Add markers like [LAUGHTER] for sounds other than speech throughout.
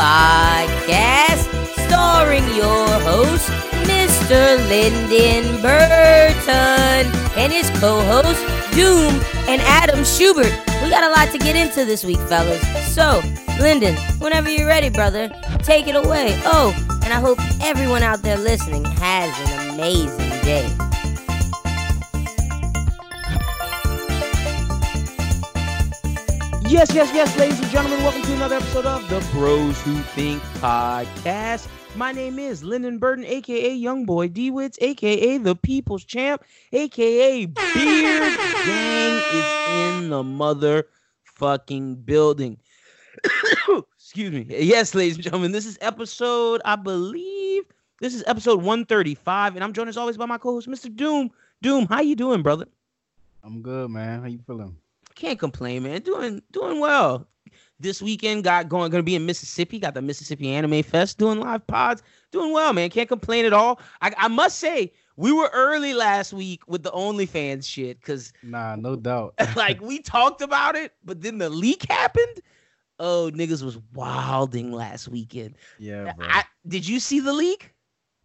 podcast, starring your host, Mr. Lyndon Burton, and his co host, Doom and Adam Schubert. We got a lot to get into this week, fellas. So, Lyndon, whenever you're ready, brother, take it away. Oh, and I hope everyone out there listening has an amazing day. Yes, yes, yes, ladies and gentlemen, welcome to another episode of the Bros Who Think podcast. My name is Lyndon Burton, aka Young Youngboy DeWitz, aka the People's Champ, aka Beard Gang is in the motherfucking building. [COUGHS] Excuse me. Yes, ladies and gentlemen, this is episode, I believe, this is episode 135, and I'm joined as always by my co-host, Mr. Doom. Doom, how you doing, brother? I'm good, man. How you feeling? Can't complain, man. Doing doing well. This weekend got going gonna be in Mississippi. Got the Mississippi Anime Fest doing live pods. Doing well, man. Can't complain at all. I, I must say, we were early last week with the OnlyFans shit, because Nah, no doubt. [LAUGHS] like we talked about it, but then the leak happened. Oh, niggas was wilding last weekend. yeah, bro. I, did you see the leak?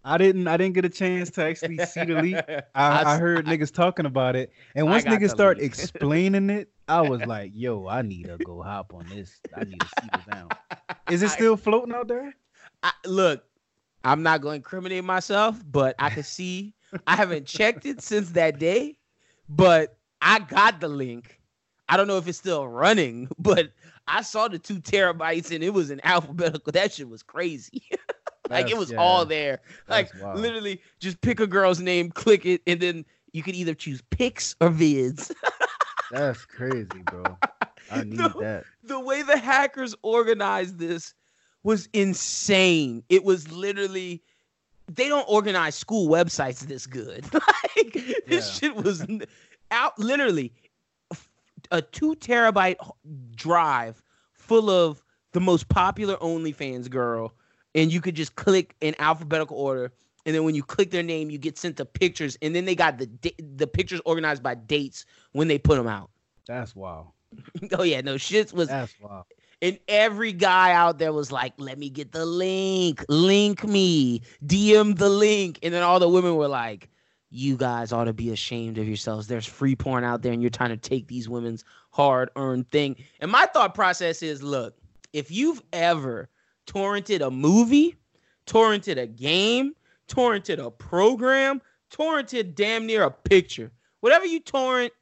I didn't I didn't get a chance to actually see the leak. [LAUGHS] I, I heard niggas talking about it. And once niggas start [LAUGHS] explaining it, I [LAUGHS] was like, yo, I need to go hop on this. I need to see this down. Is it still floating out there? I, look, I'm not going to incriminate myself, but I can see I haven't checked it since that day, but I got the link. I don't know if it's still running, [LAUGHS] but I saw the two terabytes and it was in alphabetical. That shit was crazy. [LAUGHS] like it was yeah, all there. Like literally, just pick a girl's name, click it, and then you could either choose pics or vids. That's crazy, bro. [LAUGHS] I need No. that. the way the hackers organized this was insane. It was literally they don't organize school websites this good. [LAUGHS] like this shit was out literally a two terabyte drive full of the most popular OnlyFans girl, and you could just click in alphabetical order. And then when you click their name, you get sent the pictures, and then they got the the pictures organized by dates when they put them out. That's wild. [LAUGHS] oh yeah, no shits was That's wild. and every guy out there was like, let me get the link, link me, DM the link. And then all the women were like, you guys ought to be ashamed of yourselves. There's free porn out there and you're trying to take these women's hard earned thing. And my thought process is look, if you've ever torrented a movie, torrented a game, torrented a program, torrented damn near a picture, whatever you torrent,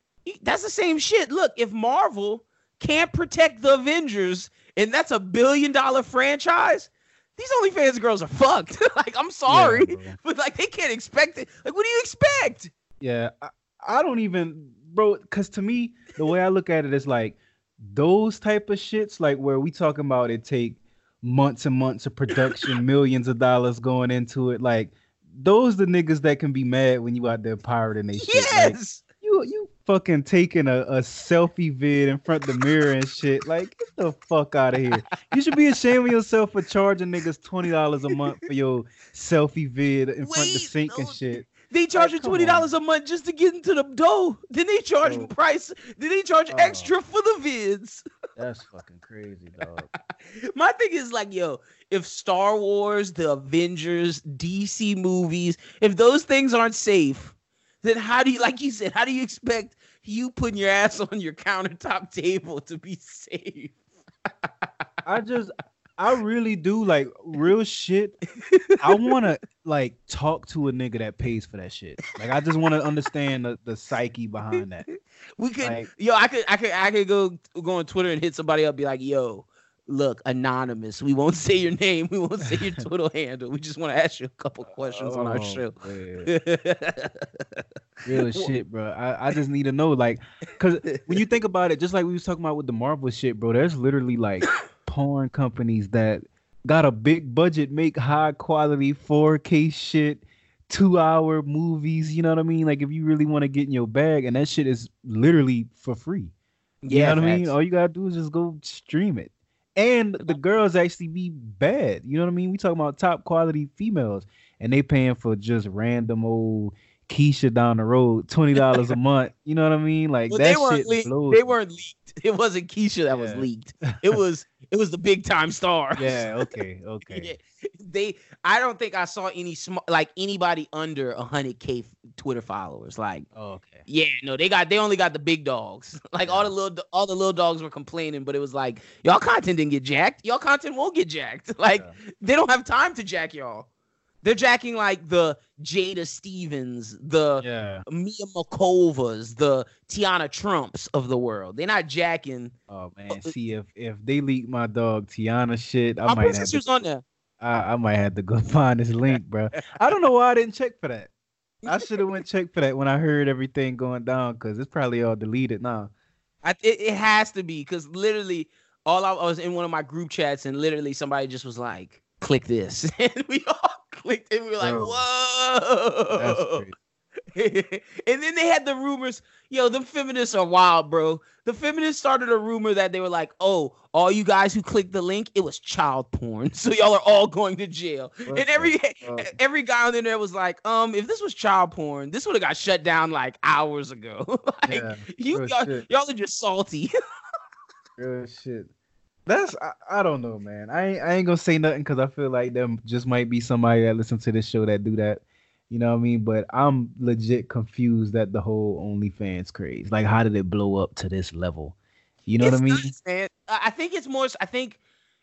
that's the same shit. Look, if Marvel can't protect the Avengers, and that's a billion dollar franchise. These OnlyFans girls are fucked. [LAUGHS] like, I'm sorry, Yeah, [LAUGHS] but like they can't expect it. Like, what do you expect? Yeah, I, I don't even, bro. Cause to me, the way I look at it is like those type of shits, like where we talking about it take months and months of production, millions of dollars going into it. Like those the niggas that can be mad when you out there pirating they shit. Like, Yes. you you fucking taking a, a selfie vid in front of the mirror and shit. Like get the fuck out of here. You should be ashamed of yourself for charging niggas twenty dollars a month for your selfie vid in front of the Wait, sink and shit. They charge you come twenty dollars a month just to get into the dough. Then they charge Bro. price. Then they charge Oh. extra for the vids. That's fucking crazy, dog. [LAUGHS] My thing is like, yo, if Star Wars, the Avengers, DC movies, if those things aren't safe, then how do you, like you said, how do you expect you putting your ass [LAUGHS] on your countertop table to be safe? I just I really do like real shit. I want to like talk to a nigga that pays for that shit. Like I just want to understand the, the psyche behind that. We could, Like- yo, I could, I could, I could go go on Twitter and hit somebody up, be like, yo. Look, anonymous. We won't say your name. We won't say your Twitter [LAUGHS] handle. We just want to ask you a couple questions on our Oh, show. [LAUGHS] Real shit, bro. I, I just need to know, like, cause when you think about it, just like we was talking about with the Marvel shit, bro. There's literally like porn companies that got a big budget, make high quality 4K shit, two hour movies. You know what I mean? Like, if you really want to get in your bag, and that shit is literally for free. You know what I mean? All you gotta do is just go stream it. And the girls actually be bad. You know what I mean? We talking about top quality females, and they paying for just random old Keisha down the road, twenty dollars a [LAUGHS] month. You know what I mean? Like Well, that they weren't shit leaked. They weren't leaked. It wasn't Keisha that was leaked. [LAUGHS] It was it was the big time stars. Yeah. Okay. [LAUGHS] Okay. Yeah. They, I don't think I saw any sm- like anybody under hundred k Twitter followers. Like, Oh, okay. yeah, no, they got they only got the big dogs. [LAUGHS] Like all the little all the little dogs were complaining, but it was like y'all content didn't get jacked. Y'all content won't get jacked. [LAUGHS] Like Yeah. they don't have time to jack y'all. They're jacking like the Jada Stevens, the Yeah. Mia Malkovas, the Tiana Trumps of the world. They're not jacking. Oh man. See if if they leak my dog Tiana shit, I might have to, on there. I, I might have to go [LAUGHS] find this link, bro. I don't know why I didn't check for that. I should have went check for that when I heard everything going down because it's probably all deleted now. I, it, it has to be because literally, all I, I was in one of my group chats and literally somebody just was like, "Click this," [LAUGHS] and we all clicked and we were like, "Whoa!" [LAUGHS] And then they had the rumors. Yo, the feminists are wild, bro. The feminists started a rumor that they were like, "Oh, all you guys who clicked the link, it was child porn, [LAUGHS] so y'all are all going to jail." And every every guy on there was like, "Um, if this was child porn, this would have got shut down like hours ago." like, Yeah, you y'all, y'all are just salty. Real shit. That's I, I don't know, man. I ain't, I ain't gonna say nothing because I feel like there just might be somebody that listen to this show that do that. You know what I mean? But I'm legit confused at the whole OnlyFans craze. Like, how did it blow up to this level? You know It's what I mean? man. I I think it's more. I think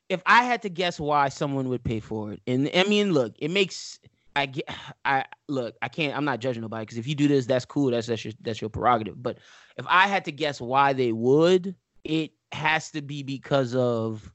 if I had to guess why someone would pay for it, and I mean, look, it makes. I get. [SIGHS] I look. I can't. I'm not judging nobody because if you do this, that's cool. That's that's your that's your prerogative. But if I had to guess why they would, it has to be because of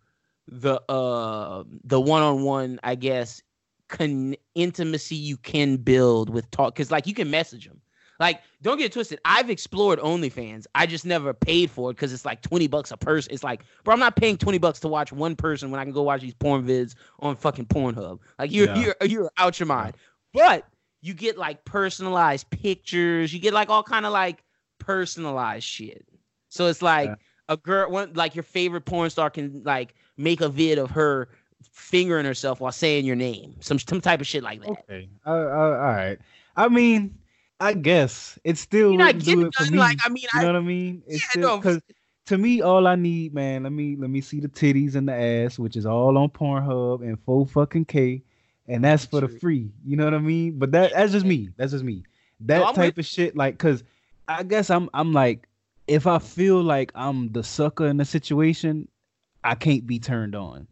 the uh the one on one. I guess con- intimacy you can build with talk because like you can message them. Like, don't get it twisted. I've explored OnlyFans. I just never paid for it because it's like 20 bucks a person. It's like, bro, I'm not paying 20 bucks to watch one person when I can go watch these porn vids on fucking Pornhub. Like you're Yeah. you're you're out your mind. But you get like personalized pictures. You get like all kind of like personalized shit. So it's like Yeah. A girl one like your favorite porn star can like make a vid of her fingering herself while saying your name. Some some type of shit like that. Okay. Uh, uh, all right. I mean, I guess it still You're not wouldn't do getting it for nothing me. like I mean you I know what I mean? It's Yeah, still no, because to me, all I need, man, let me let me see the titties and the ass, which is all on Pornhub and full fucking K, and that's for the free. You know what I mean? But that that's just me. That's just me. That I'm type of shit, like, cause I guess I'm I'm like, if I feel like I'm the sucker in the situation, I can't be turned on,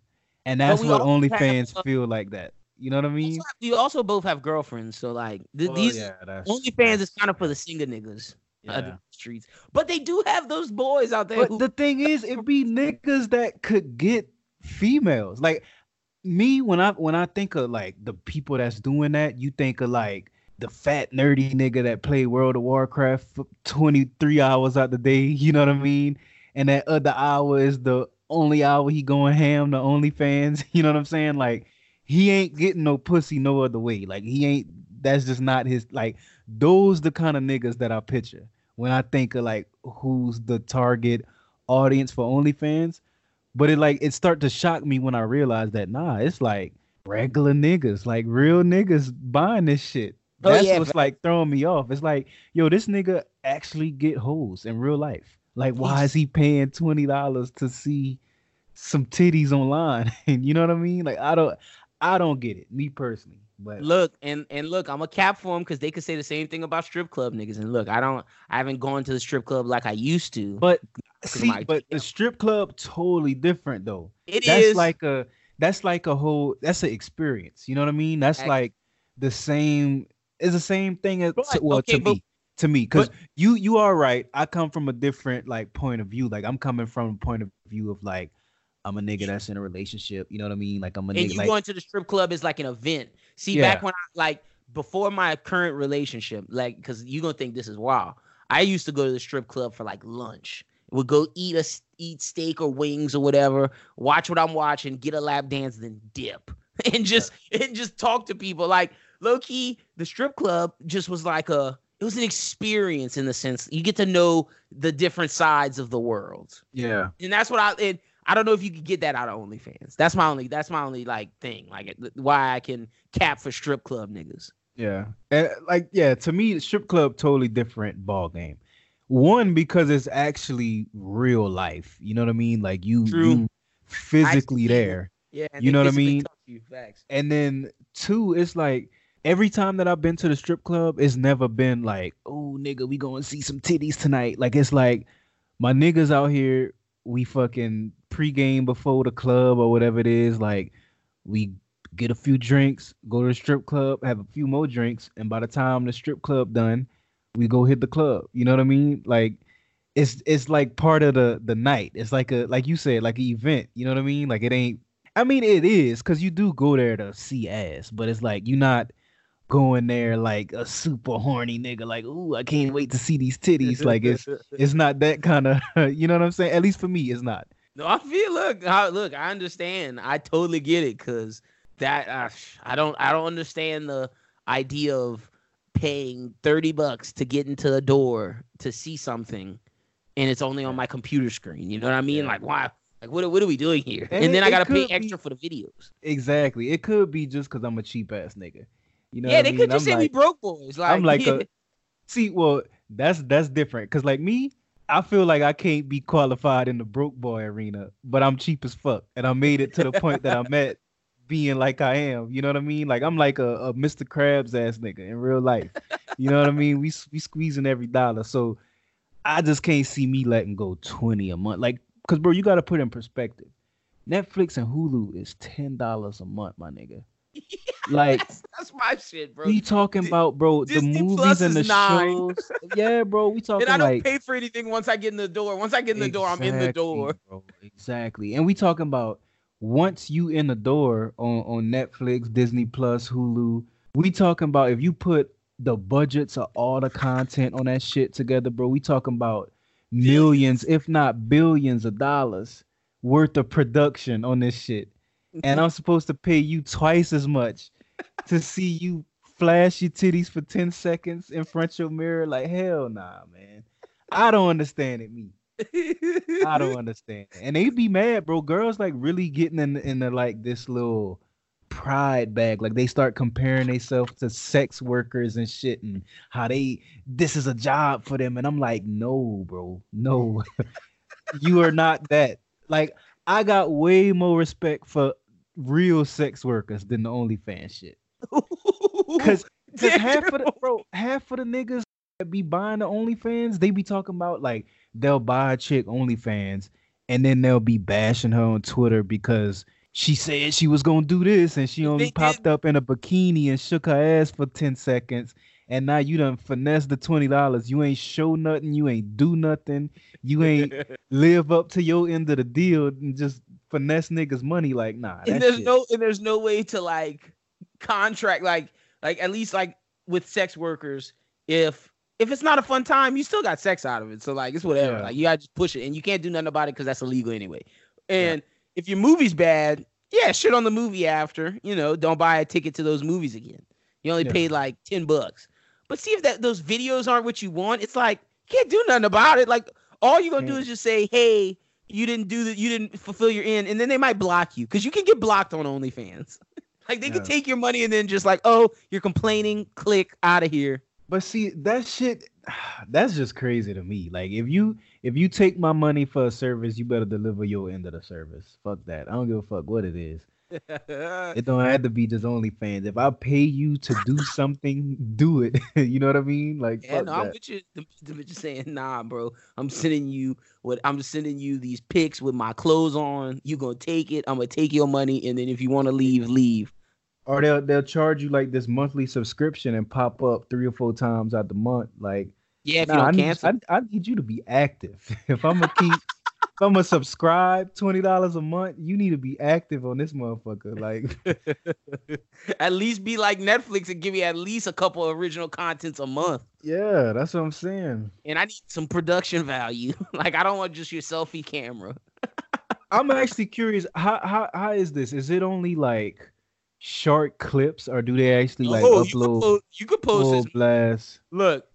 and that's what have, OnlyFans uh, feel like that. You know what I mean? You also both have girlfriends, so like th- Well, these yeah, OnlyFans is kind of for the single niggas yeah. the streets. But they do have those boys out there. But who, the thing is, it be niggas that could get females. Like me, when I when I think of like the people that's doing that, you think of like the fat nerdy nigga that play World of Warcraft for 23 hours out the day. [LAUGHS] You know what I mean? And that other hour is the only hour he going ham to OnlyFans. [LAUGHS] You know what I'm saying? Like he ain't getting no pussy no other way. Like he ain't. That's just not his. Like those the kind of niggas that I picture when I think of like who's the target audience for OnlyFans. But it like it start to shock me when I realize that nah, it's like regular niggas, like real niggas buying this shit. Oh, That's yeah, what's like throwing me off. It's like, yo, this nigga actually get hoes in real life. Like, why is he paying twenty dollars to see some titties online? [LAUGHS] And you know what I mean? Like, I don't, I don't get it, me personally. But look and and look, I'm a cap for them because they could say the same thing about strip club niggas. And look, I don't, I haven't gone to the strip club like I used to. But see, my- but the strip club totally different though. it that's is like a that's like a whole that's an experience. You know what I mean? That's Ex- like the same is the same thing as But, to, well okay, to but- me. To me, because you you are right. I come from a different like point of view. Like I'm coming from a point of view of like I'm a nigga that's in a relationship. You know what I mean? Like I'm a and nigga you like going to the strip club is like an event. See, Yeah. back when I like before my current relationship, like because you gonna think this is wild. I used to go to the strip club for like lunch. Would go eat a eat steak or wings or whatever, watch what I'm watching, get a lap dance, then dip, [LAUGHS] and just and just talk to people. Like low key, the strip club just was like a it was an experience in the sense you get to know the different sides of the world yeah. and that's what I and I don't know if you could get that out of OnlyFans. That's my only that's my only like thing, like why I can cap for strip club niggas. Yeah. And, like yeah, to me, strip club totally different ball game. One because it's actually real life. You know what I mean? Like you, you physically there. Yeah, You know what I mean? You. And then two, it's like every time that I've been to the strip club, it's never been like, oh nigga, we going to see some titties tonight. Like it's like my niggas out here, we fucking pregame before the club or whatever it is. Like we get a few drinks, go to the strip club, have a few more drinks, and by the time the strip club done, we go hit the club. You know what I mean? Like it's it's like part of the the night. It's like a like you said, like an event. You know what I mean? Like it ain't I mean, it is because you do go there to see ass, but it's like you're not going there like a super horny nigga. Like, ooh, I can't wait to see these titties. Like, it's it's not that kind of. [LAUGHS] You know what I'm saying? At least for me, it's not. No, I feel look, I, look, I understand. I totally get it because that uh, I don't, I don't understand the idea of paying thirty bucks to get into a door to see something, and it's only on my computer screen. You know what I mean? Yeah. Like, why? Like, what, what are we doing here? And And, then I gotta pay could be- extra for the videos. Exactly. It could be just because I'm a cheap ass nigga. You know? yeah, I they mean? could just I'm say we broke boys. Like, I'm like a [LAUGHS] see. Well, that's that's different. Cause like me, I feel like I can't be qualified in the broke boy arena, but I'm cheap as fuck, and I made it to the point that I'm at [LAUGHS] being like I am. You know what I mean? Like I'm like a, a Mr. Krabs ass nigga in real life. You know what I mean? We we squeezing every dollar, so I just can't see me letting go twenty a month. Like, cause bro, you got to put in perspective. Netflix and Hulu is ten dollars a month, my nigga. [LAUGHS] Like that's, my shit, bro. we talking about, bro, the movies Plus and the nine. shows. Yeah, bro, we talking [LAUGHS] and I don't like pay for anything once I get in the door. Once I get in the door, I'm in the door. bro, exactly. And we talking about once you in the door on on Netflix, Disney Plus, Hulu. We talking about if you put the budgets of all the content on that shit together, bro. We talking about millions, if not billions of dollars worth of production on this shit. And I'm supposed to pay you twice as much to see you flash your titties for 10 seconds in front of your mirror. Like, hell nah, man. I don't understand it, me. [LAUGHS] I don't understand. it. And they be mad, bro. Girls like really getting in in the like this little pride bag. Like they start comparing themselves to sex workers and shit and how they this is a job for them. And I'm like, no, bro, no. [LAUGHS] you are not that. Like, I got way more respect for real sex workers than the OnlyFans shit. [LAUGHS] Cause, cause half of the bro, half of the niggas that be buying the OnlyFans, they be talking about like they'll buy a chick OnlyFans and then they'll be bashing her on Twitter because she said she was gonna do this and she only They popped did- up in a bikini and shook her ass for 10 seconds. And now you done finesse the twenty dollars. You ain't show nothing. You ain't do nothing. You ain't [LAUGHS] live up to your end of the deal and just finesse niggas money. Like nah, and there's shit- no and there's no way to like contract like like at least like with sex workers if if it's not a fun time you still got sex out of it. So like it's whatever. Yeah. like you gotta just push it and you can't do nothing about it because that's illegal anyway. And if your movie's bad yeah shit on the movie after you know don't buy a ticket to those movies again. You only Yeah. paid like 10 bucks. But see if that those videos aren't what you want it's like you can't do nothing about it. Like all you're gonna do is just say hey you didn't do that you didn't fulfill your end and then they might block you because you can get blocked on onlyfans [LAUGHS] like they Yeah. can take your money and then just like oh you're complaining click out of here But see, that shit, [SIGHS] that's just crazy to me. Like, if you if you take my money for a service, you better deliver your end of the service. Fuck that. I don't give a fuck what it is. [LAUGHS] It don't have to be just OnlyFans. If I pay you to do something, do it. [LAUGHS] you know what I mean? Like, Yeah, no, I'm with you. The, bitch is saying, nah, bro. I'm sending you what I'm sending you these pics with my clothes on. You gonna take it. I'm gonna take your money, and then if you want to leave, leave. Or they'll they'll charge you like this monthly subscription and pop up three or four times out the month. Like, Yeah, if nah, you I don't need, cancel. I, I need you to be active. [LAUGHS] if I'm gonna keep, I'm gonna subscribe twenty dollars a month, you need to be active on this motherfucker. Like, [LAUGHS] at least be like Netflix and give you at least a couple original contents a month. yeah, that's what I'm saying. And I need some production value. [LAUGHS] like I don't want just your selfie camera. [LAUGHS] I'm actually curious. How how how is this? Is it only like short clips, or do they actually like oh, you could, upload post, you could post blast? Look,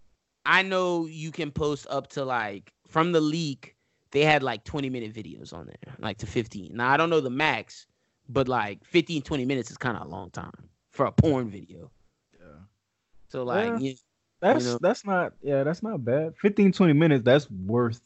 I know you can post up to like from the leak. They had like 20 minute videos on there, like to 15. Now I don't know the max, but like 15, 20 minutes is kind of a long time for a porn video. Yeah. So like, Yeah. yeah, That's know? that's not yeah, that's not bad. 15 20 minutes, that's worth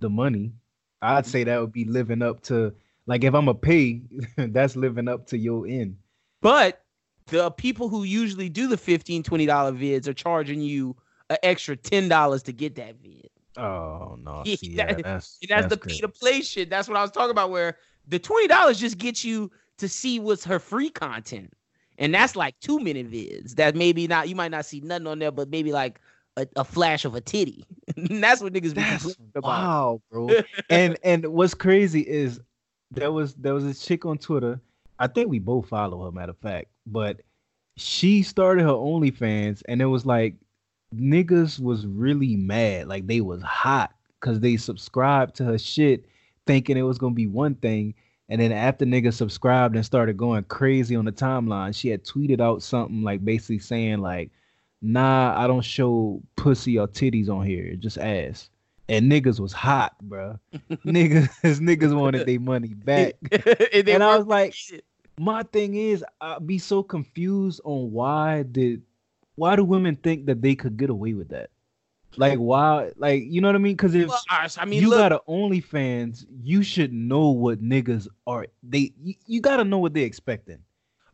the money. I'd say that would be living up to Like if I'm a pay, [LAUGHS] that's living up to your end. But the people who usually do the 15 20 dollar vids are charging you an extra ten dollars to get that vid. Oh no, [LAUGHS] Yeah, see, that- yeah, that's that's, the pay to play shit. That's what I was talking about. Where the twenty dollars just gets you to see what's her free content, and that's like two minute vids. That maybe not you might not see nothing on there, but maybe like a, a flash of a titty. and [LAUGHS] that's what niggas be That's complaining about. wow, bro. [LAUGHS] and and what's crazy is there was there was a chick on Twitter. I think we both follow her, matter of fact. But she started her OnlyFans, and it was like niggas was really mad, like they was hot because they subscribed to her shit, thinking it was gonna be one thing. And then after niggas subscribed and started going crazy on the timeline, she had tweeted out something like basically saying like, "Nah, I don't show pussy or titties on here, just ass." And niggas was hot, bruh. [LAUGHS] niggas, niggas wanted their money [LAUGHS] back. and and I was like, my thing is, I'd be so confused on why did why do women think that they could get away with that? Like why? Like you know what I mean? Because if Well, I mean, you look, got a OnlyFans, you should know what niggas are. They you, you got to know what they're expecting.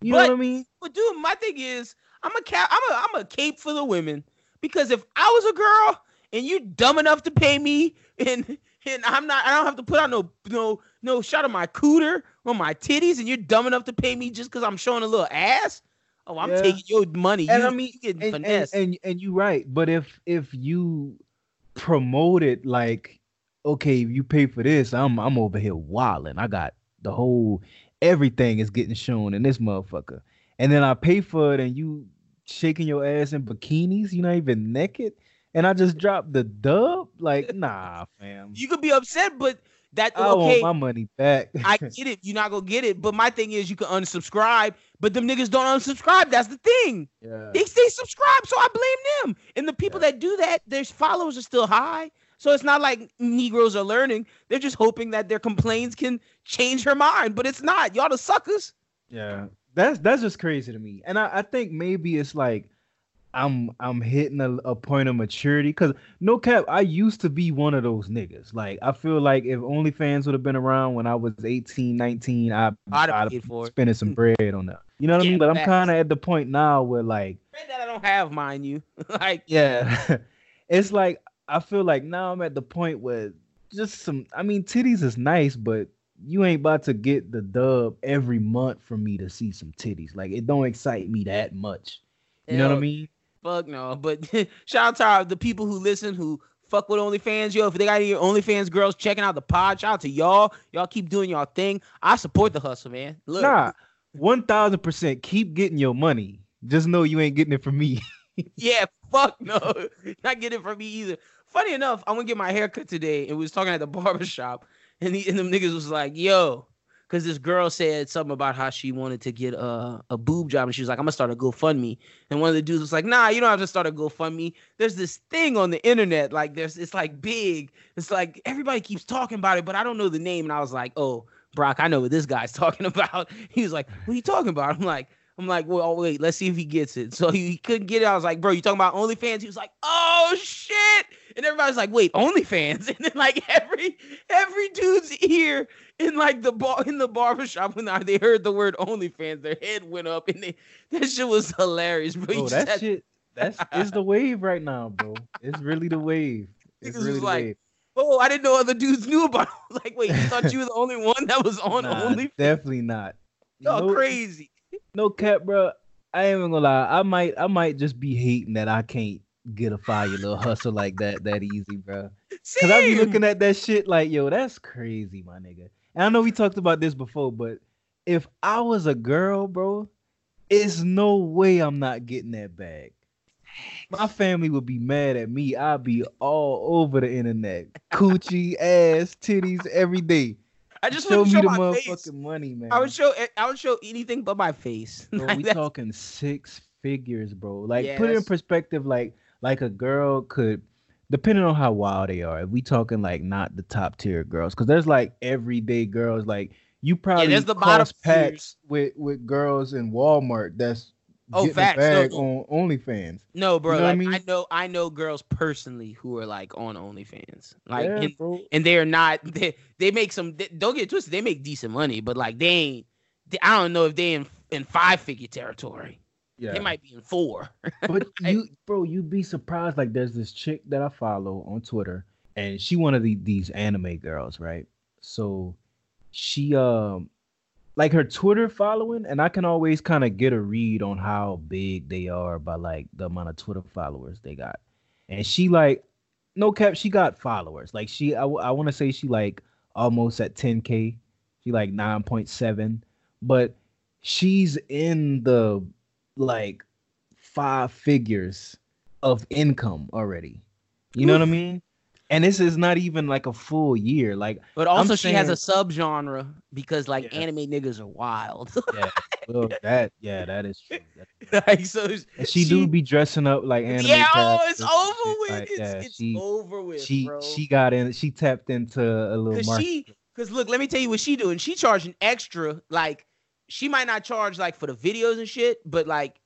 You know But- what I mean? But dude, my thing is, I'm a cap. I'm a I'm a cape for the women because if I was a girl and you dumb enough to pay me and and I'm not, I don't have to put out no no no shot of my cooter or my titties, and you're dumb enough to pay me just because I'm showing a little ass. Oh, I'm Yeah. taking your money. And you, I mean, you getting and, and, finessed. and and you right, but if if you promote it like, okay, you pay for this, I'm I'm over here wilding. I got the whole everything is getting shown in this motherfucker, and then I pay for it, and you shaking your ass in bikinis, you're not even naked, and I just dropped the dub. Like, [LAUGHS] nah, fam. you could be upset, but that I okay. want my money back. I [LAUGHS] get it. You're not gonna get it. But my thing is, you can unsubscribe. But them niggas don't unsubscribe. That's the thing. yeah. They stay subscribed, so I blame them. And the people that do that, their followers are still high. So it's not like Negroes are learning. They're just hoping that their complaints can change her mind. But it's not. Y'all the suckers. Yeah, that's that's just crazy to me. And I, I think maybe it's like I'm I'm hitting a, a point of maturity because no cap, I used to be one of those niggas. Like I feel like if OnlyFans would have been around when I was 18, 19, I I'd have I'd for it. spending some bread on that. You know what I mean? But I'm kind of at the point now where like Bread that I don't have, mind you. [LAUGHS] like yeah, [LAUGHS] it's like I feel like now I'm at the point where just some. I mean, titties is nice, but you ain't about to get the dub every month for me to see some titties. Like it don't excite me that much. You know what I mean? Fuck no. [LAUGHS] But shout out to our, the people who listen who fuck with OnlyFans. Yo, if they got any OnlyFans girls checking out the pod, shout out to y'all. Y'all keep doing y'all thing. I support the hustle, man. Look, Nah, one thousand percent. Keep getting your money. Just know you ain't getting it from me. [LAUGHS] Yeah, fuck no. [LAUGHS] Not getting it from me either. Funny enough, I went to get my hair cut today and we was talking at the barber shop and, he, and them niggas was like, yo, because this girl said something about how she wanted to get a, a boob job and she was like, I'm gonna start a GoFundMe. And one of the dudes was like, nah, you don't have to start a GoFundMe. There's this thing on the internet, like there's it's like big. It's like everybody keeps talking about it, but I don't know the name. And I was like, oh, Brock, I know what this guy's [LAUGHS] talking about. He was like, what are you talking about? I'm like, I'm like, well, oh, wait, let's see if he gets it. So he couldn't get it. I was like, bro, you talking about OnlyFans? He was like, oh shit. And everybody's like, wait, OnlyFans? [LAUGHS] And then like every every dude's ear in like the bar in the barbershop when they heard the word OnlyFans, their head went up and they that shit was hilarious, bro. Bro, that had- shit. That's it's the wave right now, bro. It's really the wave. [LAUGHS] It's really the like, wave. Oh, I didn't know other dudes knew about it. [LAUGHS] Like, wait, you thought you were the only one that was on Nah, OnlyFans? definitely not. Y'all No- crazy. No cap, bro. I ain't even gonna lie. I might, I might just be hating that I can't get a fire little hustle like that that easy, bro. Cause I be looking at that shit like, yo, that's crazy, my nigga. And I know we talked about this before, but if I was a girl, bro, it's no way I'm not getting that bag. My family would be mad at me. I'd be all over the internet, coochie, ass, titties, every day. I just show want me to the my motherfucking face. money, man. I would show I would show anything but my face. Bro, Like [LAUGHS] we that- talking six figures, bro. Like Yeah, put it in perspective, like like a girl could, depending on how wild they are. If we talking like not the top tier girls, because there's like everyday girls. Like you probably yeah, there's the bottom packs with with girls in Walmart. That's Oh, facts. bag No. on OnlyFans. No, bro. know what I mean? I, know I know girls personally who are like on OnlyFans. Like yeah, and, bro. and they are not [LAUGHS] they, they make some. They, don't get twisted. They make decent money, but like they ain't. They, I don't know if they in in five figure territory. Yeah. They might be in four. [LAUGHS] But you, bro, you'd be surprised. Like, there's this chick that I follow on Twitter, and she one of the, these anime girls, right? So, she um, like her Twitter following, and I can always kind of get a read on how big they are by like the amount of Twitter followers they got. And she like, no cap, she got followers. Like she, I, I want to say she like almost at 10k. She like 9.7, but she's in the like five figures of income already. You know what I mean? And this is not even like a full year. Like, But I'm also, she has a saying- subgenre because like Yeah. anime niggas are wild. [LAUGHS] yeah, well, that yeah, that is true. That- [LAUGHS] like so, And she, do be dressing up like anime. Yeah, oh, it's over with. Like, it's yeah, it's she over with, she bro. she got in. She tapped into a little market. she, cause look, let me tell you what she doing. She charging extra. Like she might not charge like for the videos and shit, but like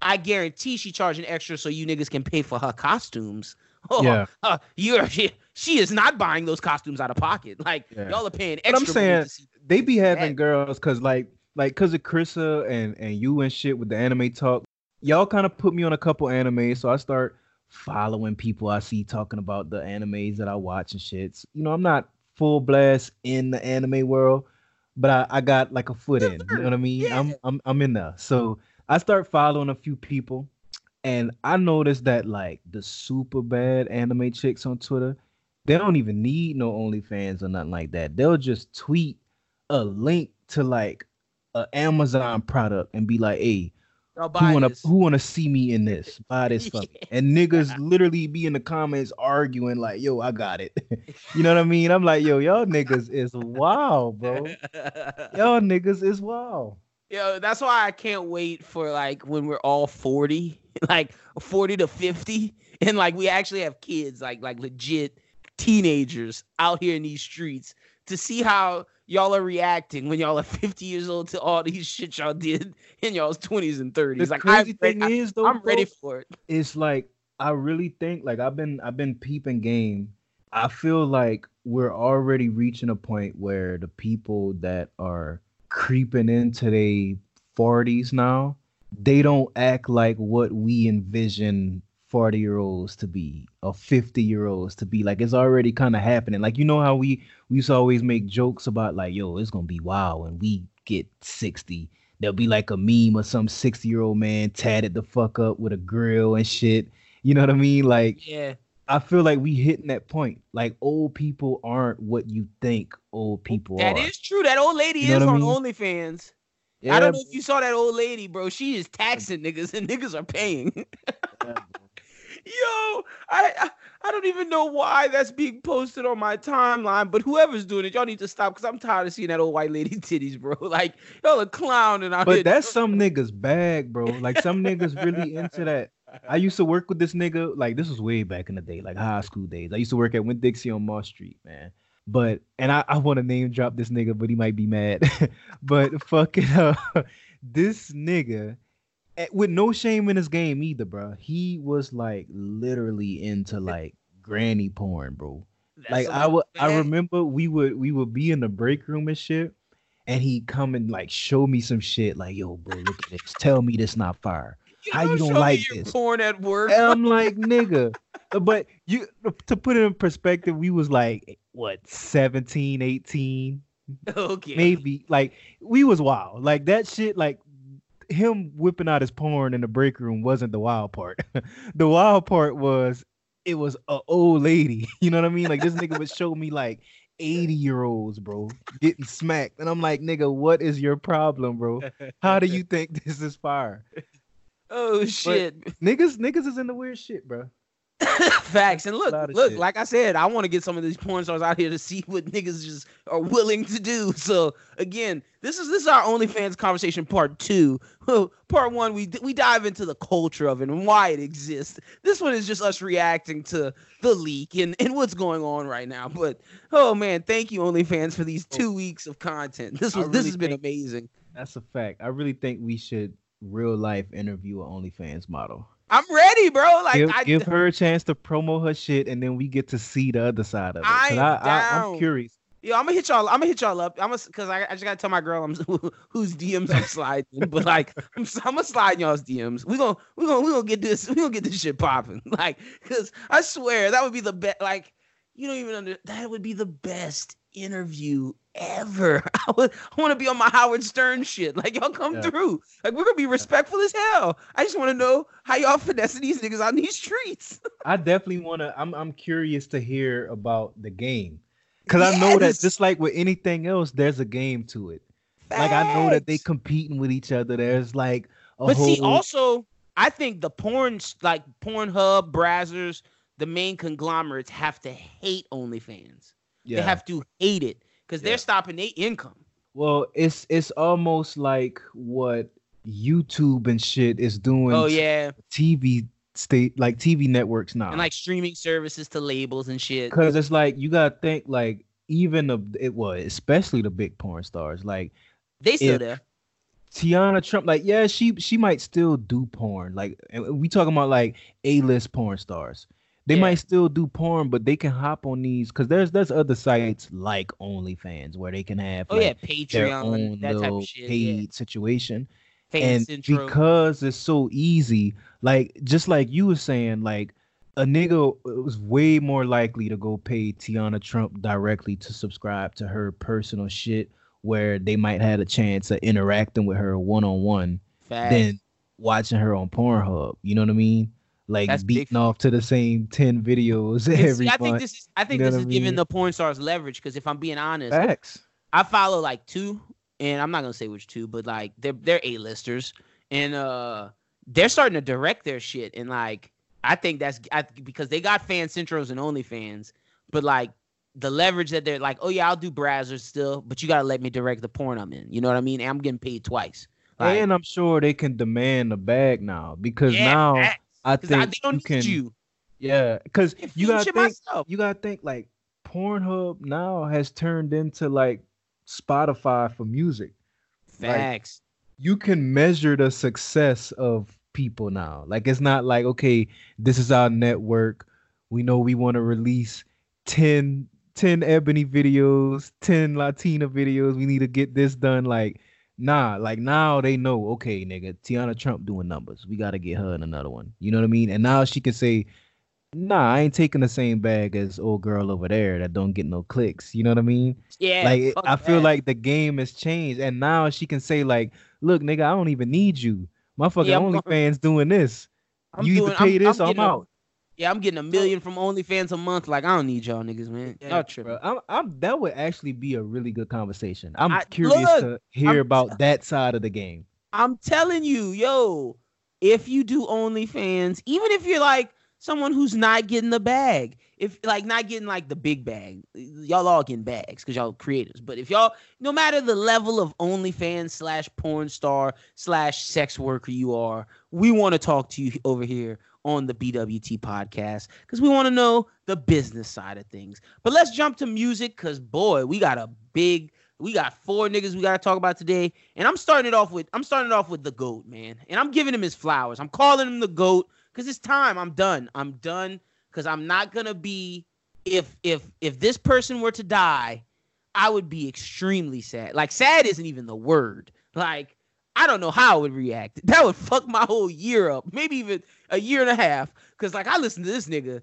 I guarantee she charging extra so you niggas can pay for her costumes. [LAUGHS] Oh, Yeah. [LAUGHS] uh, you're she, she is not buying those costumes out of pocket. [LAUGHS] Like Yeah. y'all are paying But I'm saying they be having that. girls because like like because of Krissa and and you and shit with the anime talk. Y'all kind of put me on a couple anime, so I start following people I see talking about the animes that I watch and shit. You know, I'm not full blast in the anime world, but I, I got like a foot in. You know what I mean? Yeah. I'm I'm I'm in there. So I start following a few people, and I noticed that like the super bad anime chicks on Twitter, they don't even need no OnlyFans or nothing like that. They'll just tweet a link to like a Amazon product and be like, "Hey, Y'all who wanna this. who wanna see me in this? Buy this [LAUGHS] me." And niggas literally be in the comments arguing like, "Yo, I got it." [LAUGHS] you know what I mean? I'm like, "Yo, y'all niggas is wild, bro. Y'all [LAUGHS] niggas is wild." Yo, that's why I can't wait for like when we're all 40, like 40 to 50, and like we actually have kids, like like legit teenagers out here in these streets to see how y'all are reacting when y'all are [LAUGHS] 50 years old to all these shit y'all did in y'all's 20s and 30s. The like crazy I'm, thing ready, is though, I, am bro, ready for it. it's like I really think like I've been I've been peeping game. I feel like we're already reaching a point where the people that are creeping into their 40s now, they don't act like what we envision 40 year olds to be or 50 year olds to be. Like it's already kind of happening. Like you know how we we used to always make jokes about like, yo, it's gonna be wild when we get 60 there'll be like a meme of some 60 year old man tatted the fuck up with a grill and shit. You know what I mean? Like, Yeah. I feel like we hitting that point. Like, old people aren't what you think old people That are. is true. That old lady You know is on mean? OnlyFans. Yeah, I don't know if you saw that old lady, bro. She is taxing niggas and niggas are paying. yeah, bro. [LAUGHS] Yo, I, I I don't even know why that's being posted on my timeline, but whoever's doing it, y'all need to stop because I'm tired of seeing that old white lady [LAUGHS] titties, bro. [LAUGHS] Like y'all are clowning out here. But that's some niggas bag, bro. Like some niggas really into that. I used to work with this nigga. Like this was way back in the day, like high school days. I used to work at Winn-Dixie on Moss Street, man. But and I, I want to name drop this nigga, but he might be mad. [LAUGHS] but fucking uh, this nigga with no shame in his game either, bro. He was like literally into like granny porn, bro That's like I would I remember we would we would be in the break room and shit and he'd come and like show me some shit like yo bro look at this tell me this not fire how you don't like this? porn at work? and I'm [LAUGHS] like nigga Uh, but you to put it in perspective we was like what 17 18 okay. maybe like we was wild like that shit like him whipping out his porn in the break room wasn't the wild part. [LAUGHS] The wild part was it was a old lady. [LAUGHS] You know what i mean? Like this nigga would show me like 80 year olds bro getting smacked. And i'm like nigga what is your problem bro? How do you [LAUGHS] think this is fire? Oh shit. niggas niggas is in the weird shit bro [LAUGHS] Facts. And look, look, shit. like I said, I want to get some of these porn stars out here to see what niggas just are willing to do. So again, this is this is our OnlyFans conversation part two. [LAUGHS] part one, we we dive into the culture of it and why it exists. This one is just us reacting to the leak and, and what's going on right now. But oh man, thank you, OnlyFans, for these two weeks of content. This was this has been amazing. that's a fact i really think we should real life interview an onlyfans model I'm ready, bro. Like give, I give her a chance to promo her shit, and then we get to see the other side of it. I am I, I. I'm curious. Yeah, I'm gonna hit y'all. I'm gonna hit y'all up. I'm gonna because I, I just gotta tell my girl I'm [LAUGHS] whose DMs I'm sliding. but like I'm, I'm gonna slide y'all's DMs. We gonna we gonna we gonna get this we gonna get this shit popping. [LAUGHS] Like because I swear that would be the best. Like you don't even under that would be the best interview ever. [LAUGHS] I would I want to be on my Howard Stern shit. Like y'all come Yeah. through. Like we're gonna be respectful as hell. I just want to know how y'all finessing these niggas on these streets. [LAUGHS] I definitely want to. I'm I'm curious to hear about the game because I know that just like with anything else, there's a game to it. Like I know that they competing with each other. There's like a But whole. see, also, I think the porn, like Pornhub, Brazzers, the main conglomerates have to hate OnlyFans. Yeah. They have to hate it because Yeah. they're stopping their income. well, it's it's almost like what YouTube and shit is doing. Oh yeah, TV state like TV networks now. and like streaming services to labels and shit. Cause it's like you gotta think like even the it was especially the big porn stars like They still there. Tiana Trump like yeah she she might still do porn like we talking about like a list porn stars they Yeah. might still do porn but they can hop on these because there's there's other sites like OnlyFans where they can have Oh like, yeah, Patreon, that type of shit. paid Yeah. situation and because it's so easy like just like you were saying like a nigga was way more likely to go pay Tiana Trump directly to subscribe to her personal shit where they might have a chance of interacting with her one on one than watching her on Pornhub. You know what I mean? Like That's beating off to the same 10 videos [LAUGHS] every see, I think this is I think You know this is I giving the porn stars leverage because if I'm being honest, Facts. I follow like two, and I'm not gonna say which two, but like they're they're A-listers, and uh they're starting to direct their shit, and like I think that's I, because they got FanCentros and OnlyFans, but like the leverage that they're like, oh yeah, I'll do Brazzers still, but you gotta let me direct the porn I'm in. You know what I mean? And I'm getting paid twice. Like, and I'm sure they can demand a bag now because yeah, now. I 'Cause I- think they don't you need can you. Yeah, because you gotta think myself. you gotta think like Pornhub now has turned into like Spotify for music. like- Facts. You can measure the success of people now. Like it's not like okay, this is our network. We know we want to release 10, 10 ebony videos, 10 Latina videos. We need to get this done. Like, nah, like now they know, okay, nigga, Tiana Trump doing numbers. We gotta get her in another one. You know what I mean? And now she can say, nah, I ain't taking the same bag as old girl over there that don't get no clicks. You know what I mean? yeah. like I feel that. like the game has changed, and now she can say like, "Look, nigga, I don't even need you. My fucking Yeah, OnlyFans doing this. I'm you either doing- pay this or I'm a- out." Yeah, I'm getting a million from OnlyFans a month. Like I don't need y'all niggas, man. y'all tripping. Bro, I'm, I'm that would actually be a really good conversation. I'm I- curious look, to hear I'm- about that side of the game. I'm telling you, yo, if you do OnlyFans, even if you're like someone who's not getting the bag, if like not getting like the big bag, y'all all getting bags because y'all creators. But if y'all, no matter the level of OnlyFans slash porn star slash sex worker you are, we want to talk to you over here on the BWT podcast because we want to know the business side of things. But let's jump to music because boy, we got a big, we got four niggas we got to talk about today. And I'm starting it off with I'm starting it off with the goat, man. And I'm giving him his flowers. I'm calling him the goat because it's time. I'm done. I'm done because I'm not gonna be if if if this person were to die, I would be extremely sad. Like sad isn't even the word. Like I don't know how I would react. [LAUGHS] That would fuck my whole year up. Maybe even a year and a half. Cause like I listen to this nigga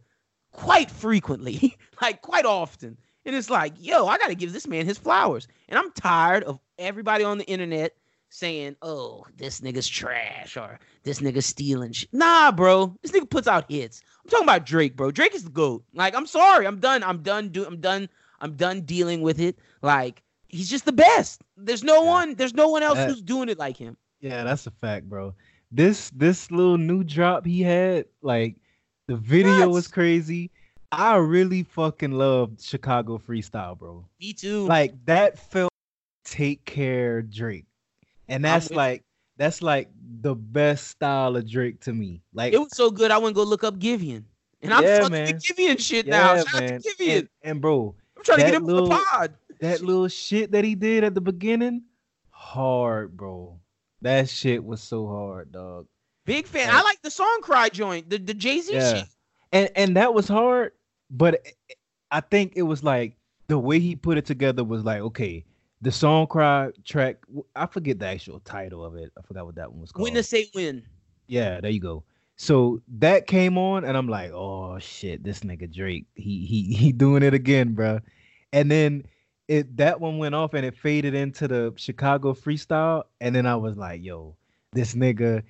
quite frequently, [LAUGHS] like quite often. And it's like, yo, I gotta give this man his flowers. And I'm tired of everybody on the internet saying, oh, this nigga's trash or this nigga's stealing shit. Nah, bro. This nigga puts out hits. I'm talking about Drake, bro. Drake is the GOAT. Like, I'm sorry. I'm done. I'm done. Do I'm done. I'm done dealing with it. Like, he's just the best. There's no one, there's no one else That- who's doing it like him. Yeah, that's a fact, bro. This this little new drop he had, like the video was crazy. I really fucking loved Chicago freestyle, bro. Me too. Like that felt take care Drake. And that's like that's like the best style of Drake to me. Like it was so good. I went go look up Giveon. And I'm Yeah, fucking man. the Giveon shit now. yeah, Shout out man. to Giveon. And, and bro, I'm trying to get him little- the pod. That little shit that he did at the beginning, hard, bro. That shit was so hard, dog. Big fan. Like- I like the song cry joint, the, the Jay Z Yeah. shit. And and that was hard, but I think it was like the way he put it together was like, okay, the song cry track. I forget the actual title of it. I forgot what that one was called. When to say when. Yeah, there you go. So that came on, and I'm like, oh shit, this nigga Drake, he he he doing it again, bro. And then it that one went off, and it faded into the Chicago freestyle, and then I was like, yo, this nigga,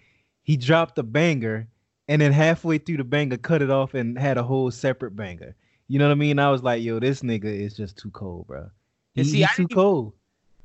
he dropped a banger, and then halfway through the banger, cut it off and had a whole separate banger. You know what I mean? I was like, yo, this nigga is just too cold, bro. He, see, he's I too cold.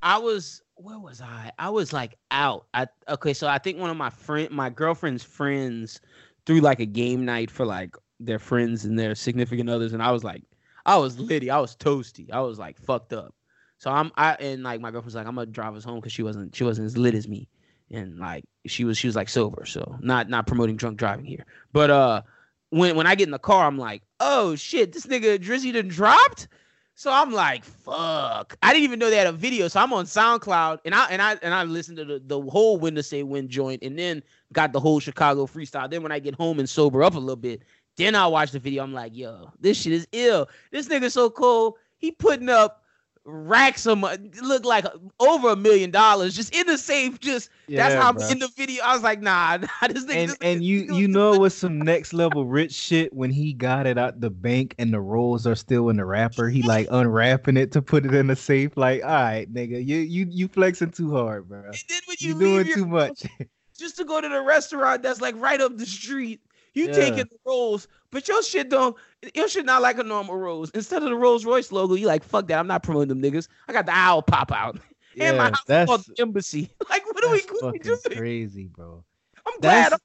I was where was I? I was like out. I okay, so I think one of my friend my girlfriend's friends threw like a game night for like their friends and their significant others, and I was like, I was litty, I was toasty, I was like fucked up. So I'm I and like my girlfriend's like, I'm gonna drive us home because she wasn't she wasn't as lit as me. And like she was she was like sober, so not not promoting drunk driving here. But uh when when I get in the car, I'm like, oh shit, this nigga Drizzy done dropped. So I'm like, fuck. I didn't even know they had a video. So I'm on SoundCloud and I and I and I listened to the, the whole When to Say When joint and then got the whole Chicago freestyle. Then when I get home and sober up a little bit, then I watch the video. I'm like, yo, this shit is ill. This nigga so cool. He putting up racks of money, look like over a million dollars just in the safe. Just that's Yeah, how bruh. in the video. I was like, nah, [LAUGHS] nah this nigga. and this and nigga- you you know was some next level rich shit when he got it out the bank and the rolls are still in the wrapper. He like [LAUGHS] unwrapping it to put it in the safe. Like, all right, nigga, you you you flexing too hard, bro. And then when you, leave doing your too much. [LAUGHS] just to go to the restaurant that's like right up the street. You Yeah. taking the rolls, but your shit don't. Your shit not like a normal rose. Instead of the Rolls Royce logo, you like fuck that. I'm not promoting them niggas. I got the owl pop out, [LAUGHS] and my house is that's, called the embassy. [LAUGHS] Like what are we, what we doing? crazy, bro. I'm glad. That's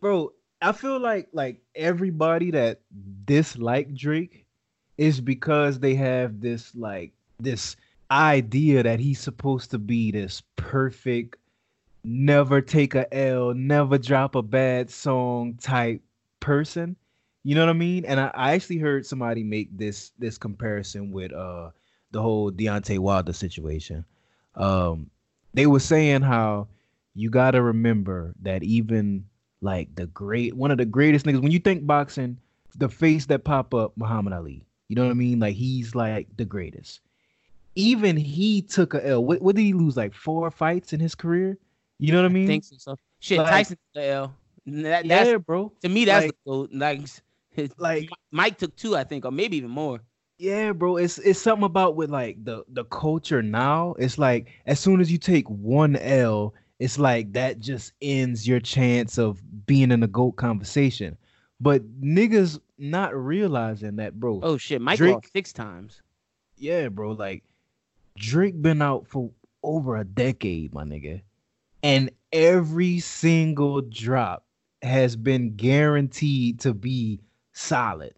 bro. I feel like like everybody that dislike Drake is because they have this like this idea that he's supposed to be this perfect, never take a L, never drop a bad song type person. You know what I mean? And I, I actually heard somebody make this this comparison with uh the whole Deontay Wilder situation. Um, they were saying how you got to remember that even like the great one of the greatest niggas when you think boxing the face that pop up muhammad ali you know what i mean like he's like the greatest even he took a l what, what did he lose like four fights in his career you know what i mean Think so. Shit, Like- Tyson the L. That, that's yeah bro to me. That's like- the goat. Like, [LAUGHS] like Mike took two, I think, or maybe even more. yeah bro it's it's something about with like the the culture now it's like as soon as you take one l it's like that just ends your chance of being in a goat conversation but niggas not realizing that bro Oh shit, Mike Drake- lost six times. yeah bro like drake been out for over a decade my nigga and every single drop has been guaranteed to be solid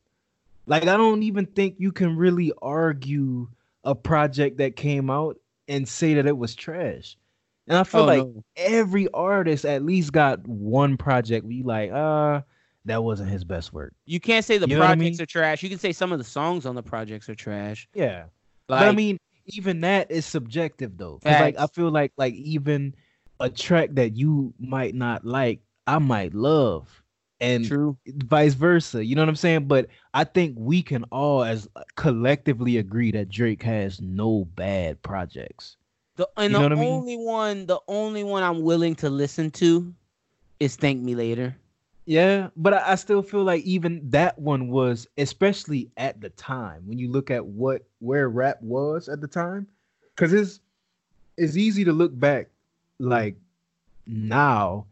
like I don't even think you can really argue a project that came out and say that it was trash. And I feel Oh, like no. every artist at least got one project where you like, uh, that wasn't his best work. You can't say the You what I projects mean? are trash. You can say some of the songs on the projects are trash. Yeah. Like, but I mean, even that is subjective though. like I feel like like even a track that you might not like, I might love. And true. vice versa. You know what I'm saying? But I think we can all as uh, collectively agree that Drake has no bad projects. The and You know the what I mean? only one, the only one I'm willing to listen to is "Thank Me Later." Yeah, but I, I still feel like even that one was, especially at the time, when you look at what where rap was at the time, because it's it's easy to look back like now,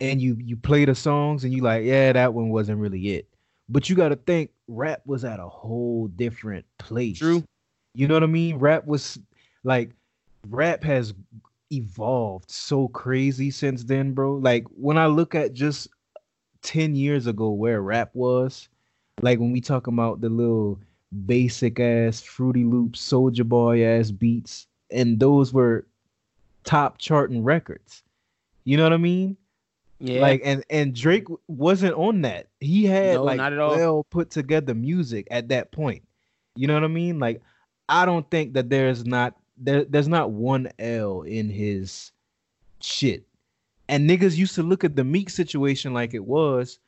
and you you play the songs and you like, yeah, that one wasn't really it. But you got to think rap was at a whole different place. True. You know what I mean? Rap was like rap has evolved so crazy since then, bro. Like when I look at just 10 years ago where rap was, like when we talk about the little basic ass Fruity Loops, Soldier Boy ass beats, and those were top charting records. You know what I mean? Yeah, Like and and Drake wasn't on that. He had No, like not at all. well put together music at that point. You know what I mean? Like I don't think that there's not there, there's not one L in his shit. And niggas used to look at the Meek situation like it was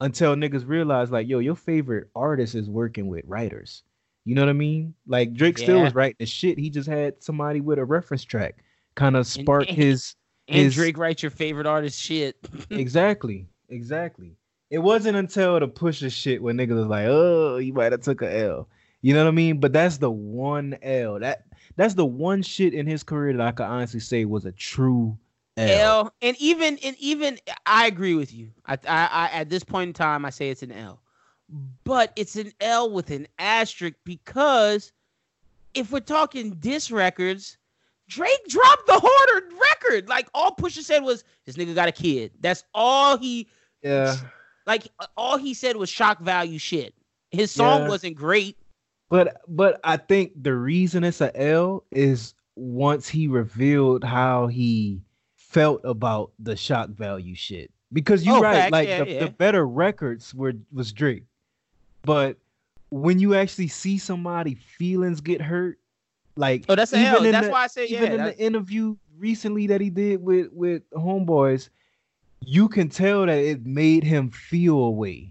until niggas realized like, yo, your favorite artist is working with writers. You know what I mean? Like Drake still was writing the shit. He just had somebody with a reference track kind of spark and- his And his Drake writes your favorite artist shit. [LAUGHS] exactly, exactly. It wasn't until the Pusha shit when niggas was like, "Oh, you might have took a L." You know what I mean? But that's the one L. That that's the one shit in his career that I could honestly say was a true L. L. And even and even I agree with you. I, I I at this point in time I say it's an L. But it's an L with an asterisk because if we're talking diss records, Drake dropped the harder record. Like all Pusha said was this nigga got a kid. That's all he Yeah. like uh, all he said was shock value shit. His song Yeah. wasn't great. But but I think the reason it's a L is once he revealed how he felt about the shock value shit. Because you're Oh, right, like yeah, the, yeah. the better records were was Drake. But when you actually see somebody feelings get hurt, like Oh, that's even That's the- why I say yeah. even in that's- the interview recently that he did with with homeboys you can tell that it made him feel away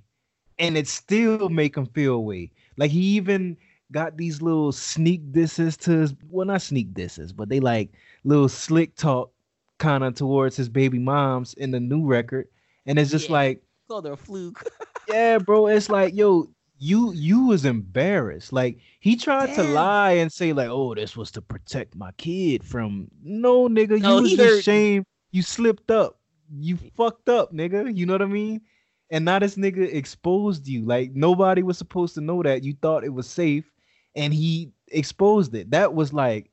and it still make him feel away like he even got these little sneak disses to his well not sneak disses but they like little slick talk kind of towards his baby moms in the new record and it's just Yeah. like called her a fluke. [LAUGHS] yeah, bro. It's like, yo, you you was embarrassed. Like he tried to lie and say, like, oh, this was to protect my kid from no nigga. No, you was heard- shame. You slipped up. You fucked up, nigga. You know what I mean? And now this nigga exposed you. Like nobody was supposed to know that. You thought it was safe, and he exposed it. That was like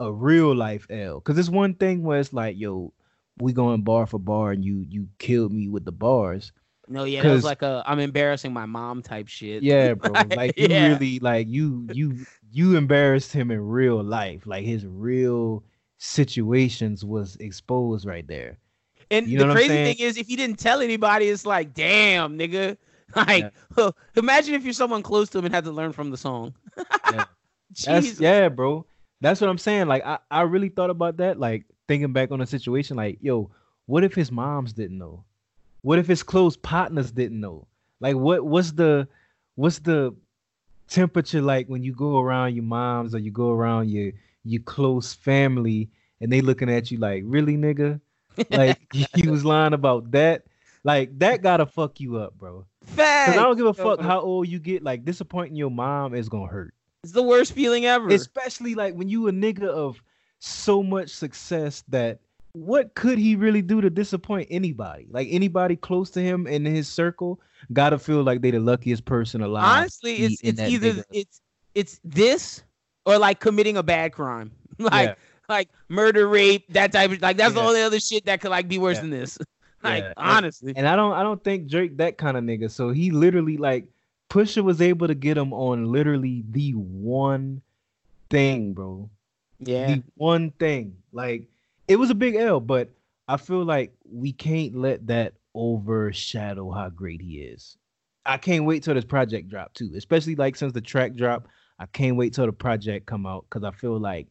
a real life L. Cause it's one thing where it's like, yo, we going bar for bar, and you you killed me with the bars. No, yeah, that was like a I'm embarrassing my mom type shit. Yeah, [LAUGHS] bro. Like you Yeah. really like you you you embarrassed him in real life. Like his real situations was exposed right there. And You know the crazy saying? thing is, if he didn't tell anybody, it's like, damn, nigga. [LAUGHS] Like, [LAUGHS] imagine if you're someone close to him and had to learn from the song. Yeah. That's yeah, bro. That's what I'm saying. Like I, I really thought about that, like thinking back on the situation, like, yo, what if his moms didn't know? What if his close partners didn't know? Like what what's the what's the temperature like when you go around your moms or you go around your your close family and they looking at you like, really, nigga? Like [LAUGHS] you was lying about that? Like that gotta fuck you up, bro. Facts. Cause I don't give a fuck how old you get. Like disappointing your mom is gonna hurt It's the worst feeling ever. especially like when you a nigga of so much success that what could he really do to disappoint anybody like anybody close to him in his circle gotta feel like they the luckiest person alive Honestly, it's it's either it's it's this or like committing a bad crime. [LAUGHS] like Yeah. like murder, rape, that type of like that's the only other shit that could like be worse Yeah. than this. [LAUGHS] like Yeah. Honestly. and i don't i don't think drake that kind of nigga so he literally like pusha was able to get him on literally the one thing bro yeah. the one thing. Like it was a big L, but I feel like we can't let that overshadow how great he is. I can't wait till this project drop too, especially like since the track drop. I can't wait till the project come out because I feel like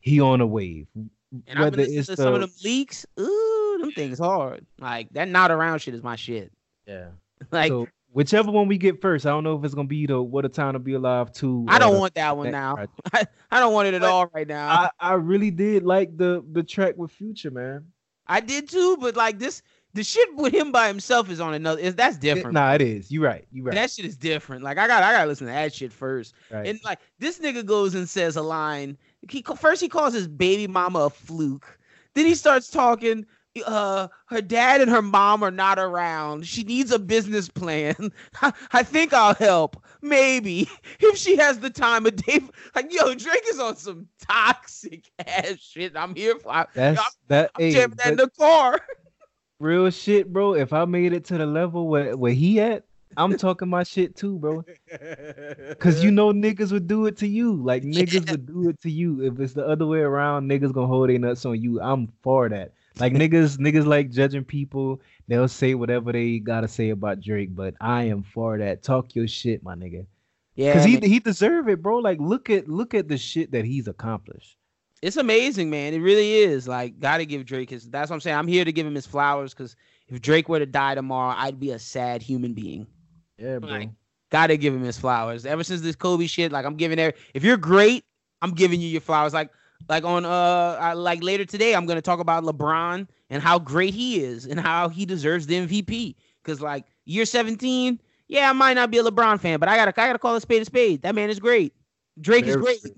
he on a wave. And I've been listening to some of them leaks. Ooh, them things hard. Like that not around shit is my shit. yeah. [LAUGHS] Like so whichever one we get first, I don't know if it's gonna be the What a Time to Be Alive two. I don't want that one next now. I, [LAUGHS] I don't want it at But all right now. I, I really did like the the track with Future, man. I did too, but like this, the shit with him by himself is on another. Is that's It- different. nah, it is. You right. You right. That shit is different. Like I got, I gotta listen to that shit first. right. And like this nigga goes and says a line. He first he calls his baby mama a fluke. Then he starts talking. Uh, her dad and her mom are not around. She needs a business plan. I, [LAUGHS] I think I'll help. Maybe [LAUGHS] if she has the time of day. [LAUGHS] Like yo, Drake is on some toxic ass shit. I'm here for. I, That's I'm- that. I'm hey, jamming that in the car. real shit, bro. If I made it to the level where, where he at, I'm talking my shit too, bro. Cause you know niggas would do it to you. Like niggas would do it to you. If it's the other way around, niggas gonna hold their nuts on you. I'm for that. Like niggas, niggas like judging people. They'll say whatever they gotta say about Drake, but I am for that. Talk your shit, my nigga. Yeah, Cause he man. he deserve it, bro. Like look at look at the shit that he's accomplished. it's amazing, man. It really is. Like, gotta give Drake his. That's what I'm saying. I'm here to give him his flowers because if Drake were to die tomorrow, I'd be a sad human being. Yeah, bro. Like, Gotta give him his flowers. Ever since this Kobe shit, like I'm giving every if you're great, I'm giving you your flowers. Like like on uh I, like later today, I'm gonna talk about LeBron and how great he is and how he deserves the MVP. Cause like year 17, yeah, I might not be a LeBron fan, but I gotta I gotta call a spade a spade. That man is great. Drake Very is great.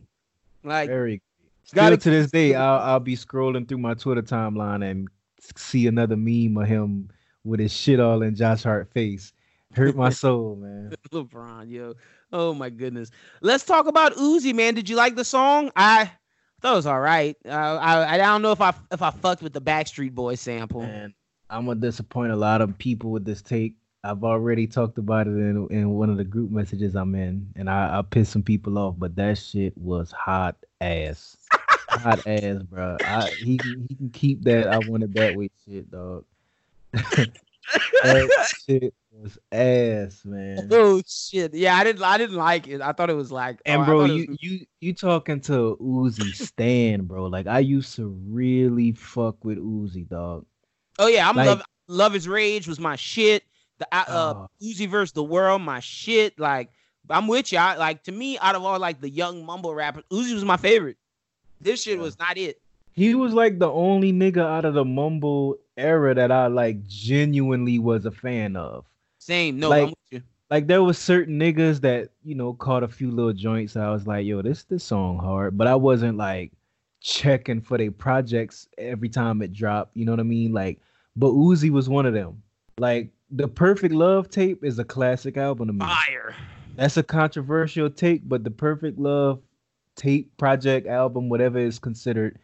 Like very Still gotta, to this day, I'll I'll be scrolling through my Twitter timeline and see another meme of him with his shit all in Josh Hart face. Hurt my [LAUGHS] soul, man. LeBron, yo. Oh my goodness. Let's talk about Uzi, man. Did you like the song? I it was all right. Uh, I I don't know if I if I fucked with the Backstreet Boys sample. Man, I'm gonna disappoint a lot of people with this take. I've already talked about it in, in one of the group messages I'm in, and I, I pissed some people off. But that shit was hot ass, hot [LAUGHS] ass, bro. I, he he can keep that. I wanted that way shit, dog. [LAUGHS] that shit was ass, man. [LAUGHS] Oh shit! Yeah, I didn't. I didn't like it. I thought it was like. And oh, bro, you was... you you talking to Uzi Stan, bro? Like I used to really fuck with Uzi, dog. Oh yeah, I'm like, love. Luv Is Rage was my shit. The uh, oh. Uzi versus the world, my shit. Like I'm with you. I, like to me, out of all like the young mumble rappers, Uzi was my favorite. This shit yeah. was not it. He was like the only nigga out of the mumble era that I like genuinely was a fan of. Same. No, like, Like there was certain niggas that you know caught a few little joints. I was like, yo, this this song hard, but I wasn't like checking for their projects every time it dropped. You know what I mean? Like, but Uzi was one of them. Like the Perfect Luv Tape is a classic album to me. Fire. That's a controversial take, but the Perfect Luv Tape project album, whatever is considered,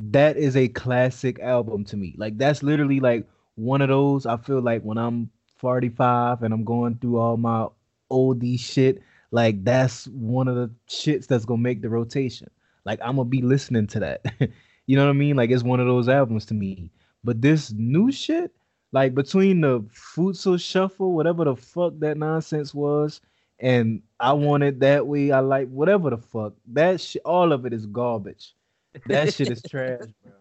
that is a classic album to me. Like that's literally like one of those. I feel like when I'm 45 and I'm going through all my oldie shit, like that's one of the shits that's gonna make the rotation. Like I'm gonna be listening to that. [LAUGHS] you know what I mean? Like it's one of those albums to me. But this new shit, like between the Futsal Shuffle, whatever the fuck that nonsense was, and I want it that way. I like whatever the fuck that shit. All of it is garbage. That shit is [LAUGHS] trash, bro.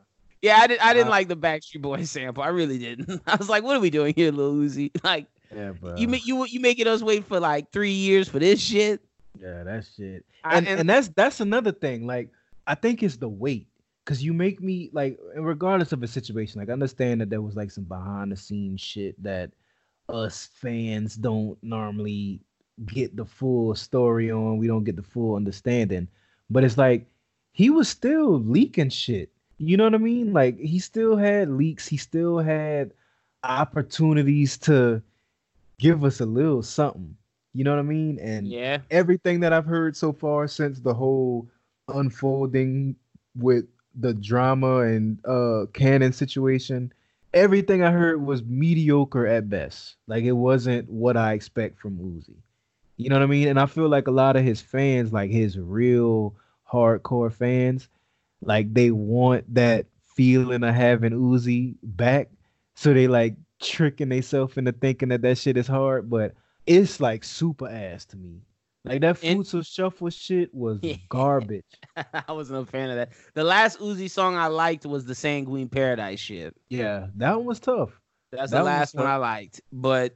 Yeah, I did. I didn't uh, like the Backstreet Boys [LAUGHS] sample. I really didn't. [LAUGHS] I was like, "What are we doing here, Lil Uzi?" [LAUGHS] Like, yeah, bro. You make you you making us wait for like three years for this shit. Yeah, that shit. And, I, and, and that's that's another thing. Like, I think it's the weight because you make me like regardless of a situation like I understand that there was like some behind the scenes shit that us fans don't normally get the full story on we don't get the full understanding but it's like he was still leaking shit you know what i mean? Like he still had leaks. He still had opportunities to give us a little something. You know what i mean? And yeah. everything that i've heard so far since the whole unfolding with the drama and uh Cannon situation everything i heard was mediocre at best. Like it wasn't what i expect from uzi. You know what i mean? And i feel like a lot of his fans like his real hardcore fans like they want that feeling of having uzi back so they like tricking themselves into thinking that that shit is hard but it's like super ass to me like that Futsal Shuffle shit was [LAUGHS] garbage. I wasn't a fan of that. The last Uzi song I liked was the Sanguine Paradise shit. Yeah, that one was tough. That's that the last one, one I liked. But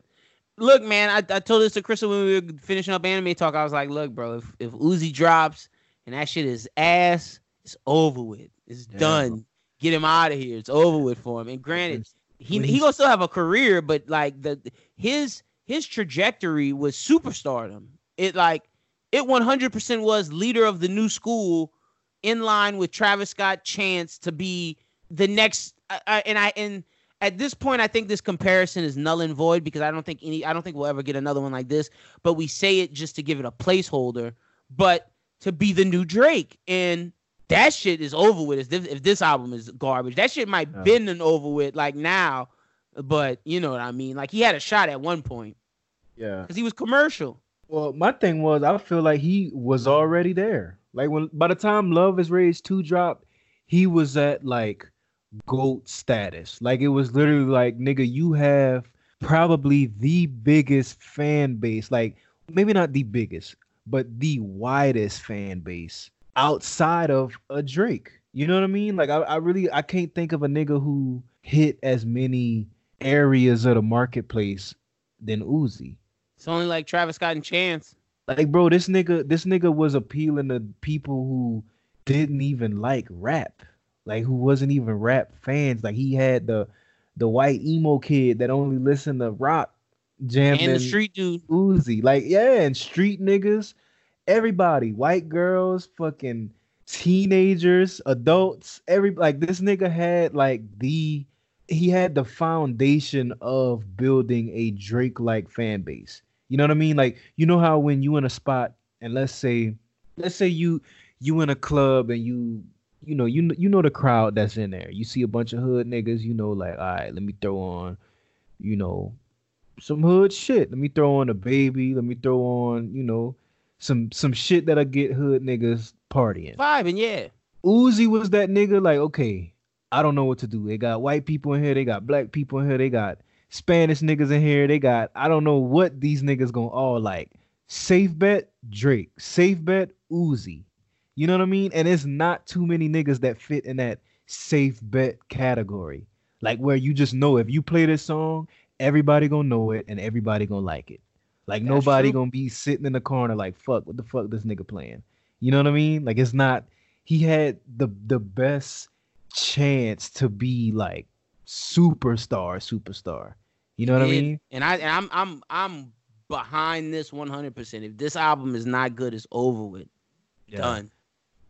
look, man, I, I told this to Crystal when we were finishing up anime talk. I was like, look, bro, if, if Uzi drops and that shit is ass, it's over with. It's yeah, done. Get him out of here. It's over with for him. And granted, he he gonna still have a career, but like the his his trajectory was superstardom. It like it 100% was leader of the new school in line with Travis Scott Chance to be the next uh, and I and at this point I think this comparison is null and void because I don't think any I don't think we'll ever get another one like this but we say it just to give it a placeholder but to be the new Drake and that shit is over with if this, if this album is garbage that shit might oh. been an over with like now but you know what I mean like he had a shot at one point yeah cuz he was commercial well, my thing was I feel like he was already there. Like when by the time Luv Is Rage 2 dropped, he was at like GOAT status. Like it was literally like, nigga, you have probably the biggest fan base. Like maybe not the biggest, but the widest fan base outside of a Drake. You know what I mean? Like I, I really I can't think of a nigga who hit as many areas of the marketplace than Uzi. It's only like Travis Scott and Chance. Like, bro, this nigga, this nigga was appealing to people who didn't even like rap, like who wasn't even rap fans. Like he had the the white emo kid that only listened to rock jamming And the street dude. Uzi. Like, yeah, and street niggas, everybody, white girls, fucking teenagers, adults, every like this nigga had like the he had the foundation of building a Drake like fan base. You know what I mean? Like, you know how when you in a spot and let's say let's say you you in a club and you you know you you know the crowd that's in there. You see a bunch of hood niggas, you know like, all right, let me throw on, you know, some hood shit. Let me throw on a baby. Let me throw on, you know, some some shit that'll get hood niggas partying. Vibing, yeah. Uzi was that nigga. Like, okay, I don't know what to do. They got white people in here. They got black people in here. They got Spanish niggas in here. They got I don't know what these niggas gonna all like. Safe bet Drake. Safe bet Uzi. You know what I mean? And it's not too many niggas that fit in that safe bet category. Like where you just know if you play this song, everybody gonna know it and everybody gonna like it. Like That's nobody true. gonna be sitting in the corner like fuck what the fuck this nigga playing. You know what I mean? Like it's not he had the the best chance to be like superstar superstar. You know what I mean? And I and I'm I'm I'm behind this 100. percent If this album is not good, it's over with. Done.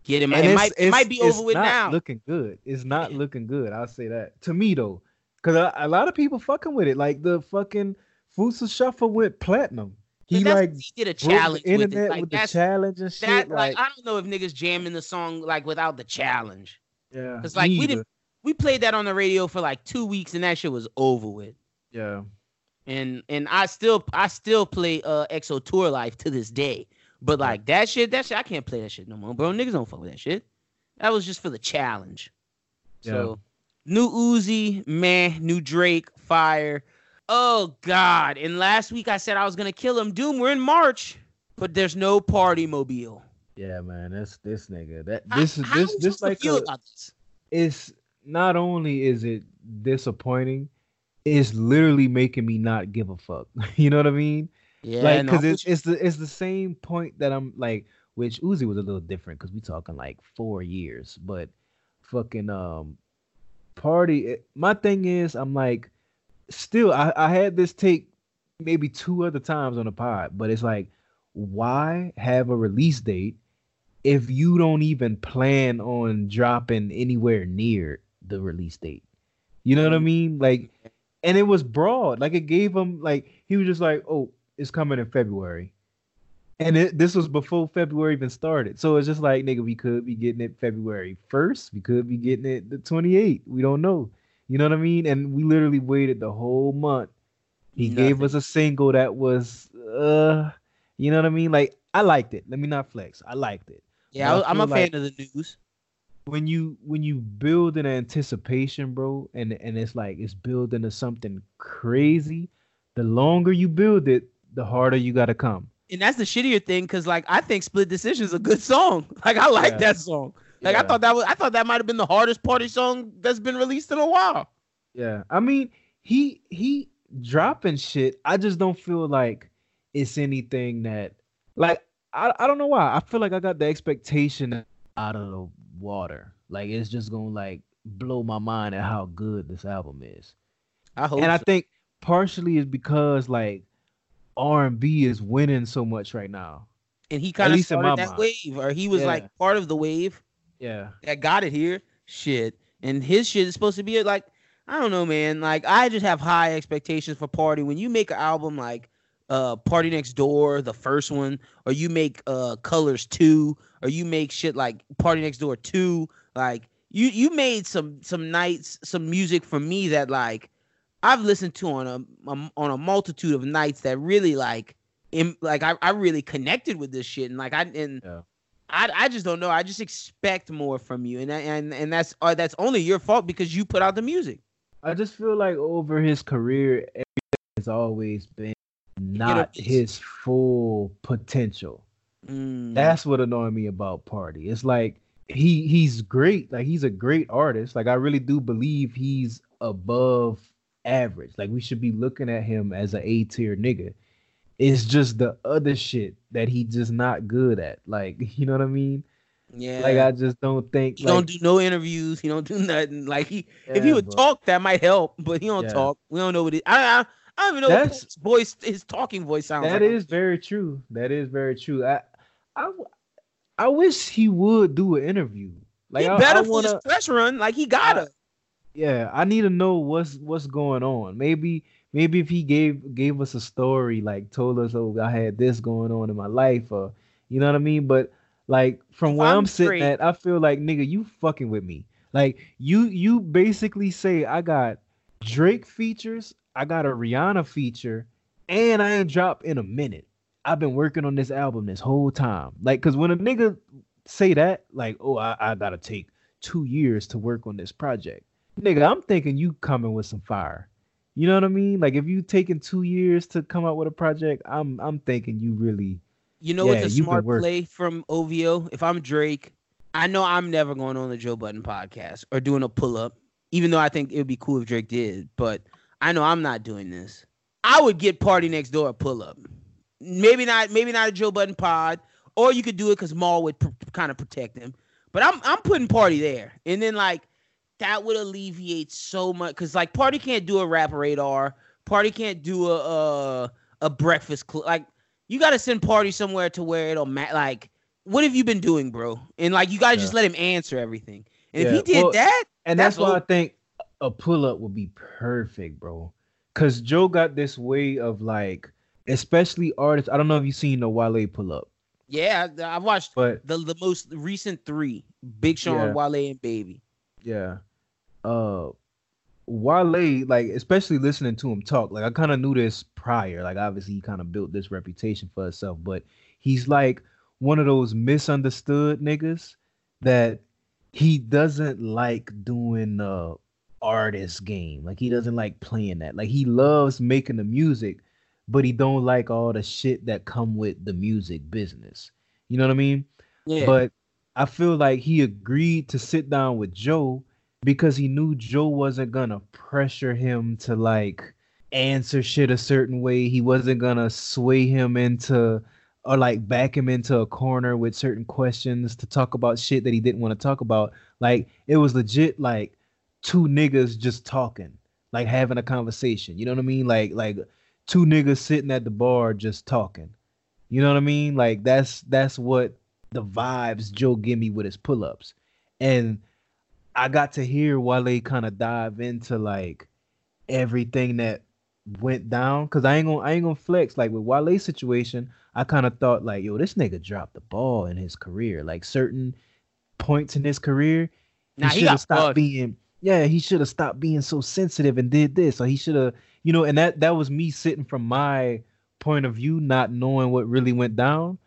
Get him. And It might it might be over with not now. Looking good. It's not Yeah. looking good. I'll say that. To me though, because a, a lot of people fucking with it. Like the fucking Futsal Shuffle went platinum. He like he did a challenge with internet it. Like with the challenge and shit. that like, like I don't know if niggas jamming the song like without the challenge. yeah, Cause like we didn't we played that on the radio for like two weeks and that shit was over with. Yeah, And and I still I still play uh XO Tour Llif3 to this day. But like that shit, that shit I can't play that shit no more, bro. Niggas don't fuck with that shit. That was just for the challenge. So new Uzi, man, new Drake, fire. Oh God. And last week I said I was gonna kill him. Doom, we're in March, but there's no PartyMobile. yeah, man. That's this nigga. That this is this this like feel a, about this? it's not only is it disappointing, it's literally making me not give a fuck. [LAUGHS] you know what I mean? Yeah, like because I'm it's it's the it's the same point that I'm like, which Uzi was a little different because we talking like four years, but fucking um party. it- My thing is, I'm like, still, I I had this take maybe two other times on the pod, but it's like, why have a release date if you don't even plan on dropping anywhere near the release date? You know what I Mm. mean? Like, and it was broad. Like it gave him like he was just like, oh, it's coming in February. And it, this was before February even started. So it's just like, nigga, we could be getting it February 1st. We could be getting it the 28th. We don't know. You know what I mean? And we literally waited the whole month. He gave us a single that was uh you know what I mean? Like I liked it. Let me not flex. I liked it. Yeah, I, am a feel fan of the news. When you when you build an anticipation, bro, and and it's like it's building to something crazy, the longer you build it, the harder you gotta come. And that's the shittier thing, cause like I think Split Decision is a good song. [LAUGHS] Like I like Yeah. that song. Like I thought that was I thought that might have been the hardest party song that's been released in a while. Yeah, I mean, he he dropping shit. I just don't feel like it's anything that like I I don't know why. I feel like I got the expectation out of the water. Like it's just gonna like blow my mind at how good this album is. I hope. and I think partially is because like R and B is winning so much right now. and he kind of started that mind. wave, or he was Yeah. like part of the wave Yeah. that got it here. Shit, and his shit is supposed to be like I don't know, man. Like I just have high expectations for Party. When you make an album like uh Party Next Door, the first one, or you make uh Colors Two, or you make shit like Party Next Door Two, like you you made some some nights some music for me that like I've listened to on a, a on a multitude of nights that really like im like I, I really connected with this shit and like I and Yeah. I, I just don't know. I just expect more from you, and and and that's uh, that's only your fault because you put out the music. I just feel like over his career, everything has always been not his full potential. Mm, That's what annoyed me about Party. It's like he he's great. Like he's a great artist. Like I really do believe he's above average. Like we should be looking at him as an A tier nigga. It's just the other shit that he just not good at. Like, [LAUGHS] you know what I mean? Yeah. Like I just don't think he like, don't do no interviews. He don't do nothing. Like he, if he would bro. talk, that might help. But he don't Yeah. talk. We don't know what it. I, I, I don't even know what That's- his voice, his talking voice sounds That like. is very true. That is very true. I, I, I wish he would do an interview. Like he I, better I for wanna, this press run. Like he gotta. yeah, I need to know what's what's going on. Maybe maybe if he gave gave us a story, like told us, oh, I had this going on in my life, or you know what I mean. But like from where I'm, I'm sitting at, I feel like nigga, you fucking with me. Like you you basically say I got Drake features, I got a Rihanna feature, and I ain't dropped in a minute. I've been working on this album this whole time. Like, cause when a nigga say that, like, oh, I, I gotta take two years to work on this project. Nigga, I'm thinking you coming with some fire. You know what I mean? Like if you taking two years to come out with a project, I'm I'm thinking you really You know Yeah, what's a smart play from OVO? If I'm Drake, I know I'm never going on the Joe Budden podcast or doing a pull up, even though I think it would be cool if Drake did. But I know I'm not doing this. I would get Party Next Door a pull up. Maybe not, maybe not a Joe Budden pod, or you could do it because Mal would pr- kind of protect him. But I'm I'm putting Party there, and then like that would alleviate so much because like Party can't do a rap radar, Party can't do a a, a breakfast cl- like you got to send Party somewhere to where it'll ma- like what have you been doing, bro? And like you got to just let him answer everything. And if he did well, that, And that's, That's why I think a pull up would be perfect, bro. Cause Joe got this way of like, especially artists. I don't know if you've seen the Wale pull up, yeah, I- I've watched but the the most recent three: Big Sean, Yeah. Wale, and Baby. yeah, uh, Wale, like especially listening to him talk, like I kind of knew this prior. Like obviously he kind of built this reputation for himself, but he's like one of those misunderstood niggas that he doesn't like doing the artist game. Like he doesn't like playing that. Like he loves making the music, but he don't like all the shit that come with the music business. You know what I mean? Yeah, But I feel like he agreed to sit down with Joe because he knew Joe wasn't gonna pressure him to like answer shit a certain way. He wasn't gonna sway him into or like back him into a corner with certain questions to talk about shit that he didn't want to talk about. Like it was legit like two niggas just talking, like having a conversation. You know what I mean? Like like two niggas sitting at the bar just talking. You know what I mean? Like that's that's what the vibes Joe give me with his pull-ups. And I got to hear Wale kind of dive into like everything that went down. Cause I ain't gonna I ain't gonna flex. Like with Wale's situation, I kind of thought like, yo, this nigga dropped the ball in his career. Like certain points in his career, he he should have stopped fucked. being yeah he should have stopped being so sensitive and did this or he should have you know and that that was me sitting from my point of view not knowing what really went down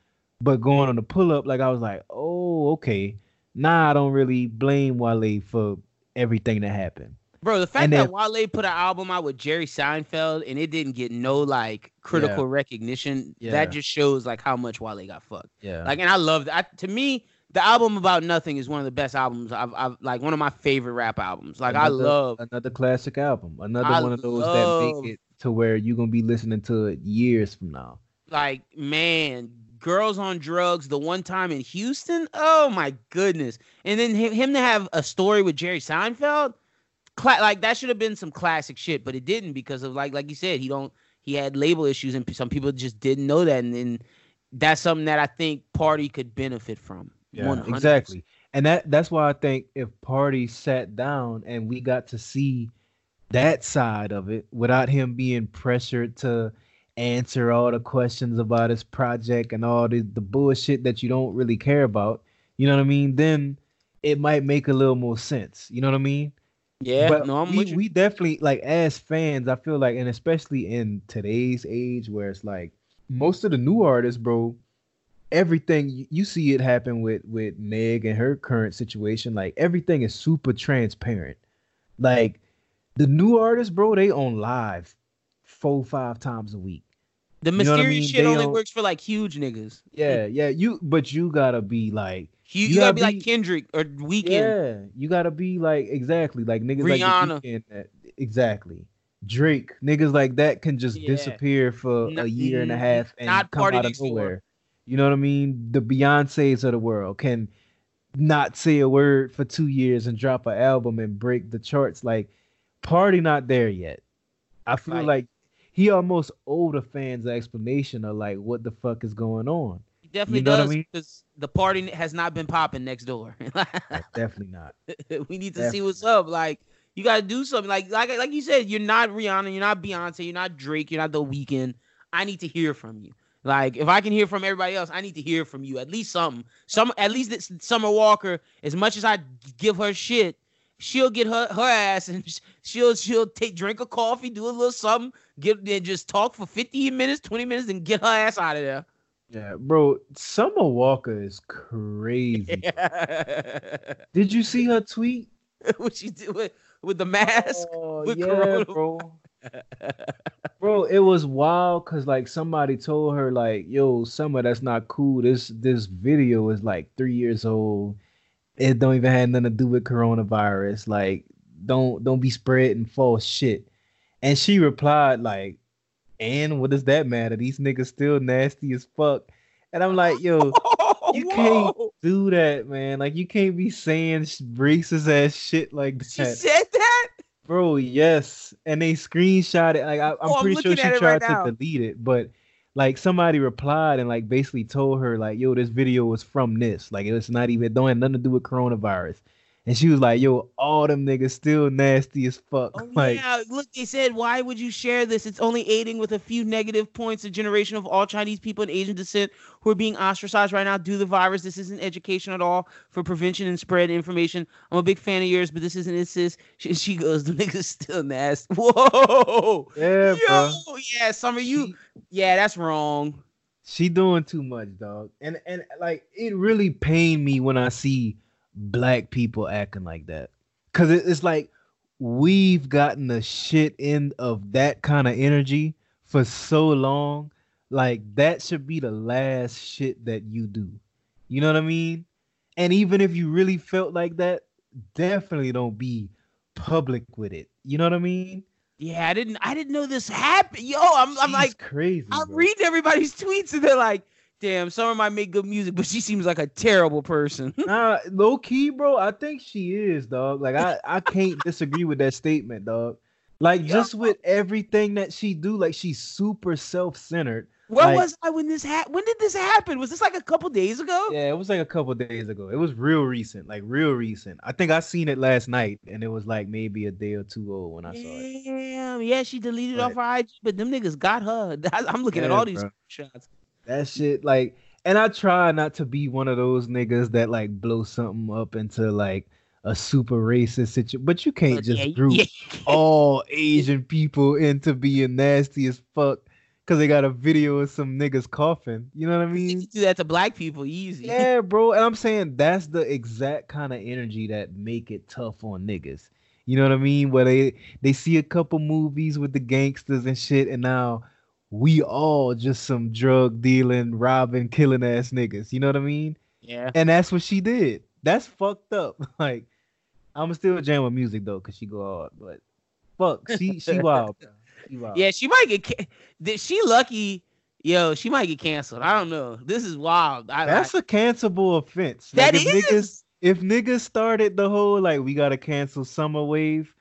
but going on the pull-up like i was like oh okay nah i don't really blame wale for everything that happened Bro, the fact that Wale put an album out with Jerry Seinfeld and it didn't get no like critical recognition, Yeah. that just shows like how much Wale got fucked. yeah Like, and I love that. To me, the album about nothing is one of the best albums I've, I've like one of my favorite rap albums. Like, I love. another classic album another I one of those that make it to where you're gonna be listening to it years from now like man girls on drugs the one time in houston? Oh my goodness. And then him, him to have a story with jerry seinfeld? Cla- like that should have been some classic shit but it didn't because of like like you said he don't he had label issues and some people just didn't know that. And then that's something that i think party could benefit from. 100%. exactly. And that that's why I think if Party sat down and we got to see that side of it without him being pressured to answer all the questions about his project and all the, the bullshit that you don't really care about, you know what I mean? Then it might make a little more sense. You know what I mean? yeah but no we, we definitely like as fans, I feel like, and especially in today's age where it's like most of the new artists, bro, everything you- you see it happen with with Meg and her current situation. Like everything is super transparent. Like the new artists, bro, they on live four five times a week. The you know I mysterious mean? shit They only works for like huge niggas Yeah, yeah. You but you gotta be like you, You you gotta gotta be like kendrick or Weeknd Yeah, you gotta be like exactly like niggas like Rihanna. Weeknd that exactly. Drake, niggas like that can just Yeah. disappear for a year and a half and not come out of nowhere. You know what I mean? The Beyonces of the world can not say a word for two years and drop an album and break the charts. Like, Party not there yet. I feel like he almost owed the fans an explanation of like what the fuck is going on. He definitely know what I does mean? because the party has not been popping next door. [LAUGHS] Definitely not. [LAUGHS] we need to see what's up. Like you got to do something. Like like like you said, you're not Rihanna, you're not Beyonce, you're not Drake, you're not The Weeknd. I need to hear from you. Like if I can hear from everybody else, I need to hear from you. At least something. Some at least Summer Walker. As much as I give her shit, she'll get her her ass and she'll she'll take drink a coffee, do a little something, get then just talk for 15 minutes, 20 minutes, and get her ass out of there. Yeah, bro. Summer Walker is crazy. [LAUGHS] Did you see her tweet? [LAUGHS] what she do with, with the mask? Oh, [LAUGHS] with yeah, corona- bro. bro, it was wild because like somebody told her like, "Yo, Summer, that's not cool. This this video is like three years old. It don't even have nothing to do with coronavirus. Like, don't don't be spreading false shit." And she replied like, "And what does that matter? These niggas still nasty as fuck." And I'm like, "Yo." [LAUGHS] You can't do that, man. Like you can't be saying racist ass shit like that. She said that? Bro, yes. And they screenshot it. Like I, I'm Oh, pretty sure she tried right to delete it, but like somebody replied and like basically told her like, "Yo, this video was from this. Like it's not even it don't have nothing to do with coronavirus." And she was like, "Yo, all them niggas still nasty as fuck." Oh, [LAUGHS] like, yeah. Look, they said, why would you share this? It's only aiding with a few negative points. A generation of all Chinese people and Asian descent who are being ostracized right now due to the virus. This isn't education at all for prevention and spread information. I'm a big fan of yours, but this isn't insist. She, she goes, the niggas still nasty. [LAUGHS] Whoa. yeah, Yo, bro. yeah, Summer, you, She- yeah, that's wrong. she doing too much, dog. And and like it really pained me when I see black people acting like that. Cause it's like we've gotten the shit end of that kind of energy for so long. Like that should be the last shit that you do. You know what I mean? And even if you really felt like that, definitely don't be public with it. You know what I mean? Yeah, I didn't, I didn't know this happened. Yo, I'm, I'm She's like, crazy. I read everybody's tweets and they're like, damn, Summer might make good music, but she seems like a terrible person. [LAUGHS] Nah, low key, bro. I think she is, dog. Like I, I can't disagree with that statement, dog. Like Yeah. just with everything that she do, like she's super self-centered. Where Like- was I when this happened? When did this happen? Was this like a couple days ago? Yeah, it was like a couple days ago. It was real recent, like real recent. I think I seen it last night, and it was like maybe a day or two old when I saw it. Damn, yeah, she deleted But- off her IG, but them niggas got her. [LAUGHS] I'm looking at all these bro. shots. That shit, like, and I try not to be one of those niggas that like blow something up into like a super racist situation, but you can't But just yeah, group yeah. [LAUGHS] all Asian people into being nasty as fuck because they got a video of some niggas coughing. You know what I mean? can do that to black people easy. Yeah, bro. And I'm saying that's the exact kind of energy that make it tough on niggas. You know what I mean? Where they they see a couple movies with the gangsters and shit, and now we all just some drug dealing, robbing, killing ass niggas. You know what I mean? Yeah. And that's what she did. That's fucked up. [LAUGHS] Like, I'm still jam with music though, cause she go hard. But fuck, she she [LAUGHS] wild. She wild. Yeah, she might get. Ca- Did she lucky? Yo, she might get canceled. I don't know. This is wild. I, That's I, a cancelable offense. that Like, if niggas if niggas started the whole like we gotta cancel summer wave,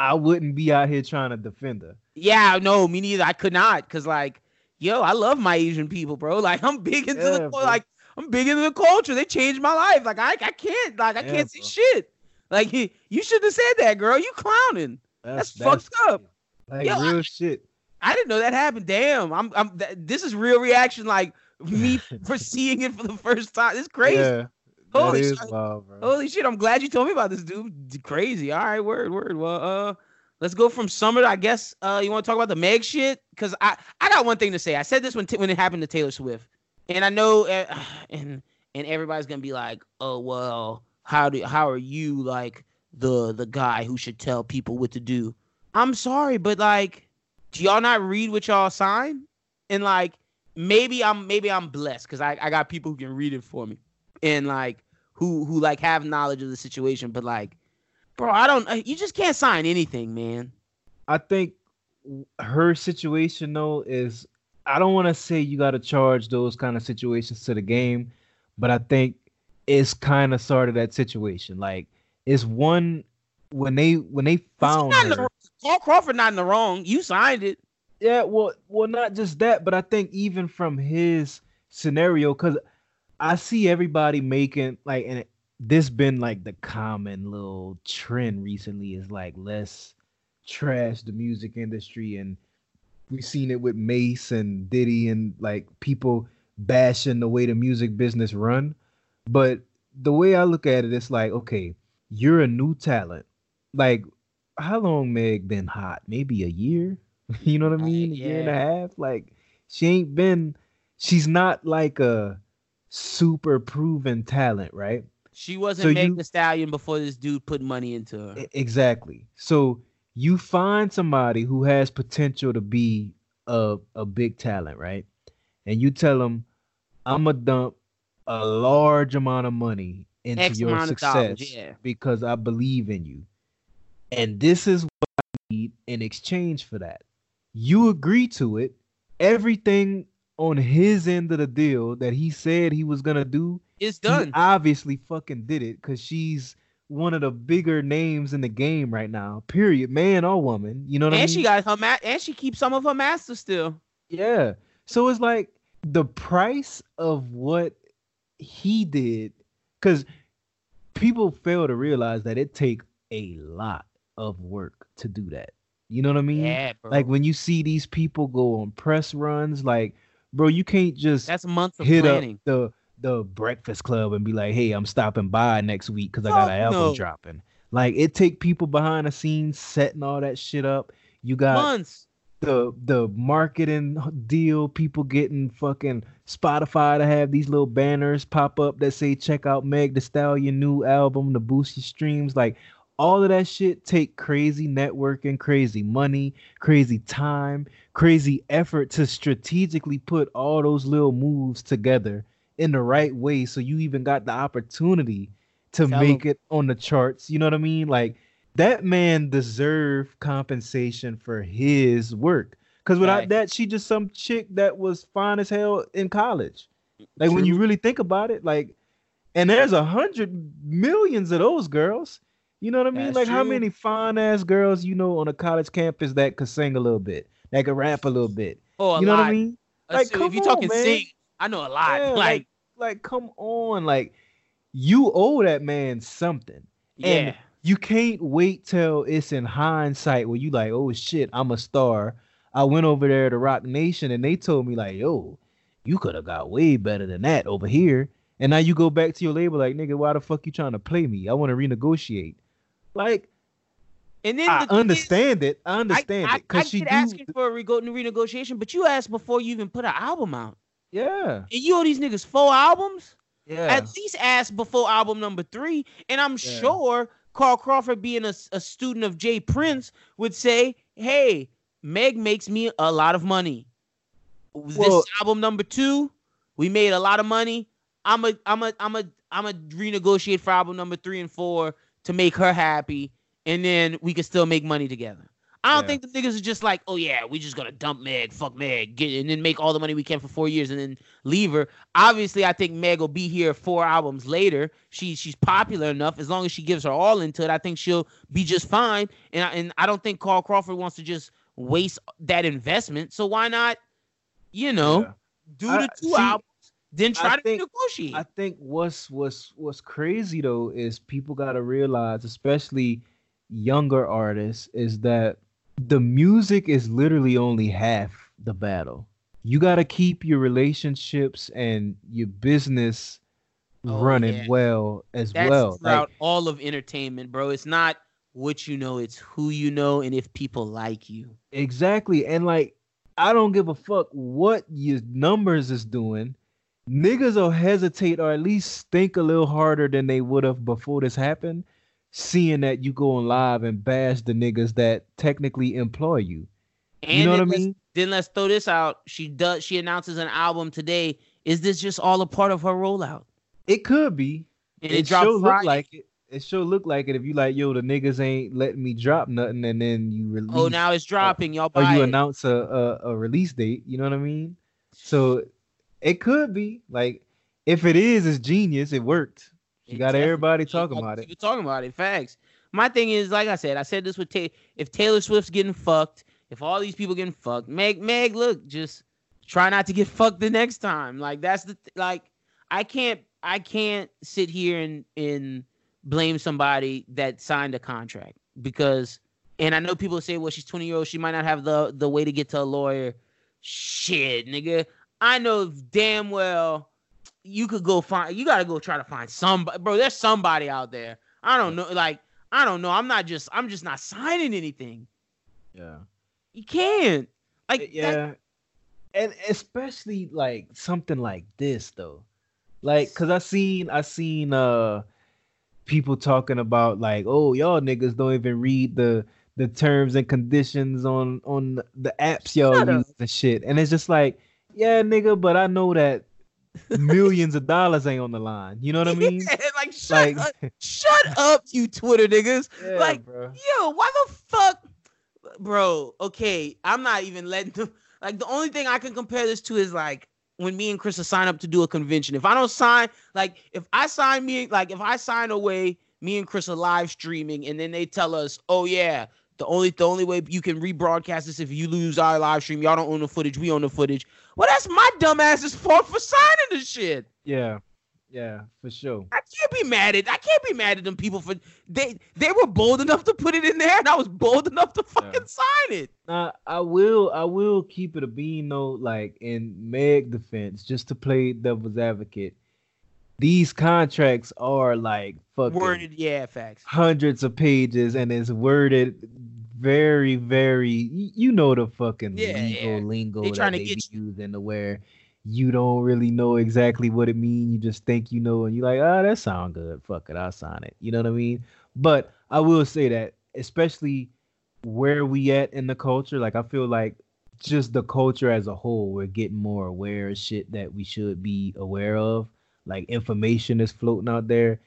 I wouldn't be out here trying to defend her. Yeah, no, me neither. I could not, cause like, yo, I love my Asian people, bro. [LAUGHS] Like, I'm big into Yeah, the bro. like, I'm big into the culture. They changed my life. Like, I, I can't, like, I Yeah, can't see bro. shit. Like, [LAUGHS] you, shouldn't have said that, girl. You clowning. That's fucked up. Like Yo, real shit. I didn't know that happened. Damn, I'm, I'm. Th- this is real reaction. Like me [LAUGHS] for seeing it for the first time. It's crazy. Yeah, Holy shit. wild. Holy shit! I'm glad you told me about this, dude. Crazy. All right, word, word. Well, uh, let's go from summer. to- I guess. Uh, you want to talk about the Meg shit? Cause I, I got one thing to say. I said this when t- when it happened to Taylor Swift, and I know, uh, [SIGHS] and and everybody's gonna be like, oh well, how do how are you like the the guy who should tell people what to do? I'm sorry, but like, do y'all not read what y'all sign? And like, maybe I'm maybe I'm blessed because I I got people who can read it for me, and like who who like have knowledge of the situation. But like, bro, I don't. uh, You just can't sign anything, man. I think her situation though is I don't want to say you got to charge those kind of situations to the game, but I think it's kind of sort of that situation. Like it's one when they when they found her, the, Carl Crawford not in the wrong. You signed it. Yeah, well, well, not just that, but I think even from his scenario, because I see everybody making like, and this been like the common little trend recently is like let's trash the music industry, and we've seen it with Mase and Diddy, and like people bashing the way the music business run. But the way I look at it, it's like, okay, you're a new talent. Like, how long Meg been hot? Maybe a year [LAUGHS] You know what I mean? A yeah. year and a half. Like she ain't been. She's not like a super proven talent, right? She wasn't so Meg the Stallion before this dude put money into her. Exactly. So you find somebody who has potential to be a a big talent, right? And you tell them, "I'm gonna dump a large amount of money into X your success dollars, yeah. because I believe in you, and this is what I need in exchange for that." you agree to it. Everything on his end of the deal that he said he was gonna do is done. obviously fucking did it because she's one of the bigger names in the game right now. Period, man or woman. You know what and I mean? And she got her ma- and she keeps some of her master still. Yeah. So it's like the price of what he did, because people fail to realize that it take a lot of work to do that. You know what I mean? Yeah, bro. Like when you see these people go on press runs, like, bro, you can't just that's months of hit planning. up the the Breakfast Club and be like, hey, I'm stopping by next week because I got an album no. dropping. Like it take people behind the scenes setting all that shit up. You got months. The the marketing deal, people getting fucking Spotify to have these little banners pop up that say check out Meg the Stallion new album to boost your streams. Like all of that shit take crazy networking, crazy money, crazy time, crazy effort to strategically put all those little moves together in the right way so you even got the opportunity to Tell make him. it on the charts. You know what I mean? Like that man deserved compensation for his work. Cause without right. that, she just some chick that was fine as hell in college. Like True. when you really think about it, like, and there's a hundred millions of those girls. You know what I mean? That's like true. how many fine ass girls you know on a college campus that could sing a little bit, that could rap a little bit. Oh, you know lot. what I mean? Like, come if you're talking man. sing, I know a lot. Yeah, [LAUGHS] like, like, like, come on, like you owe that man something. Yeah. And you can't wait till it's in hindsight where you like, oh shit, I'm a star. I went over there to Roc Nation and they told me like, yo, you could have got way better than that over here. And now you go back to your label like, nigga, why the fuck you trying to play me? I want to renegotiate. Like, and then I the understand is, it. I understand I, it because she do, asking for a re- renegotiation, but you asked before you even put an album out. Yeah, and you owe these niggas four albums. Yeah, at least ask before album number three. And I'm yeah. sure Carl Crawford, being a, a student of J. Prince, would say, "Hey, Meg makes me a lot of money. Well, this album number two, we made a lot of money. I'm a, I'm a, I'm a, I'm a renegotiate for album number three and four to make her happy, and then we can still make money together. I don't yeah. think the niggas are just like, oh yeah, we just gonna dump Meg, fuck Meg, get and then make all the money we can for four years and then leave her. Obviously, I think Meg will be here four albums later. She she's popular enough. As long as she gives her all into it, I think she'll be just fine. And I, and I don't think Carl Crawford wants to just waste that investment. So why not, you know, yeah. do the I, two see, albums then try I to think, negotiate. I think what's what's what's crazy though is people got to realize, especially younger artists, is that the music is literally only half the battle. You got to keep your relationships and your business oh, running yeah. well as That's well. Throughout like, all of entertainment, bro. It's not what you know, it's who you know and if people like you. Exactly. And like I don't give a fuck what your numbers is doing niggas will hesitate or at least think a little harder than they would have before this happened, seeing that you go on live and bash the niggas that technically employ you. And you know what I mean? Then let's throw this out. She does. She announces an album today. Is this just all a part of her rollout? It could be. And it, it sure look like it. it sure look like it if you like, yo, the niggas ain't letting me drop nothing, and then you oh, release. Oh, now it's dropping. Y'all or you it. announce a, a a release date. You know what I mean? So it could be like if it is, it's genius. It worked. You got everybody talking about it. People talking about it. Facts. My thing is, like I said, I said this with Tay. If Taylor Swift's getting fucked, if all these people getting fucked, Meg, Meg, look, just try not to get [LAUGHS] fucked the next time. Like that's the th- like. I can't. I can't sit here and and blame somebody that signed a contract because. And I know people say, well, she's 20 year old. She might not have the the way to get to a lawyer. Shit, nigga. I know damn well you could go find you gotta go try to find somebody bro there's somebody out there i don't know like i don't know i'm not just i'm just not signing anything Yeah. you can't like that- yeah. And especially like something like this though. Like cuz I seen I seen uh people talking about like, "Oh, y'all niggas don't even read the the terms and conditions on on the apps y'all use and shit." And it's just like, "Yeah, nigga, but I know that millions of dollars ain't on the line." You know what I [LAUGHS] mean? Yeah, like shut Like up, [LAUGHS] shut up you twitter niggas yeah, like, bro. yo why the fuck bro okay i'm not even letting them like the only thing i can compare this to is like when me and chris sign up to do a convention if i don't sign like if i sign me like if i sign away me and chris are live streaming and then they tell us oh yeah the only the only way you can rebroadcast this if you lose our live stream y'all don't own the footage we own the footage well that's my dumbass's fault for signing the shit Yeah. Yeah, for sure. I can't be mad at I can't be mad at them people for they they were bold enough to put it in there and I was bold enough to fucking sign it. Now I will I will keep it a bean though, like in Meg defense, just to play devil's advocate. These contracts are like fucking Worded, yeah, facts. hundreds of pages and it's worded very, very you know the fucking Yeah, legal yeah. lingo They that trying to they get be using to where you don't really know exactly what it means. You just think you know, and you're like, ah, that sound good. Fuck it, I'll sign it. You know what I mean? But I will say that, especially where we at in the culture, like I feel like just the culture as a whole, we're getting more aware of shit that we should be aware of. Like information is floating out there.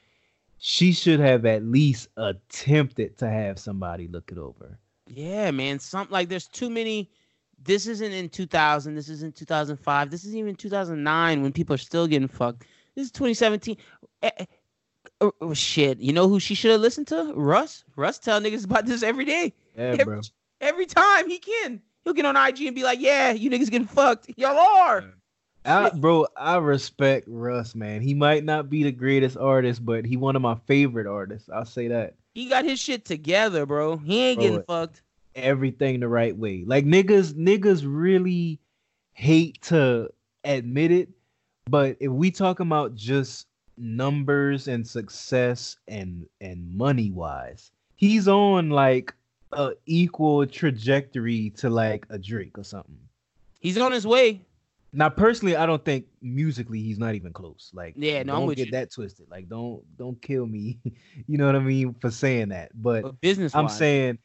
She should have at least attempted to have somebody look it over. Yeah, man. Some like there's too many. This isn't in 2000. This isn't 2005. This isn't even 2009 when people are still getting fucked. This is 2017. Eh, eh, oh, oh, shit. You know who she should have listened to? Russ. Russ tell niggas about this every day. Yeah, every, bro. every time he can. He'll get on IG and be like, "Yeah, you niggas getting fucked. Y'all are." I, bro, I respect Russ, man. He might not be the greatest artist, but he one of my favorite artists. I'll say that. He got his shit together, bro. He ain't Bro, getting fucked. Everything the right way. Like niggas, niggas really hate to admit it, but if we talking about just numbers and success and and money wise, he's on like a equal trajectory to like a Drake or something. He's on his way. Now, personally, I don't think musically he's not even close. Like, Yeah, no, don't get you. that twisted. Like, don't don't kill me. [LAUGHS] you know what I mean for saying that. But But business, I'm saying,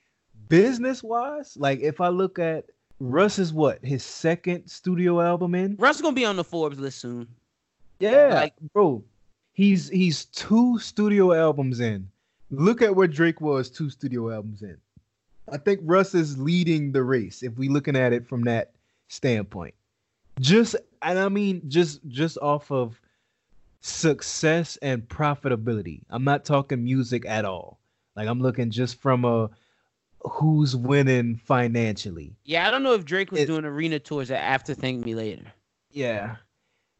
business wise, like if I look at Russ is what his second studio album in. Russ is gonna be on the Forbes list soon. Yeah, Like- bro, he's he's two studio albums in. Look at where Drake was two studio albums in. I think Russ is leading the race if we looking at it from that standpoint. Just and I mean just just off of success and profitability. I'm not talking music at all. Like I'm looking just from a who's winning financially. Yeah, I don't know if Drake was It- doing arena tours after Thank Me Later. Yeah.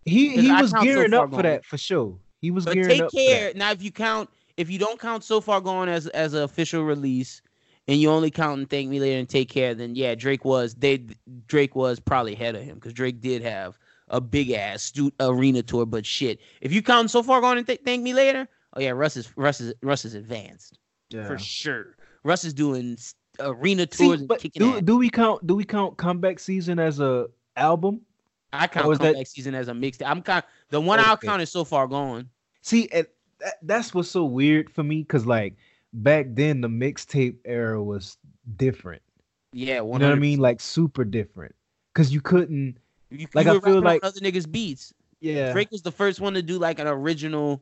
He he I was So gearing Far up for Gone. that for sure. He was But gearing take up for care now. If you count, if you don't count So Far Gone as as an official release, and you only count and Thank Me Later and Take Care, then yeah, Drake was they Drake was probably ahead of him because Drake did have a big ass arena tour. But shit, if you count So Far Gone and Th- Thank Me Later, oh yeah, Russ is Russ is Russ is advanced Yeah. for sure. Russ is doing arena See, tours and but kicking do, ass. do we count do we count comeback season as a album? I count was that- comeback season as a mixtape. I'm kind the one I'll count is So Far Gone. See, and that, that's what's so weird for me because like back then the mixtape era was different. Yeah, You know what I mean? Like super different. Cause you couldn't. You, Like, you I feel like- other niggas' beats. Yeah. Drake was the first one to do like an original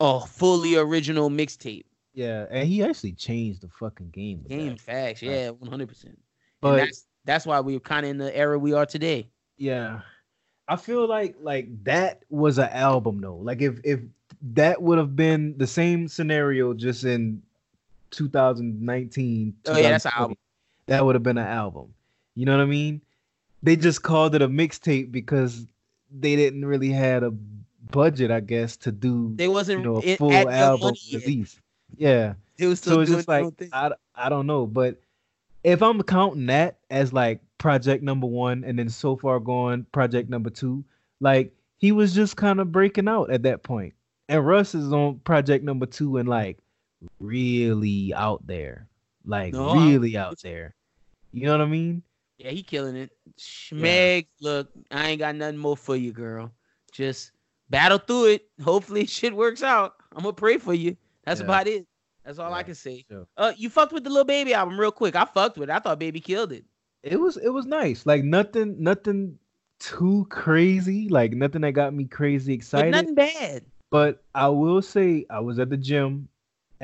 a fully original mixtape. Yeah, and he actually changed the fucking game. with Game that. facts, yeah, one hundred percent. But that's that's why we're kind of in the era we are today. yeah, I feel like like that was an album though. Like if if that would have been the same scenario just in 2019. Oh, yeah, that's an album. That would have been an album. You know what I mean? They just called it a mixtape because they didn't really had a budget, I guess, to do They wasn't know a full album release. Yeah. It was still so it's just like. I, I don't know, but if I'm counting that as like project number one and then so far gone project number two, like he was just kind of breaking out at that point. And Russ is on project number two and like really out there, like No, really out there. You know what I mean? Yeah, he killing it. Schmeg, look, I ain't got nothing more for you, girl. Just battle through it. [LAUGHS] Hopefully, shit works out. I'm gonna pray for you. That's Yeah. about it. That's all I can say. sure. Uh, you fucked with the little baby album real quick. I fucked with it. I thought Baby killed it. It was it was nice. Like nothing nothing too crazy. Like nothing that got me crazy But excited. nothing bad. But I will say I was at the gym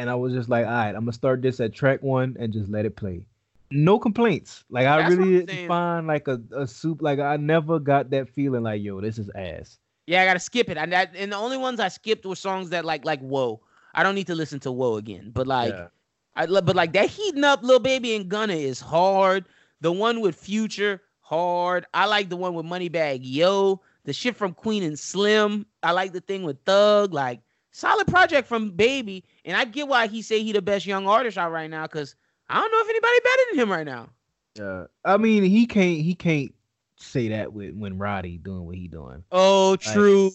and I was just like, all right, I'm gonna start this at track one and just let it play. No complaints. Like I That's really didn't find like a, a soup. Like I never got that feeling like, yo, this is ass. Yeah, I gotta skip it. And that and the only ones I skipped were songs that like like whoa. I don't need to listen to whoa again. But like Yeah. I love, but like that heating up, little baby and Gunna is hard. The one with Future, hard. I like the one with Moneybagg Yo. The shit from Queen and Slim. I like the thing with Thug. Like solid project from Baby. And I get why he say he the best young artist out right now. Cause I don't know if anybody better than him right now. Yeah. I mean, he can't he can't say that with when Roddy doing what he doing. Oh, true.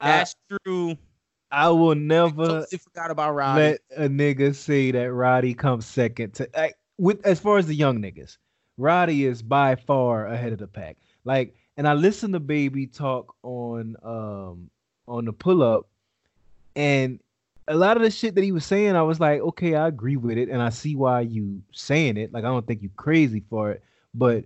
I- That's true. I will I never totally forgot about Roddy. let a nigga say that Roddy comes second to like, with as far as the young niggas. Roddy is by far ahead of the pack. Like, and I listened to Baby talk on um on the pull up, and a lot of the shit that he was saying, I was like, okay, I agree with it, and I see why you saying it. Like, I don't think you crazy for it, but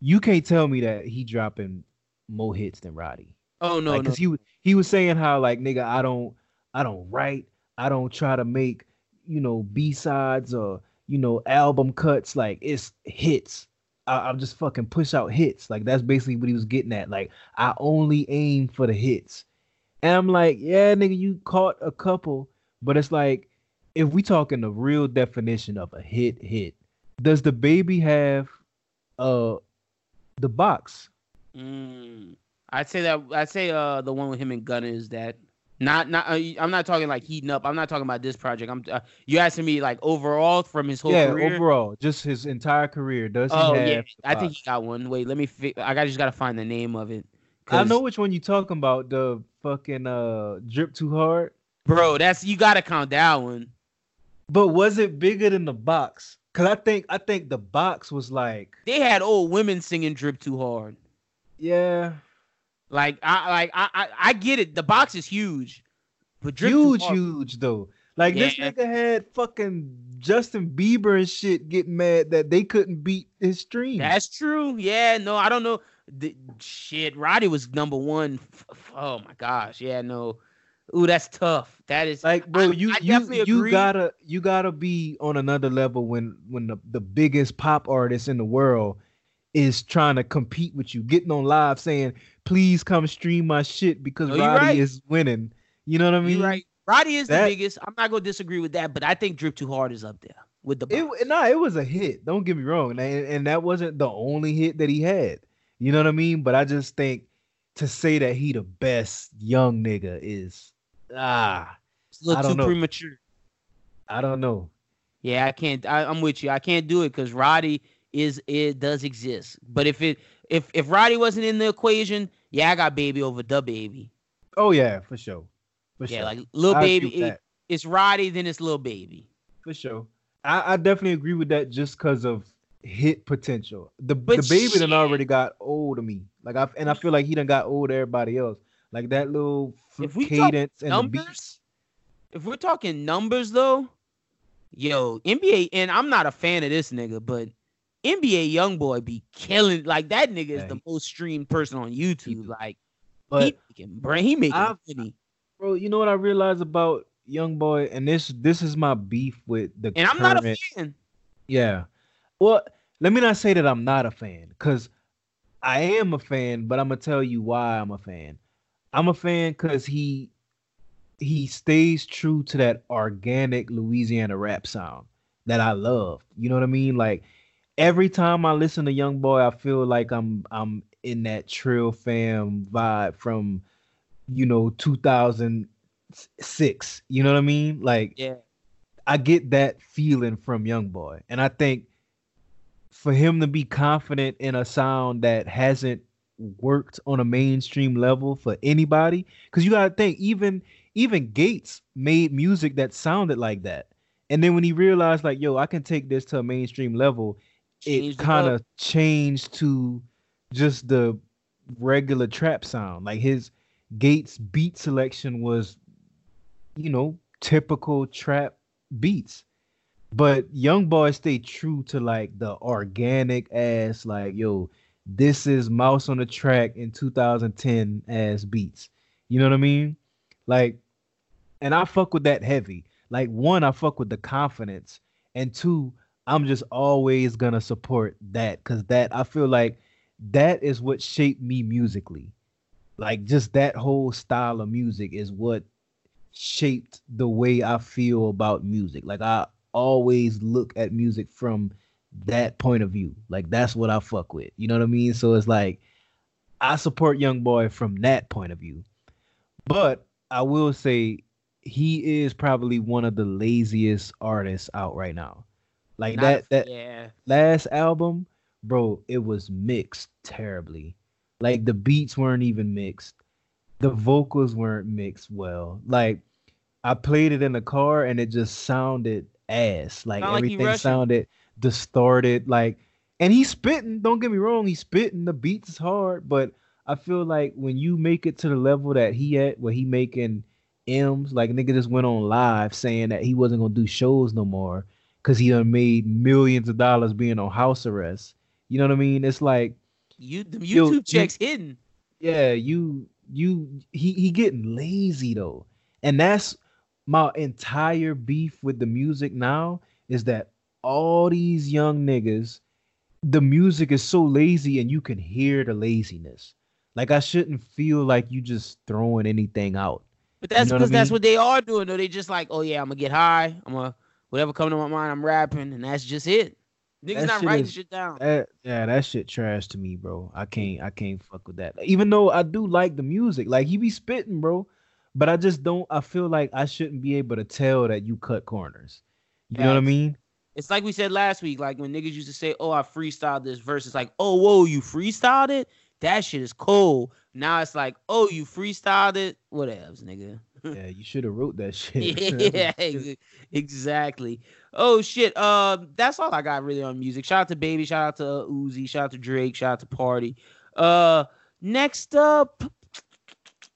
you can't tell me that he dropping more hits than Roddy. oh no, like, no. he he was saying how like nigga, I don't I don't write, I don't try to make you know B sides or you know album cuts. Like it's hits. I, I'm just fucking push out hits. Like that's basically what he was getting at. Like I only aim for the hits. And I'm like, yeah, nigga, you caught a couple, but it's like if we talking the real definition of a hit hit, does the baby have uh the box? Mm. I'd say that I'd say uh the one with him and Gunna is that not not uh, I'm not talking like heating up. I'm not talking about this project. I'm uh, you asking me like overall from his whole yeah, career. overall, just his entire career. Does he oh have? yeah, I think he got one. Wait, let me. Fi- I got just gotta find the name of it. I know which one you talking about. The fucking uh drip too hard. bro. That's you gotta count that one. But was it bigger than the box? Cause I think I think the box was like, They had old women singing "Drip Too Hard." yeah, Like I like I I, I get it. The box is huge, but Drip Too huge, huge though. Like this nigga had fucking Justin Bieber and shit get mad that they couldn't beat his stream. That's true. Yeah, no, I don't know. The, shit, Roddy was number one. Oh my gosh, yeah, no. Ooh, that's tough. That is like bro, I- you I you you gotta you gotta be on another level when when the, the biggest pop artist in the world is trying to compete with you, getting on live saying, "Please come stream my shit because No, Roddy right. is winning." You know what I mean? You right. Roddy is That- the biggest. I'm not gonna disagree with that, but I think Drip Too Hard is up there with the. It no, it was a hit. Don't get me wrong, and, and that wasn't the only hit that he had. You know what I mean? But I just think to say that he the best young nigga is ah, It's a little I don't too know. premature. I don't know. Yeah, I can't. I, I'm with you. I can't do it because Roddy is it does exist. But if it if if Roddy wasn't in the equation, yeah, I got Baby over the Baby. Oh yeah, for sure, for Yeah, sure. like little Baby, it- it's Roddy, then it's little Baby. for sure. I, I definitely agree with that just because of hit potential. The But the baby done already got old to me. Like I and I feel like he done got old to everybody else. Like that little If we cadence and numbers, if we're talking numbers though, yo, NBA, and I'm not a fan of this nigga, but NBA YoungBoy be killing like that nigga is the most streamed person on YouTube. Like But he making brain, he making I've- money. Bro, you know what I realized about Young Boy, and this this is my beef with the. And I'm not a fan. Yeah, well, let me not say that I'm not a fan, cause I am a fan, but I'm gonna tell you why I'm a fan. I'm a fan because he he stays true to that organic Louisiana rap sound that I love. You know what I mean? Like every time I listen to Young Boy, I feel like I'm I'm in that Trill Fam vibe from you know 2006. You know what I mean? Like yeah, I get that feeling from Young Boy, and I think for him to be confident in a sound that hasn't worked on a mainstream level for anybody, because you gotta think even even Gates made music that sounded like that. And then when he realized, like, yo, I can take this to a mainstream level, it kind of changed to just the regular trap sound. Like his Gates beat selection was, you know, typical trap beats. But Young Boy stay true to like the organic ass, like, yo, this is Mouse on the Track in 2010 ass beats. You know what I mean? Like and I fuck with that heavy. Like one, I fuck with the confidence, and two, I'm just always gonna support that because that I feel like that is what shaped me musically. Like just that whole style of music is what shaped the way I feel about music. Like I always look at music from that point of view. Like that's what I fuck with. You know what I mean? So it's like I support Young Boy from that point of view. But I will say he is probably one of the laziest artists out right now. Like Not that that yeah. last album, bro, it was mixed terribly. Like the beats weren't even mixed. The vocals weren't mixed well. Like I played it in the car and it just sounded ass. Like Not everything like sounded distorted. Like and he's spitting, don't get me wrong, he's spitting. The beats is hard, but I feel like when you make it to the level that he at, where he making M's. Like nigga just went on live saying that he wasn't gonna do shows no more because he done made millions of dollars being on house arrest. You know what I mean? It's like you the YouTube yo, checks you, hidden. Yeah, you you he he getting lazy though, and that's my entire beef with the music now is that all these young niggas, the music is so lazy and you can hear the laziness. Like I shouldn't feel like you just throwing anything out. But that's because you know that's what they are doing. Though they just like, oh yeah, I'm gonna get high. I'm gonna whatever come to my mind, I'm rapping, and that's just it. Niggas that not shit writing is, shit down. That, yeah, that shit trash to me, bro. I can't, I can't fuck with that. Even though I do like the music, like he be spitting, bro. But I just don't. I feel like I shouldn't be able to tell that you cut corners. You know what I mean? It's like we said last week, like when niggas used to say, "Oh, I freestyled this verse." It's like, "Oh, whoa, you freestyled it." That shit is cool. Now it's like, oh, you freestyled it. Whatevs, nigga. yeah, you should have wrote that [LAUGHS] shit. yeah, exactly. Oh shit. Uh, that's all I got really on music. Shout out to Baby. Shout out to Uzi. Shout out to Drake. Shout out to Party. Uh, next up,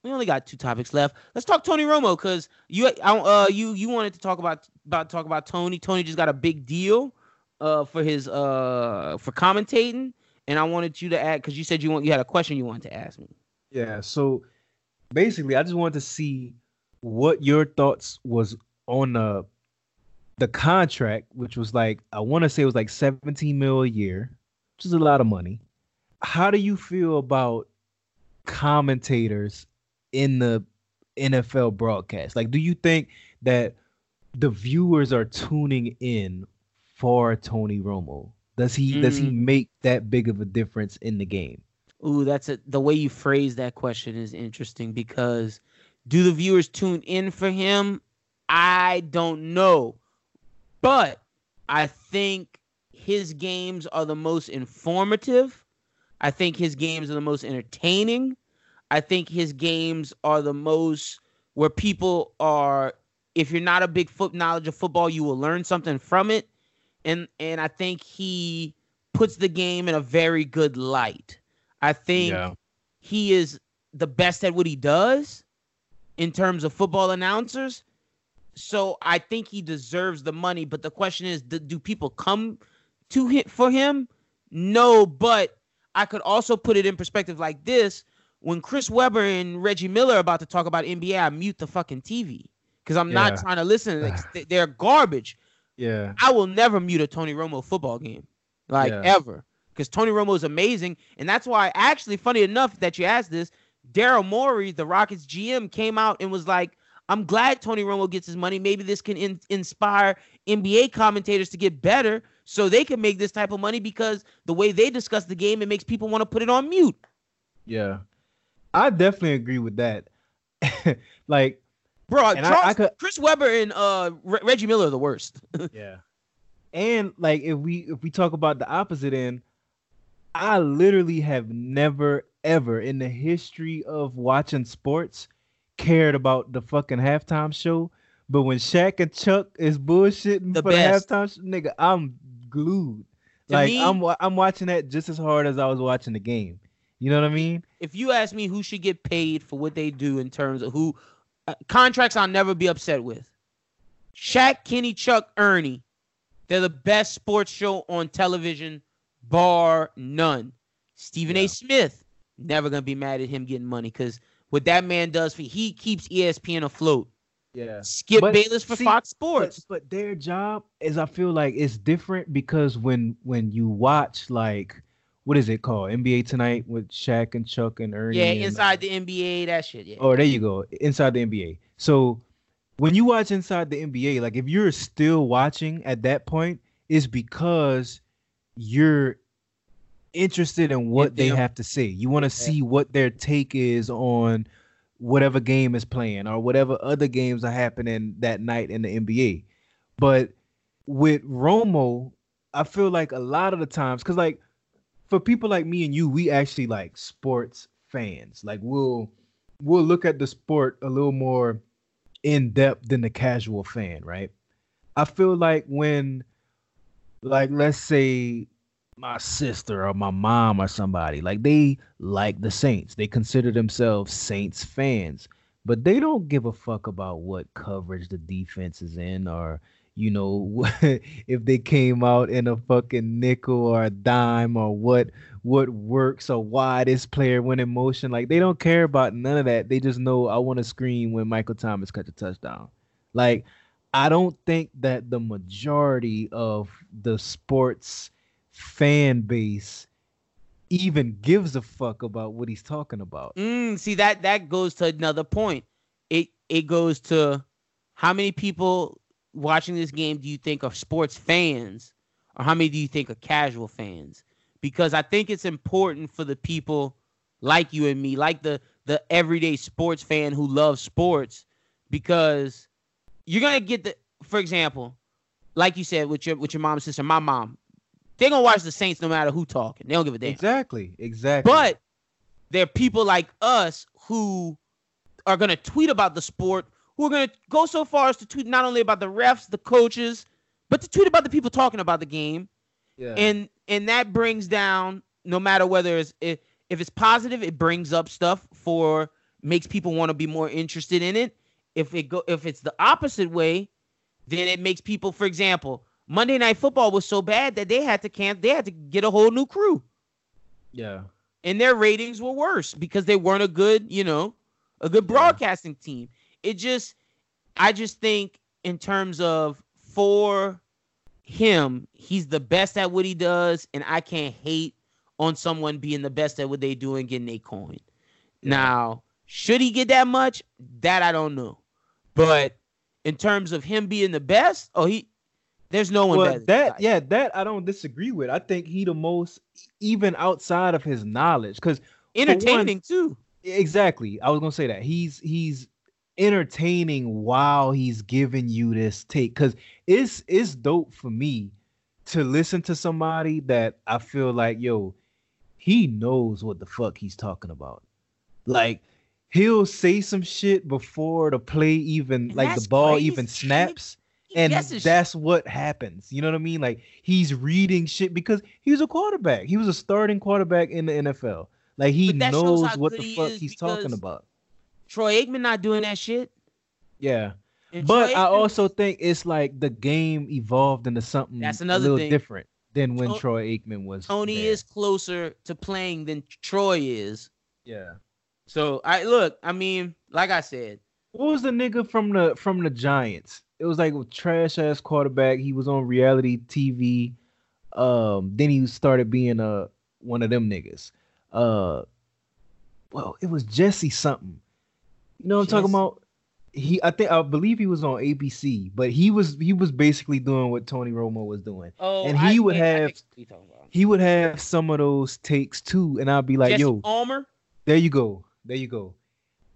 we only got two topics left. Let's talk Tony Romo because you, uh, you, you wanted to talk about about talk about Tony. Tony just got a big deal, uh, for his uh for commentating and I wanted you to add because you said you want you had a question you wanted to ask me. Yeah. So basically, I just wanted to see what your thoughts was on the the contract, which was like I want to say it was like 17 mil a year, which is a lot of money. How do you feel about commentators in the NFL broadcast? Like, do you think that the viewers are tuning in for Tony Romo? Does he mm. does he mm. make that big of a difference in the game? Ooh, that's a, the way you phrase that question is interesting because do the viewers tune in for him? I don't know. But I think his games are the most informative. I think his games are the most entertaining. I think his games are the most where people are if you're not a big foot knowledge of football, you will learn something from it and and I think he puts the game in a very good light. I think yeah. he is the best at what he does in terms of football announcers. So I think he deserves the money. But the question is, do, do people come to him for him? No, but I could also put it in perspective like this: when Chris Webber and Reggie Miller are about to talk about NBA, I mute the fucking TV because I'm not trying to [SIGHS] listen. Like, they're garbage. Yeah. I will never mute a Tony Romo football game, like Yeah. ever, because Tony Romo is amazing, and that's why. Actually, funny enough that you asked this, Daryl Morey, the Rockets GM, came out and was like, "I'm glad Tony Romo gets his money. Maybe this can in- inspire NBA commentators to get better, so they can make this type of money because the way they discuss the game, it makes people want to put it on mute." Yeah. I definitely agree with that. [LAUGHS] like, Bro, And I- I could- Chris Webber and uh, Re- Reggie Miller are the worst. [LAUGHS] yeah. And like if we if we talk about the opposite end, I literally have never ever in the history of watching sports cared about the fucking halftime show. But when Shaq and Chuck is bullshitting The for best. the halftime show, nigga, I'm glued. To like me- I'm I'm watching that just as hard as I was watching the game. You know what I mean? if you ask me who should get paid for what they do in terms of who uh, contracts, I'll never be upset with. Shaq, Kenny, Chuck, Ernie, they're the best sports show on television, bar none. Stephen Yeah. A. Smith, never gonna be mad at him getting money because what that man does for he keeps ESPN afloat. Yeah. Skip But Bayless for see, Fox But, Sports. but their job is I feel like it's different because when when you watch like what is it called NBA Tonight with Shaq and Chuck and Ernie. yeah, and- inside uh, the NBA, that shit. Yeah. Oh, there you go. Inside the NBA. So when you watch inside the NBA, like if you're still watching at that point, it's because you're interested in what they have to say. You want to Yeah. see what their take is on whatever game is playing or whatever other games are happening that night in the NBA. But with Romo, I feel like a lot of the times, because like for people like me and you, we actually like sports fans. Like we'll we'll look at the sport a little more in depth than the casual fan, right? I feel like when like let's say my sister or my mom or somebody, like they like the Saints. They consider themselves Saints fans, but they don't give a fuck about what coverage the defense is in or you know [LAUGHS] if they came out in a fucking nickel or a dime or what what works or why this player went in motion like they don't care about none of that. They just know i want to scream when michael thomas catch a touchdown. Like i don't think that the majority of the sports fan base even gives a fuck about what he's talking about. Mm, see that that goes to another point. It it goes to how many people watching this game do you think are sports fans, or how many do you think are casual fans? Because I think it's important for the people like you and me, like the the everyday sports fan who loves sports, because you're gonna get the, for example, like you said with your with your mom and sister, my mom, they're gonna watch the Saints no matter who talking. They don't give a damn. exactly exactly But there are people like us who are going to tweet about the sport, who are going to go so far as to tweet not only about the refs, the coaches, but to tweet about the people talking about the game. yeah And and that brings down no matter whether it's if, if it's positive, it brings up stuff for makes people want to be more interested in it. If it go if it's the opposite way, then it makes people, for example, Monday Night Football was so bad that they had to camp, they had to get a whole new crew yeah and their ratings were worse because they weren't a good, you know, a good Yeah. broadcasting team. It just, I just think in terms of for him, he's the best at what he does, and I can't hate on someone being the best at what they do and getting a coin. Now, should he get that much? That I don't know, but in terms of him being the best, oh, he, there's no one well, better. that yeah, that I don't disagree with. I think he the most even outside of his knowledge because entertaining too. exactly. I was gonna say that he's he's entertaining while he's giving you this take because it's it's dope for me to listen to somebody that I feel like yo, he knows what the fuck he's talking about. Like he'll say some shit before the play even And like the ball crazy, even snaps He and guesses that's what happens. You know what I mean? Like he's reading shit because he was a quarterback. He was a starting quarterback in the NFL. Like he knows what the he fuck he's talking about. Troy Aikman not doing that shit. Yeah. And But I also think it's like the game evolved into something That's a another little thing. different than when Troy Aikman was. Tony there. is closer to playing than Troy is. Yeah. So I look, I mean, like I said, What was the nigga from the from the Giants? It was like a trash ass quarterback. He was on reality TV. Um, then he started being a one of them niggas. Uh, well, it was Jesse something. You know what I'm talking about? He, I think, I believe he was on ABC, but he was he was basically doing what Tony Romo was doing. oh, And he would yeah, have- think what you talking about. He would have some of those takes too, and I'd be like, Jesse "Yo, Palmer. there you go. There you go.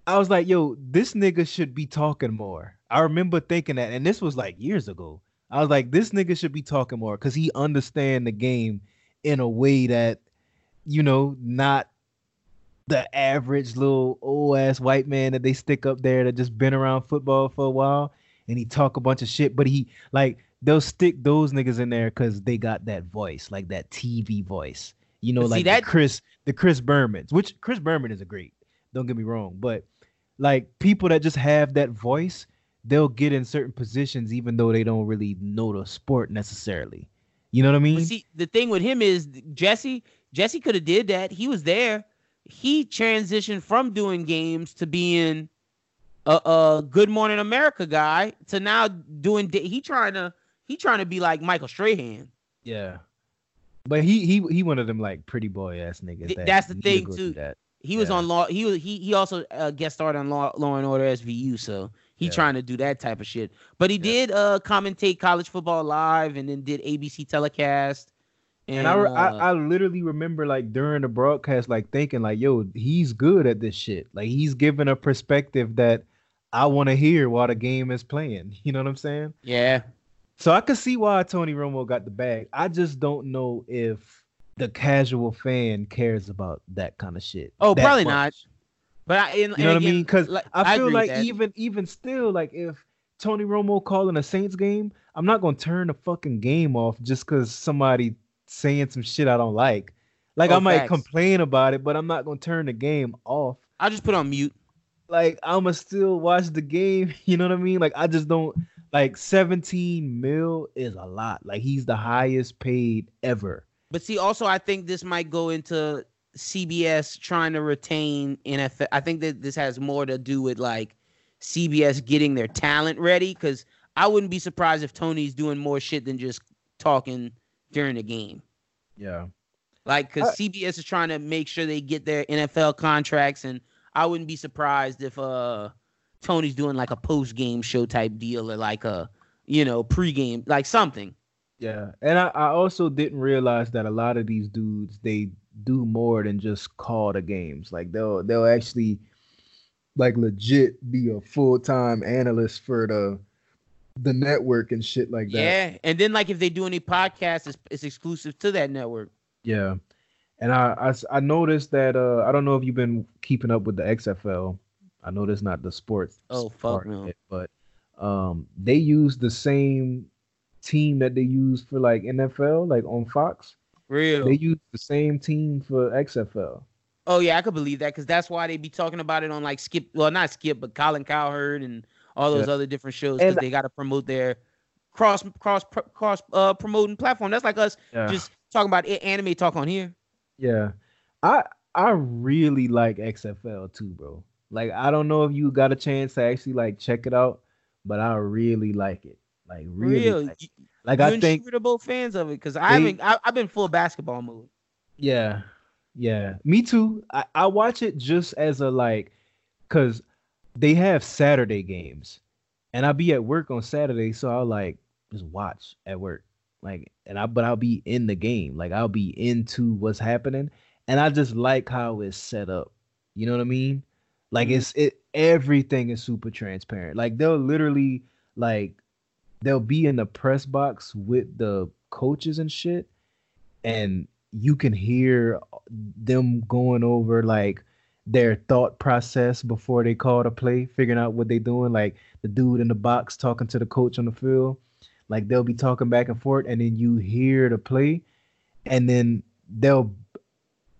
I was like, yo, this nigga should be talking more. I remember thinking that, and this was like years ago. I was like, this nigga should be talking more because he understand the game in a way that, you know, not the average little old ass white man that they stick up there that just been around football for a while and he talk a bunch of shit. But he like they'll stick those niggas in there because they got that voice, like that TV voice. You know, see, like that- the Chris, the Chris Bermans, which Chris Berman is a great. Don't get me wrong, but like people that just have that voice, they'll get in certain positions even though they don't really know the sport necessarily. You know what I mean? See, the thing with him is Jesse. Jesse could have did that. He was there. He transitioned from doing games to being a, a Good Morning America guy to now doing. He trying to. He trying to be like Michael Strahan. yeah. But he he he one of them like pretty boy ass niggas. Th- that that's the thing, too. That. He was on law. He was he he also uh, guest starred on Law, Law and Order SVU. So he Yeah. trying to do that type of shit. But he Yeah. did uh commentate college football live and then did ABC telecast. And, I, uh, I I literally remember like during the broadcast like thinking like yo he's good at this shit like he's giving a perspective that I want to hear while the game is playing [LAUGHS] you know what I'm saying yeah. so I could see why Tony Romo got the bag I just don't know if the casual fan cares about that kind of shit Oh, probably much. not. But I, and, you know and what I mean because like, I feel with like even even still like if Tony Romo calling a Saints game I'm not gonna turn the fucking game off just because somebody saying some shit I don't like. Like Oh, I might facts. complain about it, but I'm not gonna turn the game off. I'll just put on mute. Like I'ma still watch the game. [LAUGHS] You know what I mean? Like I just don't like 17 mil is a lot. Like he's the highest paid ever. But see, also, I think this might go into CBS trying to retain NFL. I think that this has more to do with like CBS getting their talent ready. Because I wouldn't be surprised if Tony's doing more shit than just talking during the game. Yeah. Like, because I- CBS is trying to make sure they get their NFL contracts, and I wouldn't be surprised if uh Tony's doing like a post game show type deal or like a you know pregame like something. Yeah. And I, I also didn't realize that a lot of these dudes they do more than just call the games. Like they'll they'll actually like legit be a full time analyst for the the network and shit like that. Yeah, and then like if they do any podcasts, it's, it's exclusive to that network. Yeah. And I I noticed that uh I don't know if you've been keeping up with the XFL. I know that's not the sports. Oh, fuck no. it, but um they use the same team that they use for like NFL, like on Fox. Real. They use the same team for XFL. oh yeah, I could believe that because that's why they be talking about it on like Skip. Well, not Skip, but Colin Cowherd and all those other different shows because they got to promote their cross cross cross uh promoting platform. That's like us Yeah. just talking about a- anime talk on here. Yeah. I I really like XFL too, bro. Like I don't know if you got a chance to actually like check it out, but I really like it. Like really Real. like, like I think are both fans of it because I haven't. I, I've been full basketball mode. Yeah. Yeah. Me too. I, I watch it just as a like cause they have Saturday games. And I'll be at work on Saturday, so I'll like just watch at work. Like and I but I'll be in the game. Like I'll be into what's happening. And I just like how it's set up. You know what I mean? Like Mhm. it's it everything is super transparent. Like they'll literally like they'll be in the press box with the coaches and shit and you can hear them going over like their thought process before they call the play, figuring out what they're doing. Like the dude in the box talking to the coach on the field, like they'll be talking back and forth, and then you hear the play, and then they'll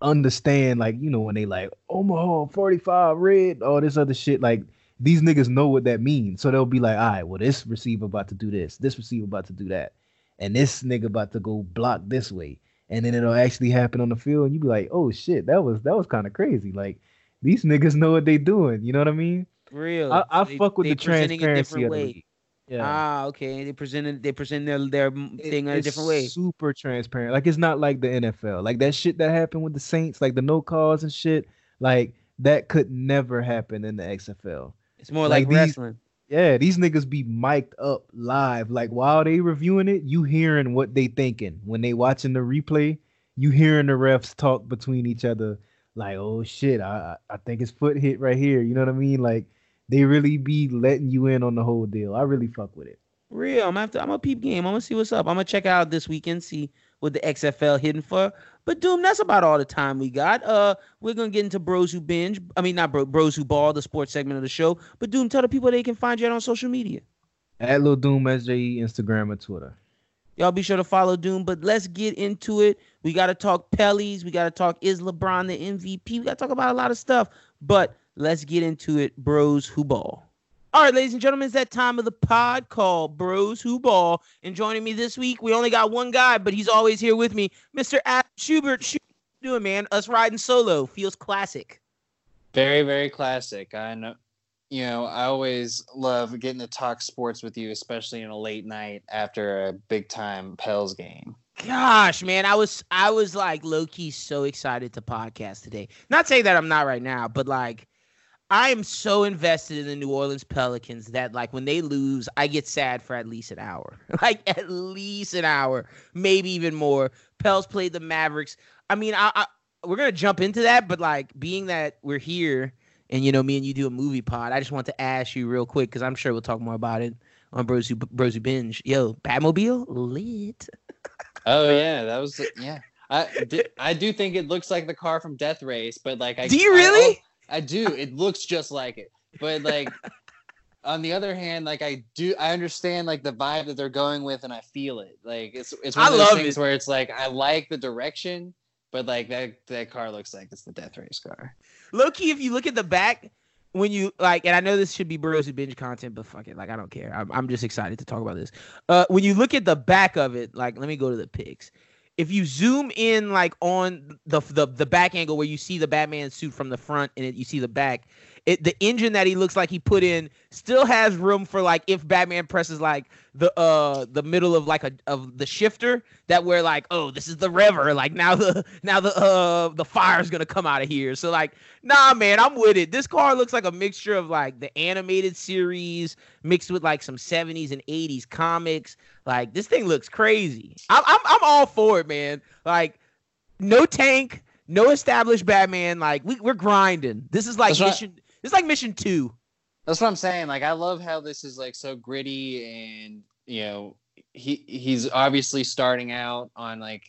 understand, like you know, when they like Omaha 45 red, all this other shit, like these niggas know what that means. So they'll be like, all right, well, this receiver about to do this, this receiver about to do that, and this nigga about to go block this way and then it'll actually happen on the field and you be like oh shit that was that was kind of crazy like these niggas know what they doing. You know what I mean? Real. I, I They- fuck with the presenting it a transparency different of the way. Yeah. Ah, okay. They presented they present their their It- thing in a different way. Super transparent. Like it's not like the NFL. Like that shit that happened with the Saints, like the no calls and shit. Like that could never happen in the XFL. It's more like like, these- wrestling. Yeah, these niggas be mic'd up live. Like while they reviewing it, you hearing what they thinking. When they watching the replay, you hearing the refs talk between each other. Like, oh shit, I I think his foot hit right here. You know what I mean? Like they really be letting you in on the whole deal. I really fuck with it. Real. I'm gonna have to, I'm a peep game. I'm gonna see what's up. I'm gonna check out this weekend, see what the XFL hitting for. But Doom, that's about all the time we got. Uh, we're gonna get into Bros Who Binge. I mean, not bro, Bros Who Ball, the sports segment of the show. But Doom, tell the people they can find you out on social media. At Lil Doom SJE, Instagram and Twitter. Y'all be sure to follow Doom. But let's get into it. We gotta talk Pellies. We gotta talk is LeBron the MVP. We gotta talk about a lot of stuff. But let's get into it. Bros Who Ball. All right, ladies and gentlemen, it's that time of the pod called Bros Who Ball. And joining me this week, we only got one guy, but he's always here with me, Mr. Adam Schubert. Schubert, doing, man? Us riding solo feels classic. Very, very classic. I know. You know, I always love getting to talk sports with you, especially in a late night after a big time Pels game. Gosh, man, I was I was like low key so excited to podcast today. Not saying that I'm not right now, but like I am so invested in the New Orleans Pelicans that like when they lose, I get sad for at least an hour. [LAUGHS] like at least an hour, maybe even more. Pels played the Mavericks. I mean, I, I we're gonna jump into that, but like being that we're here and you know me and you do a movie pod, I just want to ask you real quick because I'm sure we'll talk more about it on Bros Who Bros Who Binge. Yo, Batmobile lit. [LAUGHS] Oh yeah, that was yeah. I di- I do think it looks like the car from Death Race, but like I Do you really? I, do. It looks just like it, but like [LAUGHS] on the other hand, like I do, I understand like the vibe that they're going with, and I feel it. Like it's it's one I of those love things it. where it's like I like the direction, but like that that car looks like it's the Death Race car. Low key, if you look at the back, when you like, and I know this should be Bros Who Binge content, but fuck it, like I don't care. I'm, I'm just excited to talk about this. Uh, when you look at the back of it, like, let me go to the pics. If you zoom in, like on the the the back angle where you see the Batman suit from the front and it, you see the back, it the engine that he looks like he put in still has room for like if Batman presses like the uh the middle of like a of the shifter that where like oh this is the river like now the now the uh the fire's gonna come out of here. So like nah man i'm with it. This car looks like a mixture of like the animated series mixed with like some 70s and 80s comics like this thing looks crazy. I'm i'm, I'm all for it man. Like no tank no established batman. Like we, we're grinding. This is like That's right. mission this is like mission two. That's what I'm saying. Like I love how this is like so gritty and you know he he's obviously starting out on like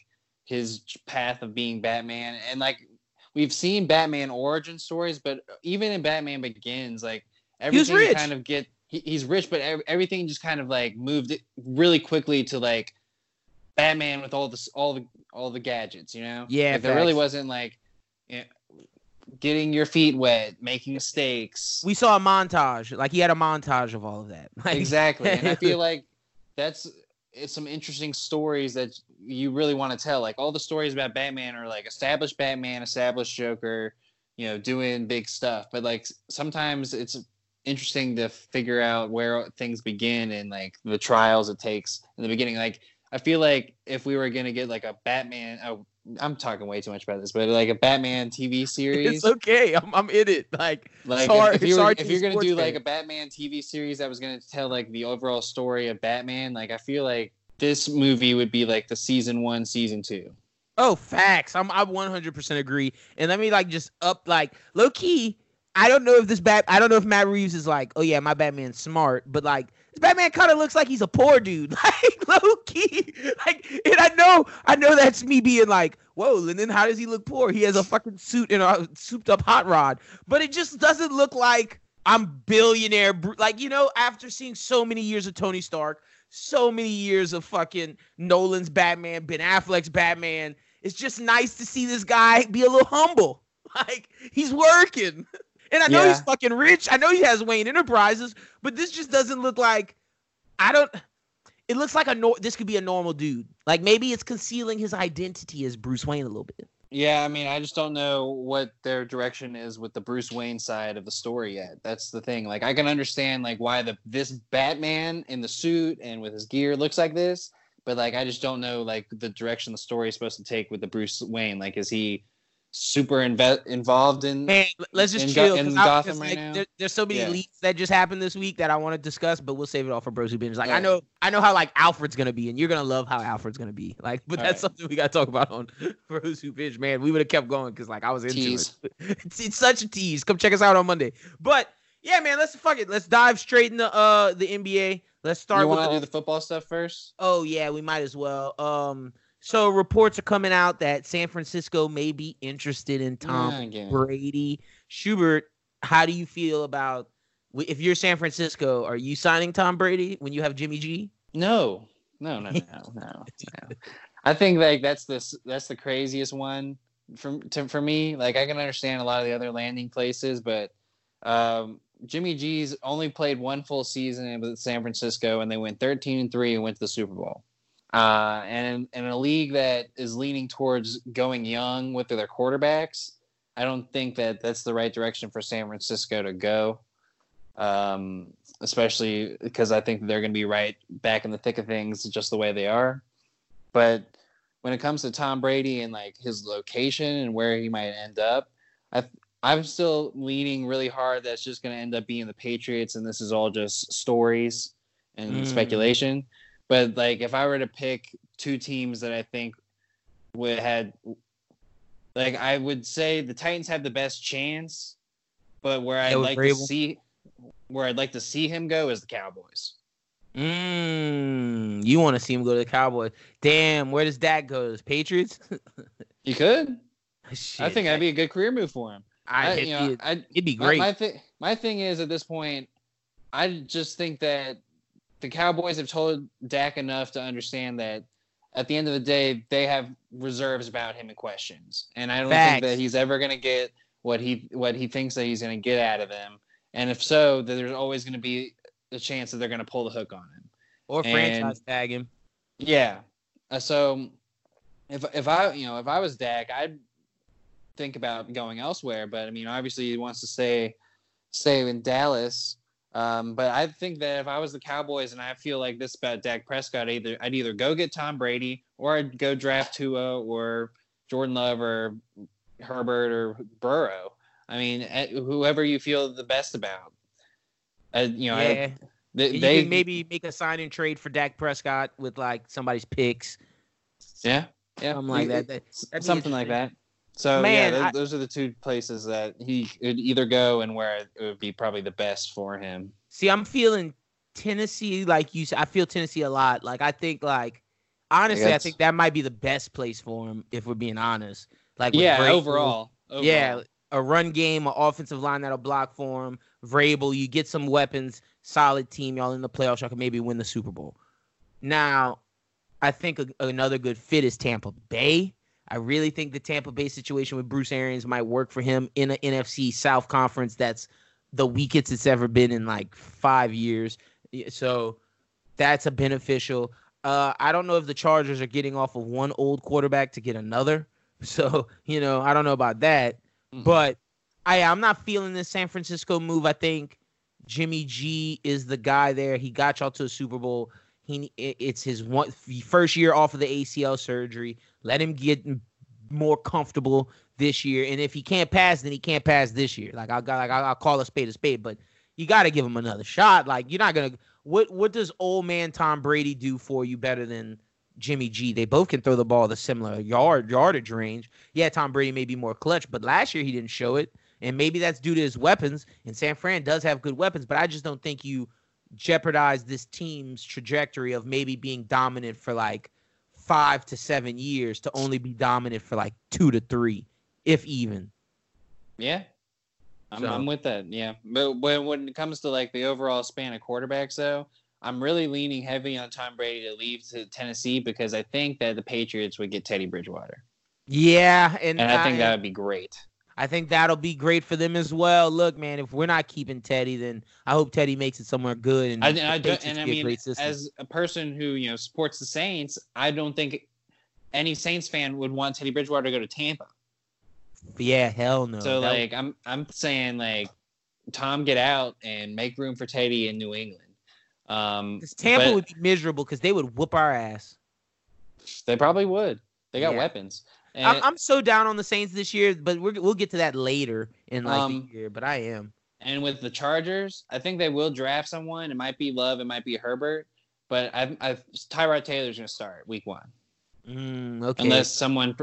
his path of being Batman. And like we've seen Batman origin stories, but even in Batman Begins, like He was everything kind of get he, he's rich, but ev- everything just kind of like moved really quickly to like Batman with all this all the all the gadgets, you know? Yeah, Like, there really wasn't like you know, getting your feet wet, making mistakes. we saw a montage like he had a montage of all of that [LAUGHS] like, exactly and i [LAUGHS] feel like that's it's some interesting stories that you really want to tell like all the stories about batman are like established batman established joker you know doing big stuff but like sometimes it's interesting to figure out where things begin and like the trials it takes in the beginning like i feel like if we were going to get like a batman oh, i'm talking way too much about this but like a batman tv [LAUGHS] series it's okay i'm, I'm in it like like Sorry- if, if you were, if you're gonna do like a Batman TV series that was gonna tell like the overall story of Batman, like I feel like this movie would be like the season one, season two. Oh, facts. I'm I 100% agree. And let me like just up like low key. I don't know if this bat. I don't know if Matt Reeves is like, oh yeah, my Batman's smart, but like this Batman kind of looks like he's a poor dude, [LAUGHS] like low key. Like, and I know, I know that's me being like, whoa. And then how does he look poor? He has a fucking suit and a souped up hot rod, but it just doesn't look like I'm billionaire. Like you know, after seeing so many years of Tony Stark, so many years of fucking Nolan's Batman, Ben Affleck's Batman. It's just nice to see this guy be a little humble. [LAUGHS] Like he's working. [LAUGHS] And I know he's fucking rich. I know he has Wayne Enterprises, but this just doesn't look like I don't it looks like a nor- this could be a normal dude. Like maybe it's concealing his identity as Bruce Wayne a little bit. Yeah, I mean, I just don't know what their direction is with the Bruce Wayne side of the story yet. That's the thing. Like, I can understand like why the this Batman in the suit and with his gear looks like this, but like, I just don't know like the direction the story is supposed to take with the Bruce Wayne. Like, is he super inve- involved in? Man, let's just in chill. In 'cause I- Gotham right like, now? there- there's so many Yeah. leaks that just happened this week that I want to discuss, but we'll save it all for Bros Who Binge. Like I know, I know how like Alfred's gonna be, and you're gonna love how Alfred's gonna be. Like, but that's Alright. something we gotta talk about on [LAUGHS] Bros Who Binge. Man, we would have kept going because like I was into Tease. it. [LAUGHS] it's, it's such a tease. Come check us out on Monday. But yeah, man, let's fuck it. Let's dive straight into uh the NBA. Let's start you want to do the football stuff first? Oh yeah, we might as well. Um, so reports are coming out that San Francisco may be interested in Tom Yeah, I get it. Brady. Schubert, how do you feel about if you're San Francisco? Are you signing Tom Brady when you have Jimmy G? No, no, no, no, no, no. [LAUGHS] I think like that's the that's the craziest one from to, for me. Like I can understand a lot of the other landing places, but um, Jimmy G's only played one full season with San Francisco, and they went thirteen and three and went to the Super Bowl. Uh, and in a league that is leaning towards going young with their quarterbacks, I don't think that that's the right direction for San Francisco to go. Um, especially because I think they're going to be right back in the thick of things just the way they are. But when it comes to Tom Brady and like his location and where he might end up, I I'm still leaning really hard that's just going to end up being the Patriots and this is all just stories and Mm. speculation. But like if I were to pick two teams that I think would had like I would say the Titans have the best chance, but where I'd like to see where I'd like to see him go is the Cowboys. Mm, you want to see him go to the Cowboys? Damn, where does that go? Does Patriots? [LAUGHS] You could. Shit, I think that'd be a good career move for him. I, I, it'd, you know, be, I, it'd be my, great. my, thi- my thing is at this point, I just think that the Cowboys have told Dak enough to understand that at the end of the day, they have reserves about him and questions, and I don't Facts. think that he's ever going to get what he what he thinks that he's going to get out of them. And if so, then there's always going to be a chance that they're going to pull the hook on him. or and- franchise tag him. Yeah. Uh, so if if I you know if I was Dak, I'd think about going elsewhere. But I mean, obviously he wants to stay stay in Dallas. Um, but I think that if I was the Cowboys and I feel like this about Dak Prescott, either I'd either go get Tom Brady or I'd go draft Tua or Jordan Love or Herbert or Burrow. I mean, eh, whoever you feel the best about. Uh, you know, I- yeah, they, you they maybe make a sign and trade for Dak Prescott with like somebody's picks. yeah, yeah, Something like that. That- something like that. So Man, yeah, th- I- those are the two places that he could either go and where it would be probably the best for him. See, I'm feeling Tennessee like you said. I feel Tennessee a lot. Like I think like honestly, I that's- think that might be the best place for him if we're being honest. Like with Yeah, Vrabel, overall, Yeah, a run game, an offensive line that'll block for him. Vrabel, you get some weapons, solid team. Y'all in the playoffs, y'all can maybe win the Super Bowl. Now, I think a, another good fit is Tampa Bay. I really think the Tampa Bay situation with Bruce Arians might work for him in an NFC South conference that's the weakest it's ever been in like five years. So that's a beneficial. Uh, I don't know if the Chargers are getting off of one old quarterback to get another. [LAUGHS] So you know, I don't know about that. Mhm. But I I'm not feeling this San Francisco move. I think Jimmy G is the guy there. He got y'all to a Super Bowl. He it's his one first year off of the ACL surgery. Let him get more comfortable this year. And if he can't pass, then he can't pass this year. Like I got like I'll, call a spade a spade. But you got to give him another shot. Like you're not gonna. What what does old man Tom Brady do for you better than Jimmy G? They both can throw the ball the similar yard yardage range. Yeah, Tom Brady may be more clutch, but last year he didn't show it, and maybe that's due to his weapons. And San Fran does have good weapons, but I just don't think you jeopardize this team's trajectory of maybe being dominant for like five to seven years to only be dominant for like two to three, if even. Yeah. I'm, So- I'm with that. Yeah. But when, when it comes to like the overall span of quarterbacks, though, I'm really leaning heavy on Tom Brady to leave to Tennessee because I think that the Patriots would get Teddy Bridgewater. Yeah, and, And I think that would be great. I think that'll be great for them as well. Look, man, if we're not keeping Teddy, then I hope Teddy makes it somewhere good. And I, I don't, and I mean, as a person who you know supports the Saints, I don't think any Saints fan would want Teddy Bridgewater to go to Tampa. Yeah, hell no. So That- like I'm I'm saying like Tom get out and make room for Teddy in New England. Um, Tampa but would be miserable because they would whoop our ass. they probably would. They got Yeah. weapons. And I'm, so down on the Saints this year, but we're, we'll get to that later in like Um, the year. But I am. and with the Chargers, I think they will draft someone. It might be Love, it might be Herbert, but I've, I've Tyrod Taylor's going to start week one Mm, okay. unless someone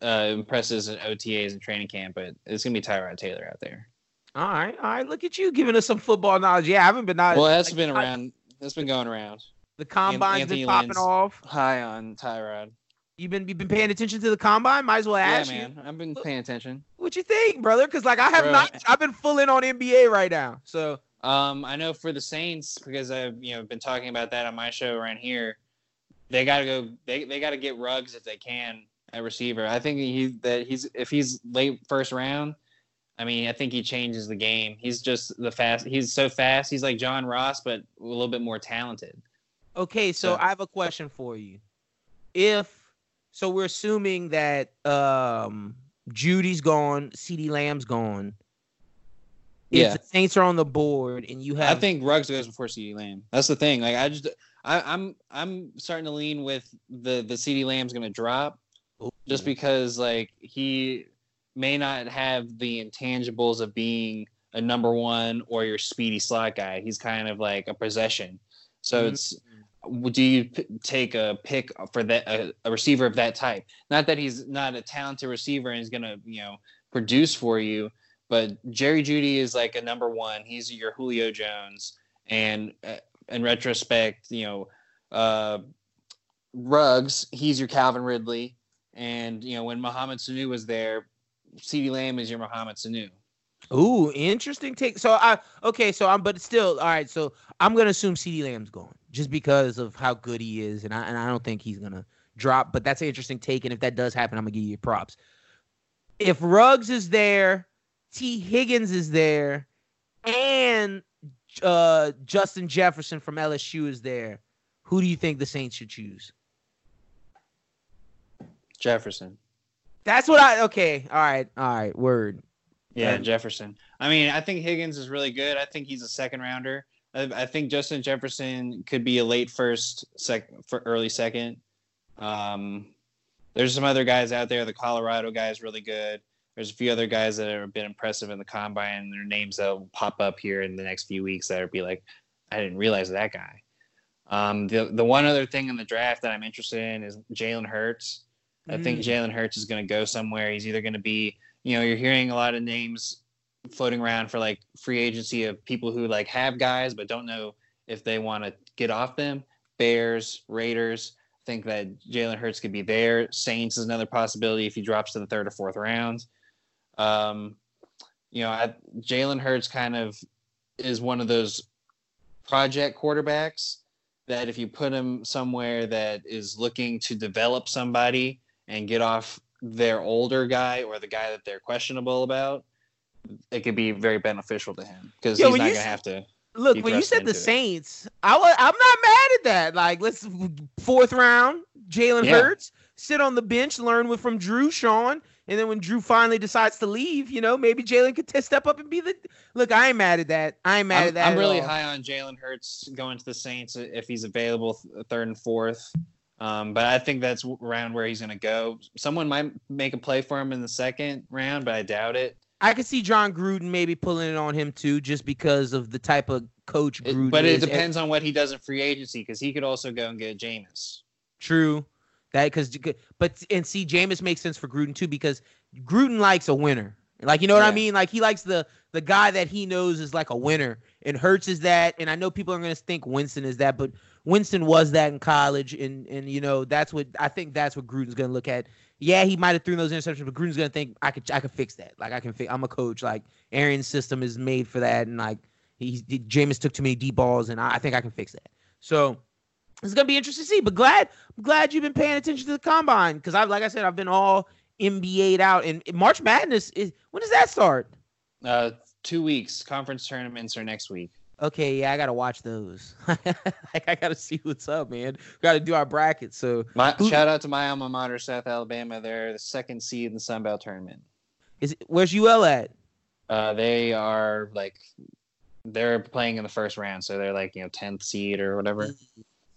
uh, impresses in OTAs and training camp. But it's going to be Tyrod Taylor out there. all right, all right. Look at you giving us some football knowledge. Yeah, I haven't been not. Well, that's like, been I- around. That's been going around. The combine's Anthony been popping Lynn's- off. High on Tyrod. You've been you've been paying attention to the combine. Might as well Yeah, ask you man. I've been paying attention. what you think, brother. Because like I have Bro. not. I've been full in on NBA right now. So Um, I know for the Saints because I've you know been talking about that on my show around here. They got to go. They they got to get Ruggs if they can at receiver. I think he that he's if he's late first round. I mean, I think he changes the game. He's just the fast. He's so fast. He's like John Ross, but a little bit more talented. okay, so So- I have a question for you. If so, we're assuming that um Jeudy's gone, CeeDee Lamb's gone. If Yeah. the Saints are on the board and you have I think Ruggs goes before CeeDee Lamb. That's the thing. Like I just I, I'm I'm starting to lean with the the CeeDee Lamb's going to drop just because like he may not have the intangibles of being a number one or your speedy slot guy. He's kind of like a possession. So Mhm. it's do you p- take a pick for that a, a receiver of that type? Not that he's not a talented receiver and he's gonna you know produce for you, but Jerry Jeudy is like a number one. He's your Julio Jones, and uh, in retrospect, you know, uh, Ruggs, he's your Calvin Ridley, and you know when Mohamed Sanu was there, CeeDee Lamb is your Mohamed Sanu. Ooh, interesting take. So I okay, so I'm but still all right. So I'm gonna assume CeeDee Lamb's going just because of how good he is, and I and I don't think he's gonna drop. But that's an interesting take, and if that does happen, I'm gonna give you props. If Ruggs is there, Tee Higgins is there, and uh, Justin Jefferson from LSU is there, who do you think the Saints should choose? Jefferson. That's what I okay. All right, all right. Word. Yeah, Um, Jefferson. I mean, I think Higgins is really good. I think he's a second rounder. I, I think Justin Jefferson could be a late first, sec, for early second. Um, there's some other guys out there. The Colorado guy is really good. There's a few other guys that have been impressive in the combine. Their names that will pop up here in the next few weeks that will be like, I didn't realize that guy. Um, the the one other thing in the draft that I'm interested in is Jalen Hurts. I think Mm. Jalen Hurts is going to go somewhere. He's either going to be, you know, you're hearing a lot of names floating around for like free agency of people who like have guys but don't know if they want to get off them. Bears, Raiders. Think that Jalen Hurts could be there. Saints is another possibility if he drops to the third or fourth round. Um, you know, Jalen Hurts kind of is one of those project quarterbacks that if you put him somewhere that is looking to develop somebody and get off their older guy or the guy that they're questionable about, it could be very beneficial to him because he's not gonna have to. Look, when you said the into it. Saints, I was I'm not mad at that. Like, let's fourth round, Jalen Yeah. Hurts, sit on the bench, learn with from Drew, Sean, and then when Drew finally decides to leave, you know, maybe Jalen could t- step up and be the. Look, I ain't mad at that. I ain't mad I'm, at that. I'm at really all. high on Jalen Hurts going to the Saints if he's available th- third and fourth. Um, but I think that's around where he's going to go. Someone might make a play for him in the second round, but I doubt it. I could see Jon Gruden maybe pulling it on him too, just because of the type of coach It- but it is. Depends on what he does in free agency because he could also go and get Jameis. True. That because but and see Jameis makes sense for Gruden too because Gruden likes a winner. Like you know what I mean? Like he likes the the guy that he knows is like a winner. And Hurts is that, and I know people are gonna think Winston is that, but Winston was that in college, and and you know that's what I think that's what Gruden's gonna look at. Yeah, he might have thrown those interceptions, but Gruden's gonna think I could I could fix that. Like I can fix. I'm a coach. Like Arians' system is made for that, and like he's Jameis took too many deep balls, and I, I think I can fix that. So it's gonna be interesting to see. But glad glad you've been paying attention to the combine because I've like I said I've been all NBA'd out and March Madness is when does that start? Uh, two weeks. Conference tournaments are next week. Okay, yeah, I gotta watch those. [LAUGHS] like I gotta see what's up, man. We Got to do our brackets. So My, shout out to my alma mater, South Alabama. They're the second seed in the Sun Belt tournament. Is where's UL at? Uh, they are like they're playing in the first round, so they're like you know tenth seed or whatever.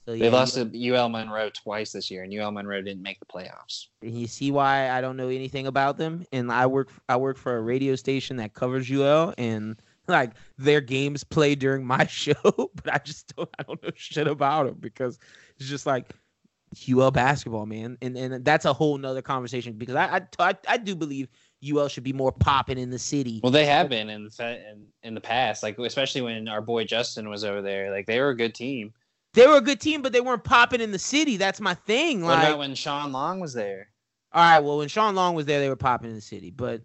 So, They lost to UL Monroe twice this year, and UL Monroe didn't make the playoffs. you see why I don't know anything about them, and I work I work for a radio station that covers UL, and [LAUGHS] like their games play during my [LAUGHS] show, but I just don't I don't know shit about them because it's just like UL basketball, man, and and that's a whole nother conversation because I I, I, I do believe UL should be more popping in the city. Well, they have been in the in, in the past, like especially when our boy Justin was over there. Like they were a good team. They were a good team, but they weren't popping in the city. That's my thing. What Like, about when Shawn Long was there? all right, well, when Shawn Long was there, they were popping in the city, but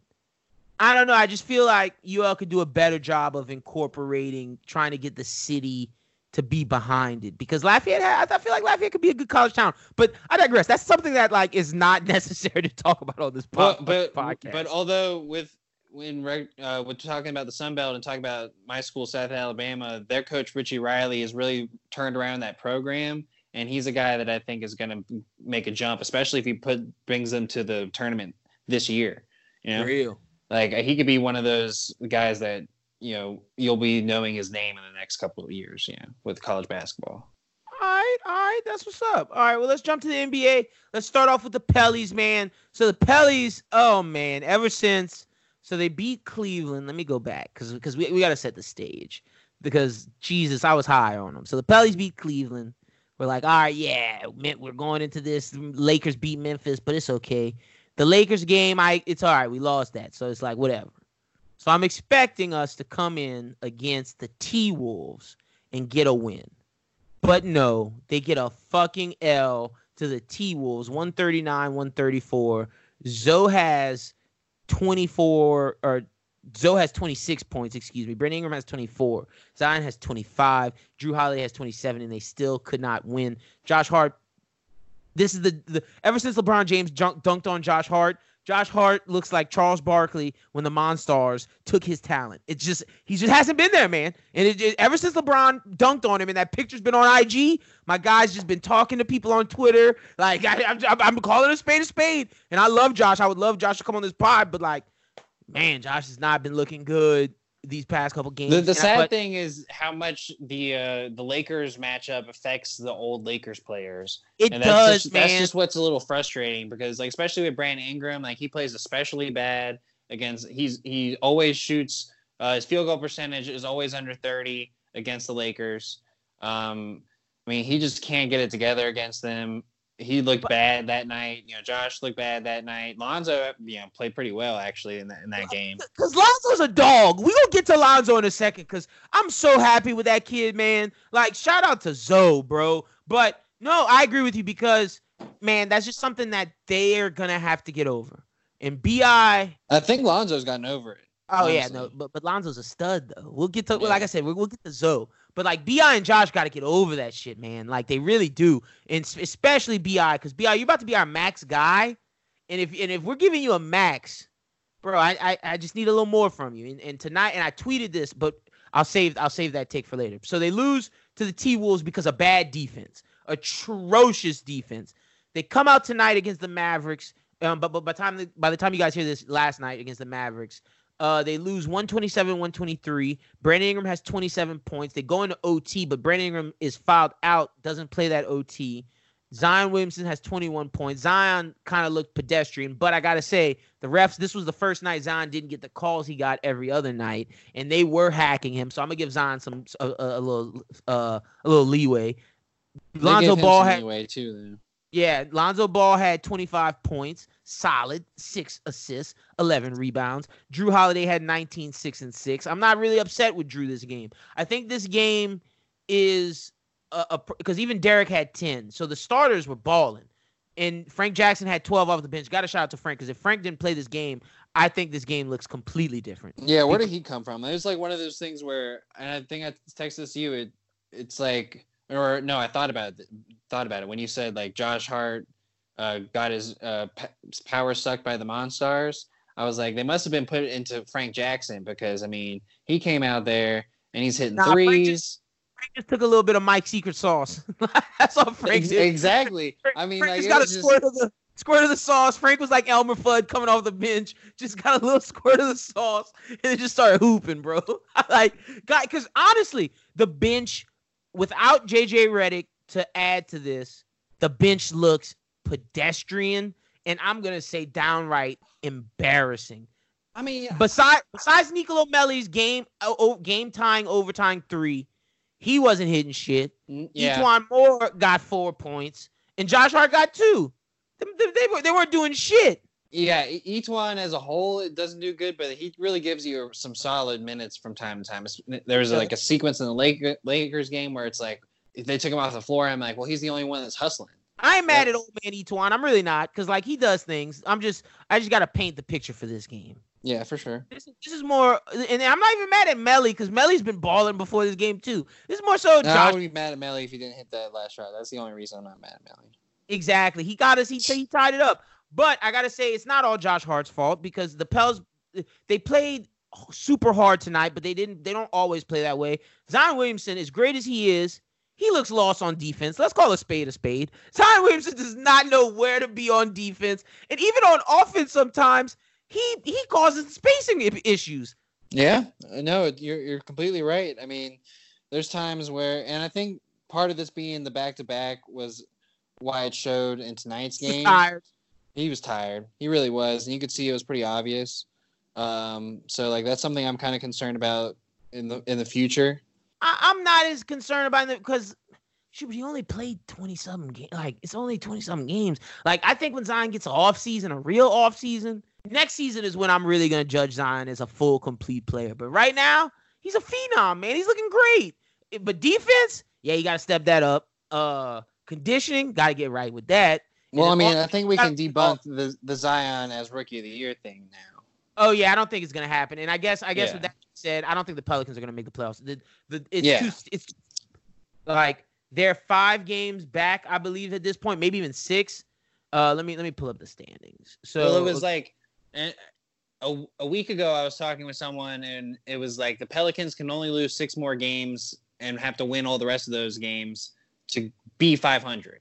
I don't know. I just feel like UL could do a better job of incorporating, trying to get the city to be behind it because Lafayette. Had, I feel like Lafayette could be a good college town, but I digress. That's something that like is not [LAUGHS] necessary to talk about on this po- But but podcast. but although with when reg- uh, we're talking about the Sun Belt and talking about my school, South Alabama, their coach Richie Riley has really turned around that program, and he's a guy that I think is going to make a jump, especially if he put brings them to the tournament this year. You know, real. Like he could be one of those guys that you know you'll be knowing his name in the next couple of years. You know, with college basketball. All right, all right, that's what's up. All right, well, let's jump to the NBA. Let's start off with the Pellies, man. So the Pellies, oh man, ever since so they beat Cleveland. Let me go back because because we, we got to set the stage because Jesus, I was high on them. So the Pellies beat Cleveland. We're like, all right, yeah, we're going into this. Lakers beat Memphis, but it's okay. The Lakers game, I it's all right. We lost that, so it's like whatever. So I'm expecting us to come in against the T Wolves and get a win. But no, they get a fucking L to the T Wolves, 139, 134. Zoe has 24 or Zoe has 26 points, excuse me. Brandon Ingram has 24. Zion has 25. Jrue Holiday has 27, and they still could not win. Josh Hart, this is the, the ever since LeBron James junk, dunked on Josh Hart, Josh Hart looks like Charles Barkley when the Monstars took his talent. It's just he just hasn't been there, man. And it, it- ever since LeBron dunked on him, and that picture's been on IG, my guy's just been talking to people on Twitter. Like [LAUGHS] I, I'm, I'm calling a spade a spade, and I love Josh. I would love Josh to come on this pod, but like, man, Josh has not been looking good these past couple games. The, the sad but- thing is how much the uh, the Lakers matchup affects the old Lakers players. it and does, that's just, man. That's just what's a little frustrating because, like, especially with Brandon Ingram, like he plays especially bad against. He's he always shoots. Uh, his field goal percentage is always under thirty against the Lakers. Um, I mean, he just can't get it together against them. He looked But- bad that night. You know, Josh looked bad that night. Lonzo, you know, played pretty well actually in that in that game. [LAUGHS] Cause Lonzo's a dog. We gonna get to Lonzo in a second. Cause I'm so happy with that kid, man. Like shout out to Zoe, bro. But no, I agree with you because man, that's just something that they are gonna have to get over. And Bi, I think Lonzo's gotten over it. oh yeah, no, but but Lonzo's a stud though. We'll get to Yeah. like I said, we'll, we'll get to Zoe. But like Bi and Josh got to get over that shit, man. Like they really do, and especially Bi, because Bi, you're about to be our max guy, and if and if we're giving you a max, bro, I I, I just need a little more from you. And, and tonight, and I tweeted this, but I'll save I'll save that take for later. So they lose to the T Wolves because of bad defense, atrocious defense. They come out tonight against the Mavericks. Um, but, but by time by the time you guys hear this last night against the Mavericks, uh, they lose 127, 123. Brandon Ingram has 27 points. They go into OT, but Brandon Ingram is fouled out, doesn't play that OT. Zion Williamson has 21 points. Zion kind of looked pedestrian, but I gotta say, the refs. This was the first night Zion didn't get the calls he got every other night, and they were hacking him. So I'm gonna give Zion some a, a, a little uh, a little leeway. Lonzo Ball had leeway, too. Yeah, Lonzo Ball had 25 points, solid, six assists, 11 rebounds. Jrue Holiday had 19, 6 and 6. I'm not really upset with Jrue this game. I think this game is because even Derrick had 10. So the starters were balling. And Frank Jackson had 12 off the bench. Got a shout out to Frank because if Frank didn't play this game, I think this game looks completely different. Yeah, where did he come from? It was like one of those things where, and I think this to you. It, it's like, or no, I thought about it. Thought about it when you said like Josh Hart uh, got his uh, p- power sucked by the Monstars. I was like, they must have been put into Frank Jackson because I mean, he came out there and he's hitting Nah, Frank threes. just- Frank just took a little bit of Mike's secret sauce. [LAUGHS] That's all Frank did. exactly. Frank- I mean, Frank like just got a just- squirt of the Squirt of the sauce. Frank was like Elmer Fudd coming off the bench, just got a little [LAUGHS] squirt of the sauce, and then just started hooping, bro. [LAUGHS] like, guy, because honestly, the bench without JJ Redick to add to this, the bench looks pedestrian, and I'm gonna say downright embarrassing. I mean, Besides, besides Nicolo Melli's game, oh, game tying overtime three, he wasn't hitting shit. mm, yeah. E'Twaun Moore got four points, and Josh Hart got two. They, they, were, they weren't doing shit. Yeah, E- each one as a whole it doesn't do good, but he really gives you some solid minutes from time to time. There's like a sequence in the Lakers game where it's like they took him off the floor. I'm like, well, he's the only one that's hustling. I ain't mad at old man E'Twaun. I'm really not, because like he does things. I'm just, I just gotta paint the picture for this game. Yeah, for sure. This, is- this is more, and I'm not even mad at Melli, because Melli's been balling before this game too. This is more so No, I would be mad at Melli if he didn't hit that last shot. That's the only reason I'm not mad at Melly. Exactly. He got us. He, he tied it up. But I gotta say, it's not all Josh Hart's fault because the Pels they played super hard tonight, but they didn't. They don't always play that way. Zion Williamson, as great as he is, he looks lost on defense. Let's call a spade a spade. Zion Williamson does not know where to be on defense, and even on offense, sometimes he he causes spacing issues. Yeah, no, you're you're completely right. I mean, there's times where, and I think part of this being the back to back was why it showed in tonight's game. tired. He was tired. He really was, and you could see it was pretty obvious. Um, so like that's something I'm kind of concerned about in the in the future. I, I'm not as concerned about it because shoot, but he only played 20 something games. Like it's only 20 something games. Like I think when Zion gets an off season, a real off season, next season is when I'm really gonna judge Zion as a full complete player. But right now, he's a phenom, man. He's looking great. Eh, But defense, yeah, you gotta step that up. Uh conditioning, gotta get right with that. And Well, I mean, I think we can debunk the the Zion as rookie of the year thing now. Oh yeah, I don't think it's gonna happen. And I guess I guess Yeah. with that said, I don't think the Pelicans are gonna make the playoffs. The, the it's Yeah. too it's like they're five games back, I believe, at this point, maybe even six. Uh, let me let me pull up the standings. So well, it was like eh, a, a week ago. I was talking with someone, and it was like the Pelicans can only lose six more games and have to win all the rest of those games to be 500,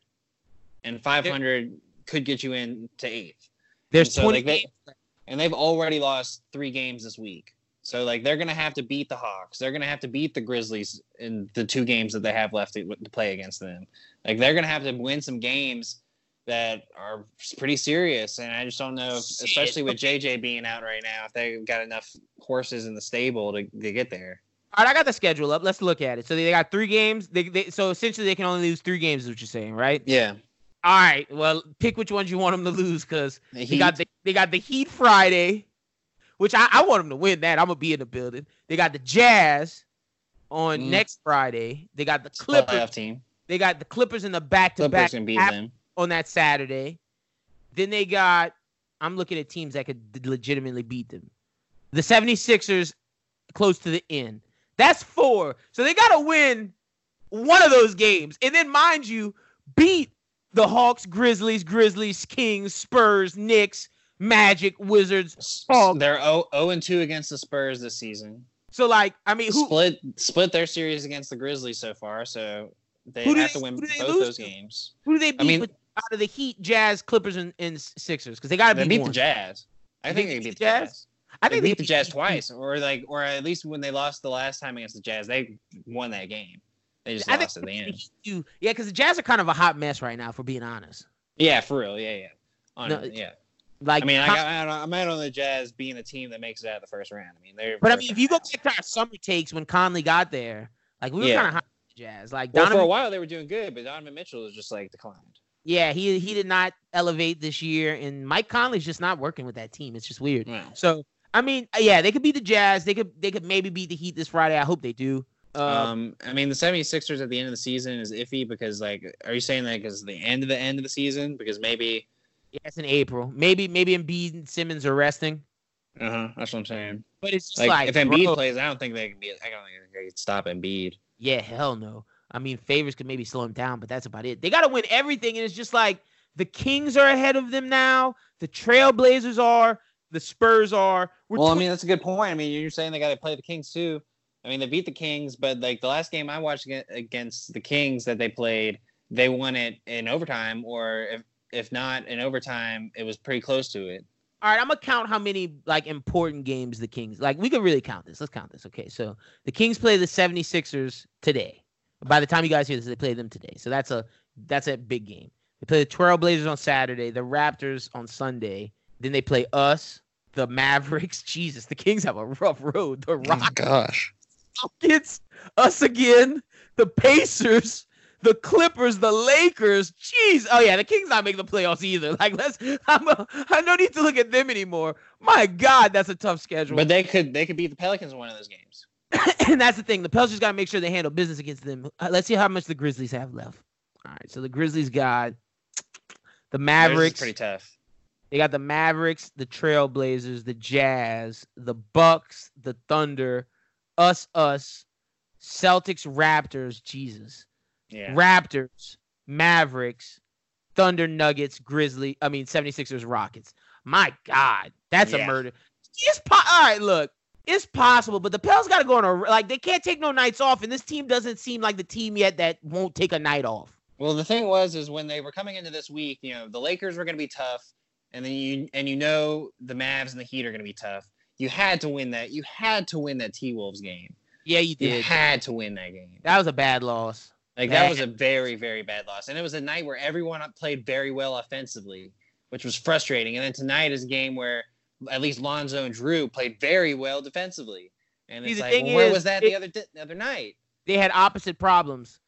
and 500 could get you in to eighth. there's so, twenty like, they- games. And they've already lost three games this week. So like they're gonna have to beat the Hawks. They're gonna have to beat the Grizzlies in the two games that they have left to, to play against them. Like they're gonna have to win some games that are pretty serious. And I just don't know, if, especially with JJ being out right now, if they've got enough horses in the stable to, to get there. All right, I got the schedule up. Let's look at it. So they got three games. They, they so essentially they can only lose three games, is what you're saying, right? Yeah. All right. Well, pick which ones you want them to lose, because The They got the they got the Heat Friday, which I, I want them to win that. I'm gonna be in the building. They got the Jazz on Mm. next Friday. They got the Clippers. team. They got the Clippers in the back to back can beat them. on that Saturday. Then they got I'm looking at teams that could legitimately beat them. The 76ers close to the end. That's four. So they got to win one of those games. And then mind you, beat the Hawks, Grizzlies, Grizzlies, Kings, Spurs, Knicks, Magic, Wizards. Oh. They're 0, 0 and 2 against the Spurs this season. So like, I mean, who split split their series against the Grizzlies so far, so they have they- to win who do they both those to? games. who do they beat I mean- with, out of the Heat, Jazz, Clippers, and, and Sixers? Because they got to beat, beat the Jazz. I think they beat the Jazz. I think They beat the Jazz twice, or like, or at least when they lost the last time against the Jazz, they won that game. They just I lost at the end. Yeah, because the Jazz are kind of a hot mess right now, for being honest. Yeah, for real. Yeah, yeah. On, No, yeah. Like, I mean, I, Con- got, I, don't- I'm out on the Jazz being a team that makes it out of the first round. I mean, they're. but I mean, if you go back to our summer takes when Conley got there, like we were Yeah. kind of hot the Jazz. Like well, for a while they were doing good, but Donovan Mitchell was just like declined. yeah, he he did not elevate this year, and Mike Conley's just not working with that team. It's just weird. Wow. So I mean, yeah, they could beat the Jazz. They could they could maybe beat the Heat this Friday. I hope they do. Uh, Um, I mean, the 76ers at the end of the season is iffy because, like, are you saying that because the end of the end of the season? Because maybe, yeah, it's in April. Maybe maybe Embiid and Simmons are resting, uh huh, that's what I'm saying. but it's just Like, like, if Embiid bro, plays, I don't think they can be. I don't think they can stop Embiid. Yeah, hell no. I mean, favors could maybe slow him down, but that's about it. They got to win everything, and it's just like the Kings are ahead of them now. The Trailblazers are. The Spurs are. We're well, I mean, that's a good point. I mean, you're saying they got to play the Kings too. I mean, they beat the Kings, but like the last game I watched against the Kings that they played, they won it in overtime, or if if not in overtime, it was pretty close to it. All right, I'm gonna count how many like important games the Kings like. We can really count this. Let's count this. Okay, so the Kings play the 76ers today. By the time you guys hear this, they play them today. So that's a that's a big game. They play the Trailblazers on Saturday, the Raptors on Sunday. Then they play us, the Mavericks. [LAUGHS] Jesus, the Kings have a rough road. The oh Rockets, gosh. [LAUGHS] Rockets, us again, the Pacers, the Clippers, the Lakers. Jeez. Oh yeah, the Kings not making the playoffs either. [LAUGHS] Like let's I'm a, I don't need to look at them anymore. My God, that's a tough schedule. But they could they could beat the Pelicans in one of those games. [COUGHS] and that's the thing. The Pelicans got to make sure they handle business against them. Uh, let's see how much the Grizzlies have left. All right, so the Grizzlies got the Mavericks. pretty tough. They got the Mavericks, the Trailblazers, the Jazz, the Bucks, the Thunder, us, us, Celtics, Raptors. Jesus, Yeah. Raptors, Mavericks, Thunder, Nuggets, Grizzly. I mean, 76ers, Rockets. My God, that's a murder. It's po- all right. Look, it's possible, but the Pels got to go on a like. They can't take no nights off, and this team doesn't seem like the team yet that won't take a night off. Well, the thing was, is when they were coming into this week, you know, the Lakers were going to be tough, and then you and you know the Mavs and the Heat are going to be tough. You had to win that. You had to win that T Wolves game. Yeah, you You did. had to win that game. That was a bad loss. Like Bad. that was a very, very bad loss, and it was a night where everyone played very well offensively, which was frustrating. And then tonight is a game where at least Lonzo and Jrue played very well defensively, and See, it's the like, thing well, where is, was that it- the other di- the other night? they had opposite problems.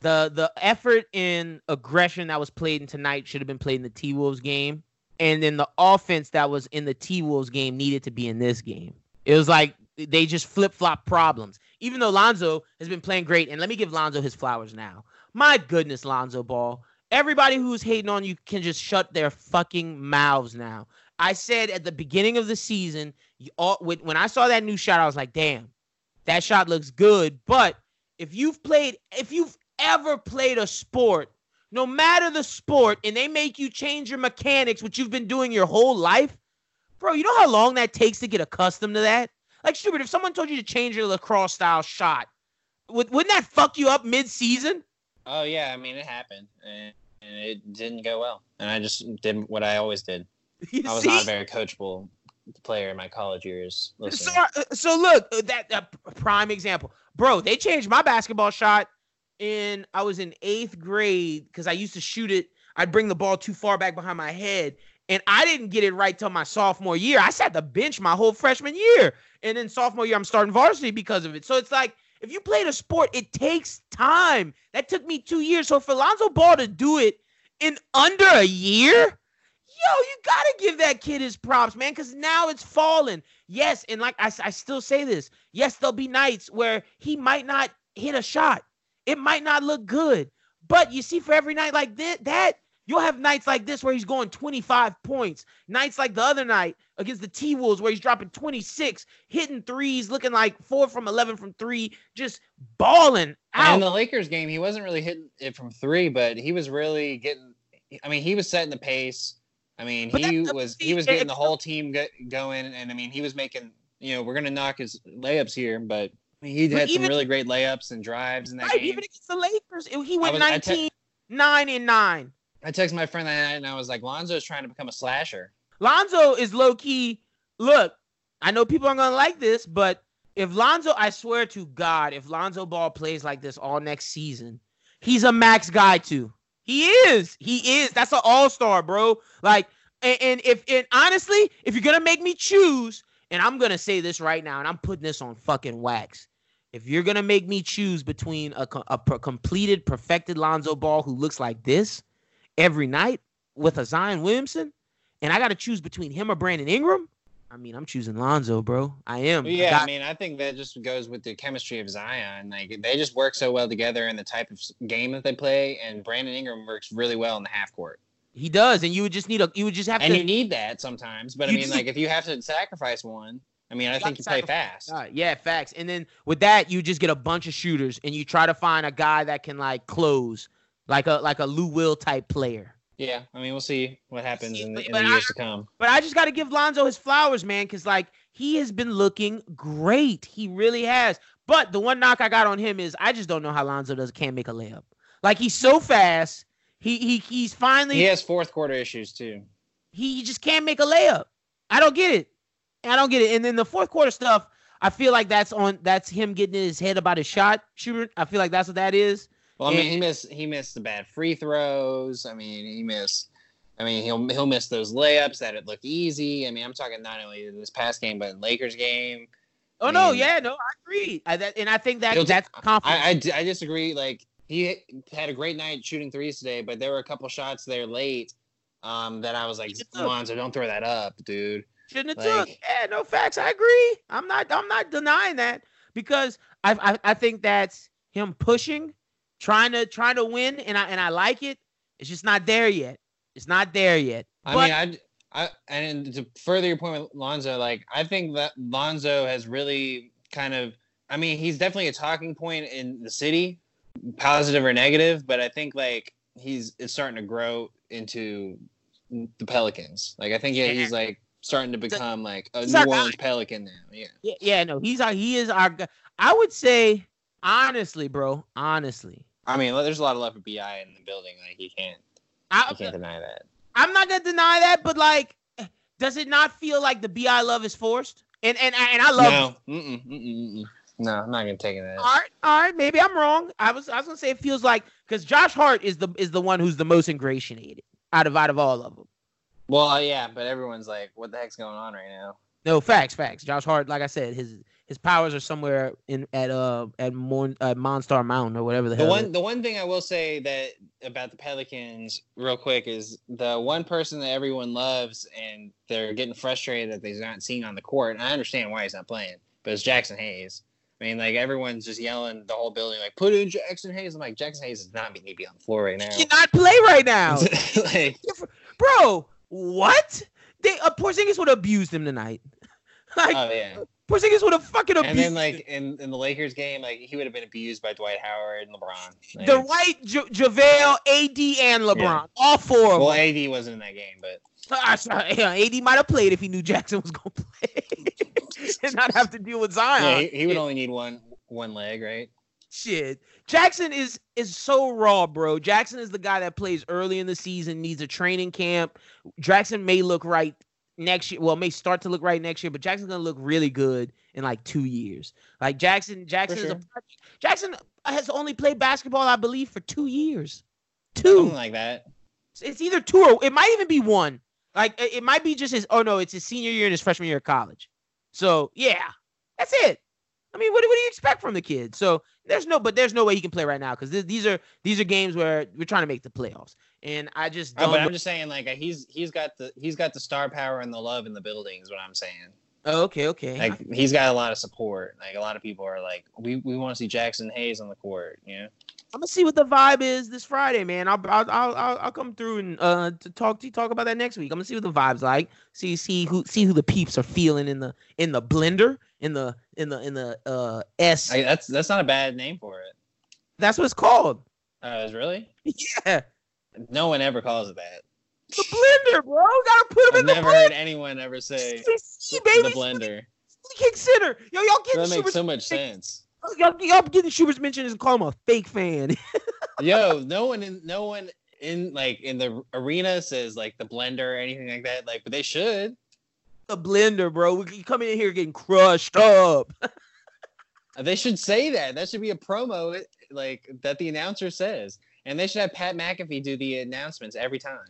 The the effort in aggression that was played in tonight should have been played in the T Wolves game, and then the offense that was in the T Wolves game needed to be in this game. It was like they just flip flop problems. Even though Lonzo has been playing great, and let me give Lonzo his flowers now. My goodness, Lonzo Ball. Everybody who's hating on you can just shut their fucking mouths now. I said at the beginning of the season, all, when I saw that new shot, I was like, damn, that shot looks good. But if you've played, if you've ever played a sport, no matter the sport, and they make you change your mechanics, which you've been doing your whole life, bro, you know how long that takes to get accustomed to that? Like, stupid, if someone told you to change your lacrosse style shot, would, wouldn't that fuck you up mid season? Oh yeah, I mean it happened, and, and it didn't go well. And I just did what I always did. [LAUGHS] You I was see? not a very coachable player in my college years. So, Listen, uh, so look, uh, that, that prime example, bro. They changed my basketball shot in. I was in eighth grade because I used to shoot it. I'd bring the ball too far back behind my head, and I didn't get it right till my sophomore year. I sat the bench my whole freshman year, and then sophomore year I'm starting varsity because of it. So it's like if you played a sport, it takes time. That took me two years. So for Lonzo Ball to do it in under a year, yo, you gotta give that kid his props, man, because now it's falling. Yes, and like I, I still say this. Yes, there'll be nights where he might not hit a shot. It might not look good. But you see, for every night like that, that you'll have nights like this where he's going 25 points. Nights like the other night against the T Wolves where he's dropping 26, hitting threes, looking like four from 11 from three, just balling and in the Lakers game, he wasn't really hitting it from three, but he was really getting. I mean, he was setting the pace. I mean, But he was he was getting the whole team go, going, and I mean, he was making. You know, we're gonna knock his layups here, but he But had some really great layups and drives in that Right, game. even against the Lakers, he went was- I te- 9, and 9. I texted my friend that night, and I was like, Lonzo's trying to become a slasher. Lonzo is low key. Look, I know people aren't gonna like this, but if Lonzo, I swear to God, if Lonzo Ball plays like this all next season, he's a max guy too. He is. He is. That's an all star, bro. Like, and, and if and honestly, if you're gonna make me choose, and I'm gonna say this right now, and I'm putting this on fucking wax. If you're gonna make me choose between a, a completed, perfected Lonzo Ball who looks like this every night with a Zion Williamson, and I got to choose between him or Brandon Ingram, I mean, I'm choosing Lonzo, bro. I am. Well, I yeah, got- I mean, I think that just goes with the chemistry of Zion. Like they just work so well together and the type of game that they play, and Brandon Ingram works really well in the half court. He does, and you would just need a. You would just have And to. you need that sometimes. But I mean, do. like if you have to sacrifice one, I mean, I think you play fast. Right, yeah, facts. And then with that, you just get a bunch of shooters, and you try to find a guy that can like close, like a like a Lou Will type player. Yeah, I mean, we'll see what happens See, in the, in the I- years to come. But I just got to give Lonzo his flowers, man, because like he has been looking great. He really has. But the one knock I got on him is I just don't know how Lonzo does can't make a layup. Like he's so fast, He he he's finally He has fourth quarter issues too. he just can't make a layup. I don't get it. I don't get it. And then the fourth quarter stuff, I feel like that's on that's him getting in his head about his shot shooter. I feel like that's what that is. Well, I mean, And- he missed he missed the bad free throws. I mean, he missed. I mean, he'll he'll miss those layups that it looked easy. I mean, I'm talking not only this past game, but in Lakers game. Oh I no, yeah, no, I agree. I, that, and I think that that's confidence. I, I I disagree. Like he had a great night shooting threes today, but there were a couple shots there late um, that I was like, Lonzo, don't throw that up, dude. Shouldn't have took. Yeah, no facts. I agree. I'm not. I'm not denying that because I, I I think that's him pushing, trying to trying to win, and I and I like it. It's just not there yet. It's not there yet. I But- mean, I, I, and to further your point with Lonzo, like I think that Lonzo has really kind of, I mean, he's definitely a talking point in the city, positive or negative, but I think like he's it's starting to grow into the Pelicans. Like I think yeah, he's like starting to become like a He's New our guy. Orleans Pelican now. Yeah. Yeah, yeah, no, he's our he is our. I would say honestly, bro, honestly, I mean, there's a lot of love for Bi in the building. Like he can't, I, you can't deny that. I'm not gonna deny that, but like, does it not feel like the Bi love is forced? And and and I love. No, mm-mm, mm-mm, mm-mm. No, I'm not gonna take it. All right, all right, maybe I'm wrong. I was I was gonna say it feels like because Josh Hart is the is the one who's the most ingratiated out of out of all of them. Well, uh, yeah, but everyone's like, "What the heck's going on right now?" No facts, facts. Josh Hart, like I said, his his powers are somewhere in at uh at Mon, uh, Monstar Mountain or whatever the, The hell. one, the one thing I will say that about the Pelicans, real quick, is the one person that everyone loves, and they're getting frustrated that they're not seeing on the court. And I understand why he's not playing, but it's Jaxson Hayes. I mean, like everyone's just yelling the whole building, like "Put in Jaxson Hayes." I'm like, Jaxson Hayes does not need to be on the floor right now. he cannot play right now, [LAUGHS] like, bro. What? They uh, Porzingis would have abused him tonight. [LAUGHS] like oh yeah. Porzingis would have fucking abused. And then like in, in the Lakers game, like he would have been abused by Dwight Howard and LeBron. Like, J- JaVale, AD, and LeBron, Yeah. all four of well, them. AD wasn't in that game, but [LAUGHS] Ah, sorry, yeah, AD might have played if he knew Jackson was gonna play [LAUGHS] and not have to deal with Zion. yeah, he, he would only need one one leg, right? Shit. Jaxson is is so raw, bro. Jaxson is the guy that plays early in the season, needs a training camp. Jaxson may look right next year. Well, may start to look right next year, but Jaxson's gonna look really good in like two years. Like Jaxson, Jaxson is a. Jaxson has only played basketball, I believe, for two years. Two Something like that. It's either two or it might even be one. Like it might be just his. Oh no, it's his senior year and his freshman year of college. So yeah, that's it. I mean, what, do- what do you expect from the kid? So there's no, but there's no way he can play right now because these are these are games where we're trying to make the playoffs, and I just Oh, don't. but I'm just saying, like he's he's got the he's got the star power and the love in the building is what I'm saying. oh, okay, okay. Like he's got a lot of support. Like a lot of people are like, we, we want to see Jaxson Hayes on the court. You know, I'm gonna see what the vibe is this Friday, man. I'll I'll I'll, I'll, come through and uh to talk to talk about that next week. I'm gonna see what the vibes like. See see who see who the peeps are feeling in the in the blender in the in the in the uh S. I, that's that's not a bad name for it. That's what it's called. Uh, is really? Yeah, No one ever calls it that. the blender, bro. Gotta put him I've in the blender. never heard anyone ever say the blender. kick center. Yo, y'all That makes so much sense. Y'all, y'all getting Schubert's mention and call him a fake fan. [LAUGHS] Yo, no one in no one in like in the arena says like the blender or anything like that. Like, but they should. the blender, bro. We coming in here getting crushed up. [LAUGHS] Uh, they should say that. That should be a promo like that the announcer says. And they should have Pat McAfee do the announcements every time.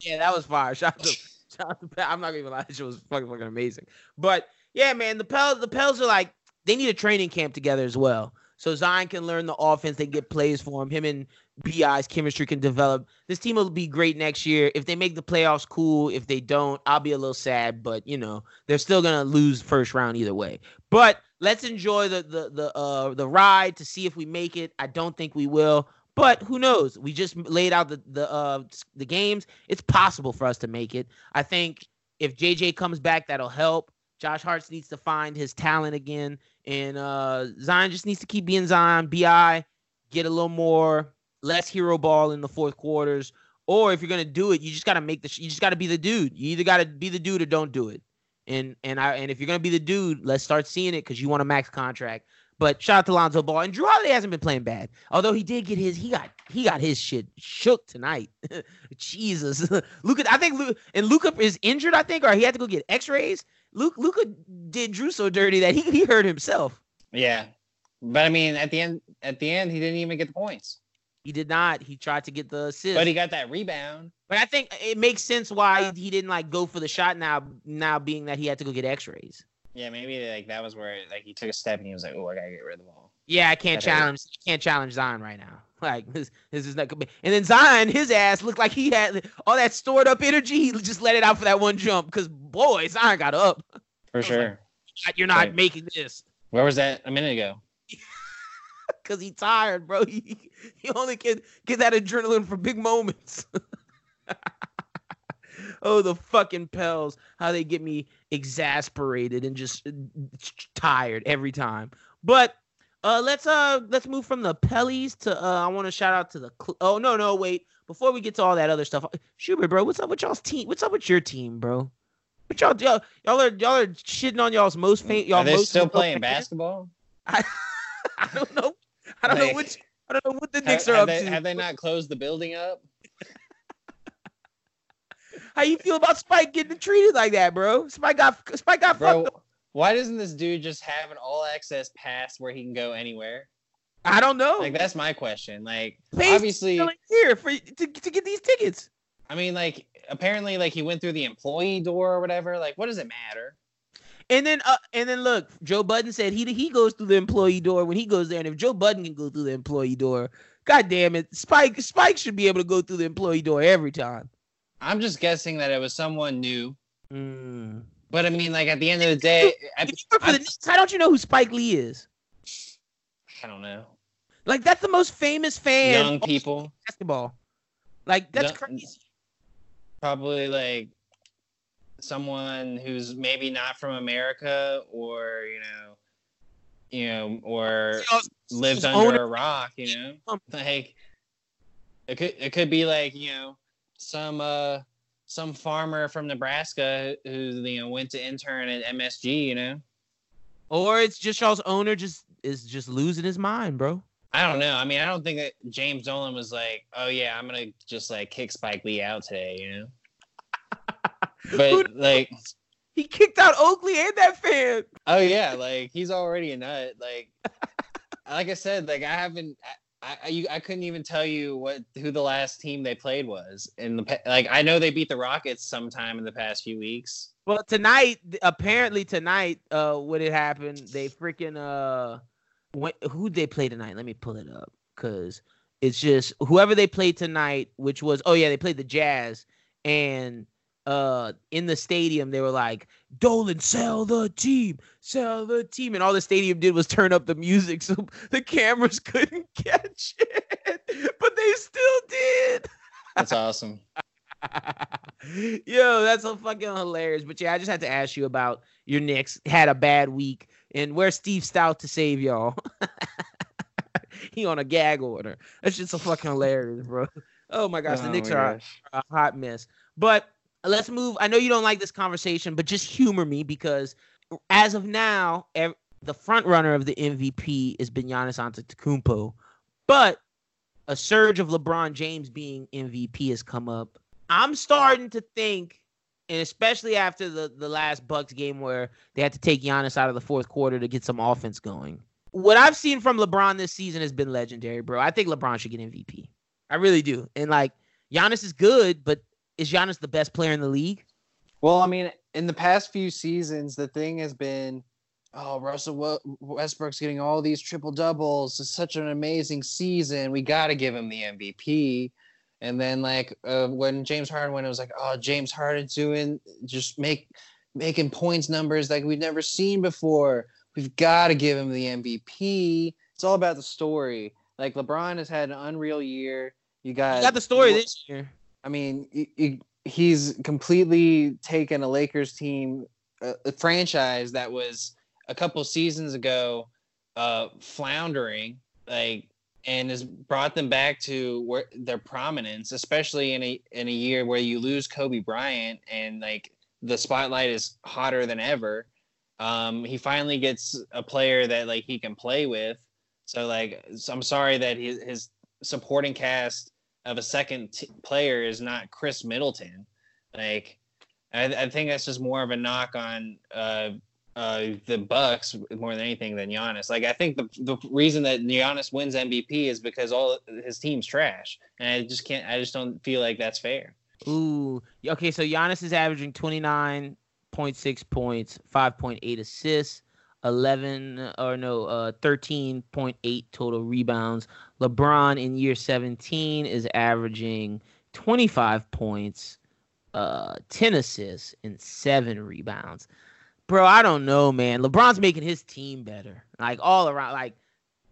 Yeah, that was fire. Shout out to, [LAUGHS] shout out to Pat. I'm not gonna lie, that was fucking fucking amazing. But yeah, man, the Pels, the Pels are like they need a training camp together as well. So Zion can learn the offense, they get plays for him. Him and Bi's chemistry can develop. This team will be great next year. If they make the playoffs, cool. If they don't, I'll be a little sad. But you know, they're still gonna lose first round either way. But let's enjoy the the the uh the ride to see if we make it. I don't think we will. But who knows? We just laid out the the uh the games. It's possible for us to make it. I think if JJ comes back, that'll help. Josh Hart needs to find his talent again, and uh Zion just needs to keep being Zion. Bi get a little more less hero ball in the fourth quarters. Or if you're gonna do it, you just gotta make the. You just gotta be the dude. You either gotta be the dude or don't do it. And and I and if you're gonna be the dude, let's start seeing it because you want a max contract. But shout out to Lonzo Ball and Jrue Holiday hasn't been playing bad. Although he did get his, he got he got his shit shook tonight. [LAUGHS] Jesus, [LAUGHS] Luka, I think Luka and Luka is injured. I think, or he had to go get X-rays. Luke Luka did Jrue so dirty that he he hurt himself. Yeah, but I mean, at the end, at the end, he didn't even get the points. He did not. He tried to get the assist, but he got that rebound. But I think it makes sense why he didn't like go for the shot now. Now being that he had to go get X-rays. Yeah, maybe like that was where like he took a step and he was like, "Oh, I gotta get rid of the ball." Yeah, I can't challenge. Can't challenge Zion right now. [LAUGHS] Like this, this is not. Gonna be and then Zion, his ass looked like he had all that stored up energy. He just let it out for that one jump. Because boy, Zion got up. For sure. Like, You're not right. making this. Where was that a minute ago? [LAUGHS] Because he tired, bro. [LAUGHS] He, he only can get that adrenaline for big moments. oh, the fucking Pels. How they get me exasperated and just uh, tired every time. But uh, let's uh let's move from the Pellies to uh I want to shout out to the Cl- oh no no wait. Before we get to all that other stuff Schubert bro what's up with y'all's team what's up with your team bro? What y'all y'all, y'all are y'all are shitting on y'all's most famous y'all are they most still playing basketball? I [LAUGHS] I don't know I don't like, know which I don't know what the Knicks have, are up they, to. have they not closed the building up? [LAUGHS] How you feel about Spike getting treated like that, bro? Spike got Spike got bro, fucked up. Why doesn't this dude just have an all access pass where he can go anywhere? I don't know. Like that's my question. Like obviously here for to, to get these tickets. I mean, like apparently, like he went through the employee door or whatever. Like, what does it matter? And then, uh, and then look, Joe Budden said he he goes through the employee door when he goes there, and if Joe Budden can go through the employee door, god damn it, Spike Spike should be able to go through the employee door every time. I'm just guessing that it was someone new. Mm. But I mean, like at the end of the day, I, think for the Knicks, how don't you know who Spike Lee is? I don't know. Like that's the most famous fan. Young people basketball. Like that's crazy. Probably like someone who's maybe not from America, or you know, you know, or lived under a rock. You know, like it could it could be like you know some uh some farmer from Nebraska who you know went to intern at MSG, you know. Or it's just y'all's owner just is just losing his mind, bro. I don't know. I mean, I don't think that James Dolan was like, "Oh yeah, I'm gonna just like kick Spike Lee out today," you know. [LAUGHS] but like, he kicked out Oakley and that fan. Oh yeah, like he's already a nut. Like, [LAUGHS] like I said, like I haven't. I, I, I couldn't even tell you what who the last team they played was in the like I know they beat the Rockets sometime in the past few weeks. Well, tonight apparently tonight uh what had happened they freaking uh who they play tonight? Let me pull it up cuz it's just whoever they played tonight which was oh yeah they played the Jazz and uh in the stadium they were like Dolan sell the team sell the team and all the stadium did was turn up the music so [LAUGHS] the cameras [LAUGHS] couldn't catch it but they still did. That's [LAUGHS] awesome. Yo that's so fucking hilarious. But yeah I just had to ask you about your Knicks. Had a bad week and where's Steve Stoute to save y'all? He on a gag order. That's just so fucking hilarious bro. Oh my gosh oh the Knicks are a, a hot mess. But let's move. I know you don't like this conversation, but just humor me because as of now, ev- the front runner of the MVP has been Giannis Antetokounmpo, but a surge of LeBron James being MVP has come up. I'm starting to think, and especially after the the last Bucks game where they had to take Giannis out of the fourth quarter to get some offense going. What I've seen from LeBron this season has been legendary, bro. I think LeBron should get MVP. I really do. And like Giannis is good, but is Giannis the best player in the league? Well, I mean, in the past few seasons, the thing has been, oh, Russell Westbrook's getting all these triple doubles. It's such an amazing season. We got to give him the MVP. And then, like uh, when James Harden went, it was like, oh, James Harden's doing just make making points numbers like we've never seen before. We've got to give him the MVP. It's all about the story. Like LeBron has had an unreal year. You got, you got the story this year. I mean, he, he's completely taken a Lakers team, a, a franchise that was a couple seasons ago uh, floundering, like, and has brought them back to where their prominence, especially in a in a year where you lose Kobe Bryant and like the spotlight is hotter than ever. Um, he finally gets a player that like he can play with. So like, so I'm sorry that his, his supporting cast of a second t- player is not Khris Middleton. Like, I, I think that's just more of a knock on uh, uh, the Bucks more than anything than Giannis. Like, I think the the reason that Giannis wins MVP is because all his team's trash, and I just can't. I just don't feel like that's fair. Ooh. Okay, so Giannis is averaging 29.6 points, 5.8 assists, 11 or no, uh 13.8 total rebounds. LeBron in year 17 is averaging 25 points, uh 10 assists and 7 rebounds. Bro, I don't know, man. LeBron's making his team better. Like all around like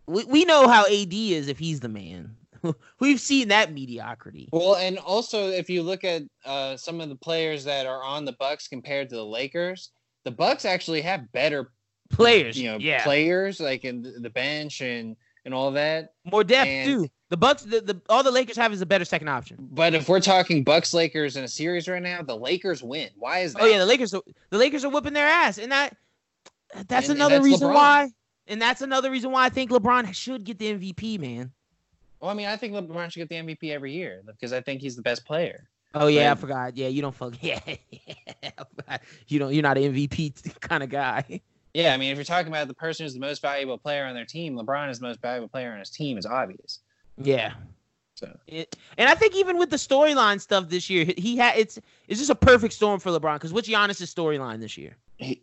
we, we know how AD is if he's the man. [LAUGHS] We've seen that mediocrity. Well, and also if you look at uh, some of the players that are on the Bucks compared to the Lakers, the Bucks actually have better Players, you know, yeah, players like in the bench and and all that. more depth and- too. The Bucks, the, the all the Lakers have is a better second option. But if we're talking Bucks Lakers in a series right now, the Lakers win. Why is that? Oh yeah, the Lakers, the Lakers are whipping their ass, and that that's And- and another that's reason LeBron. why. And that's another reason why I think LeBron should get the MVP, man. Well, I mean, I think LeBron should get the MVP every year because I think he's the best player. Oh yeah, I forgot. Yeah, you don't fuck. [LAUGHS] Yeah, you don't. You're not an MVP [LAUGHS] kind of guy. Yeah, I mean, if you're talking about the person who's the most valuable player on their team, LeBron is the most valuable player on his team is obvious. Yeah. So It, and I think even with the storyline stuff this year, he- had it's it's just a perfect storm for LeBron. Because what's Giannis' storyline this year? he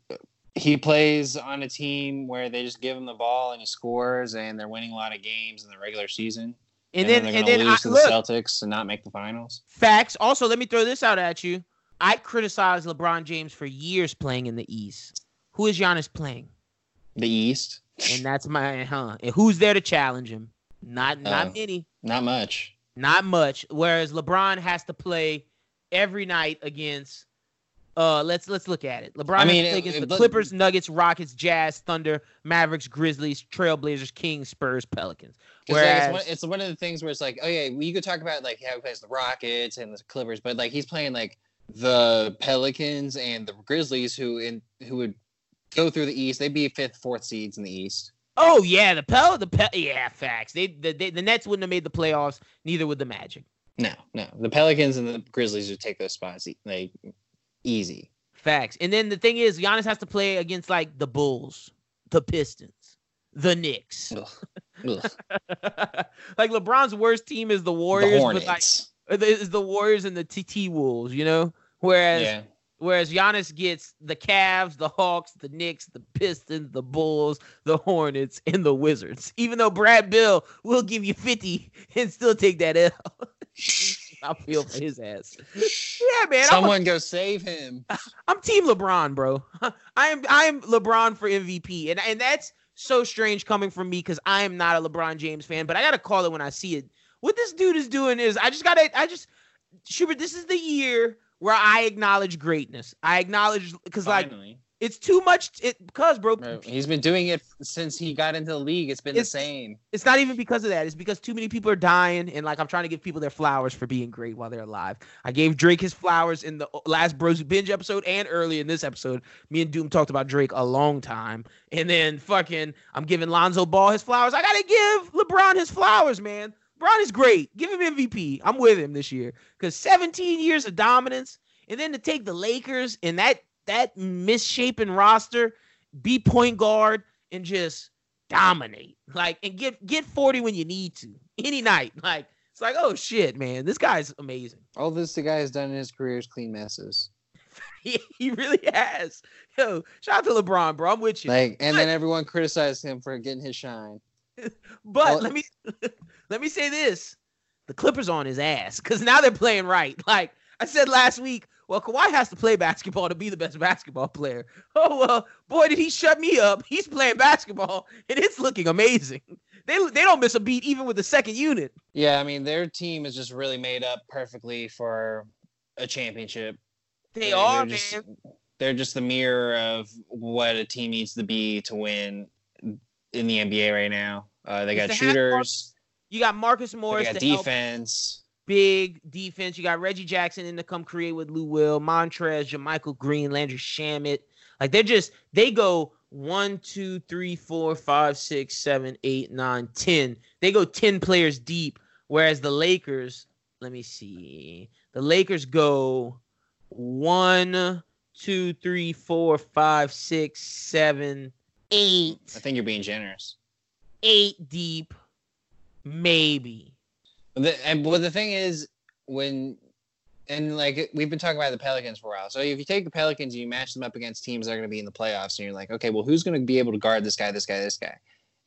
he plays on a team where they just give him the ball and he scores, and they're winning a lot of games in the regular season. And, then they're and then lose I, to the look, Celtics and not make the finals. Facts. Also, let me throw this out at you. I criticized LeBron James for years playing in the East. Who is Giannis playing? The East, And that's my huh. And who's there to challenge him? Not not Uh. many. not much. Not much. Whereas LeBron has to play every night against uh let's let's look at it. LeBron I mean, has to play it- against it- the Clippers, Nuggets, Rockets, Jazz, Thunder, Mavericks, Grizzlies, Trailblazers, Kings, Spurs, Pelicans. 'Cause, like, it's, Whereas one, it's one of the things where it's like, oh yeah, well, you could talk about like how he plays the Rockets and the Clippers, but like he's playing like the Pelicans and the Grizzlies, who in who would go through the East. They'd be fifth, fourth seeds in the East. Oh yeah, the Pel the Pel yeah, facts. They the, they the Nets wouldn't have made the playoffs, neither would the Magic. No, no, the Pelicans and the Grizzlies would take those spots like easy. Facts. And then the thing is, Giannis has to play against like the Bulls, the Pistons, the Knicks. Ugh. [LAUGHS] Ugh. [LAUGHS] like LeBron's worst team is the the Warriors, but like is the Warriors and the TT Wolves, you know? Whereas yeah, whereas Giannis gets the Cavs, the Hawks, the Knicks, the Pistons, the Bulls, the Hornets, and the Wizards. Even though Brad Beal will give you 50 and still take that L. [LAUGHS] I feel for his ass. Yeah, man. I'm a- someone go save him. [LAUGHS] I'm Team LeBron, bro. [LAUGHS] I am I am LeBron for MVP, and and that's so strange coming from me because I am not a LeBron James fan, but I gotta call it when I see it. What this dude is doing is I just gotta I just Schubert. This is the year where I acknowledge greatness. I acknowledge because like it's too much. It because bro, Bro, he's been doing it since he got into the league. It's been It's- the same. it's not even because of that. It's because too many people are dying, and like I'm trying to give people their flowers for being great while they're alive. I gave Drake his flowers in the uh, last Bros Binge episode and early in this episode. Me and Doom talked about Drake a long time, and then fucking I'm giving Lonzo Ball his flowers. I gotta give LeBron his flowers, man. LeBron is great. Give him MVP. I'm with him this year because 17 years of dominance, and then to take the Lakers and that that misshapen roster, be point guard and just dominate. Like and get get 40 when you need to. Any night. [LAUGHS] Like it's like, oh shit, man. This guy's amazing. All this the guy has done in his career is clean messes. [LAUGHS] He, he really has. Yo, shout out to LeBron, bro. I'm with you. Like, and But- then everyone criticized him for getting his shine. [LAUGHS] but well- let me [LAUGHS] let me say this. The Clippers on his ass because now they're playing right. [LAUGHS] Like I said last week, well, Kawhi has to play basketball to be the best basketball player. Oh well, boy, did he shut me up. He's playing basketball and it's looking amazing. They they don't miss a beat even with the second unit. Yeah, I mean, their team is just really made up perfectly for a championship. They are, they're just, man. They're just the mirror of what a team needs to be to win in the NBA right now. Uh, they got shooters, You got Marcus they Morris got defense. big defense. You got Reggie Jackson in to come create with Lou Will, Montrez, JaMychal Green, Landry Shamet. Like they're just they go one, two, three, four, five, six, seven, eight, nine, ten. They go ten players deep. Whereas the Lakers, let me see, the Lakers go one, two, three, four, five, six, seven, eight. I think you're being generous. Eight deep, maybe. The, and but the thing is, when and like we've been talking about the Pelicans for a while. So if you take the Pelicans and you match them up against teams that are going to be in the playoffs, and you're like, okay, well, who's going to be able to guard this guy, this guy, this guy?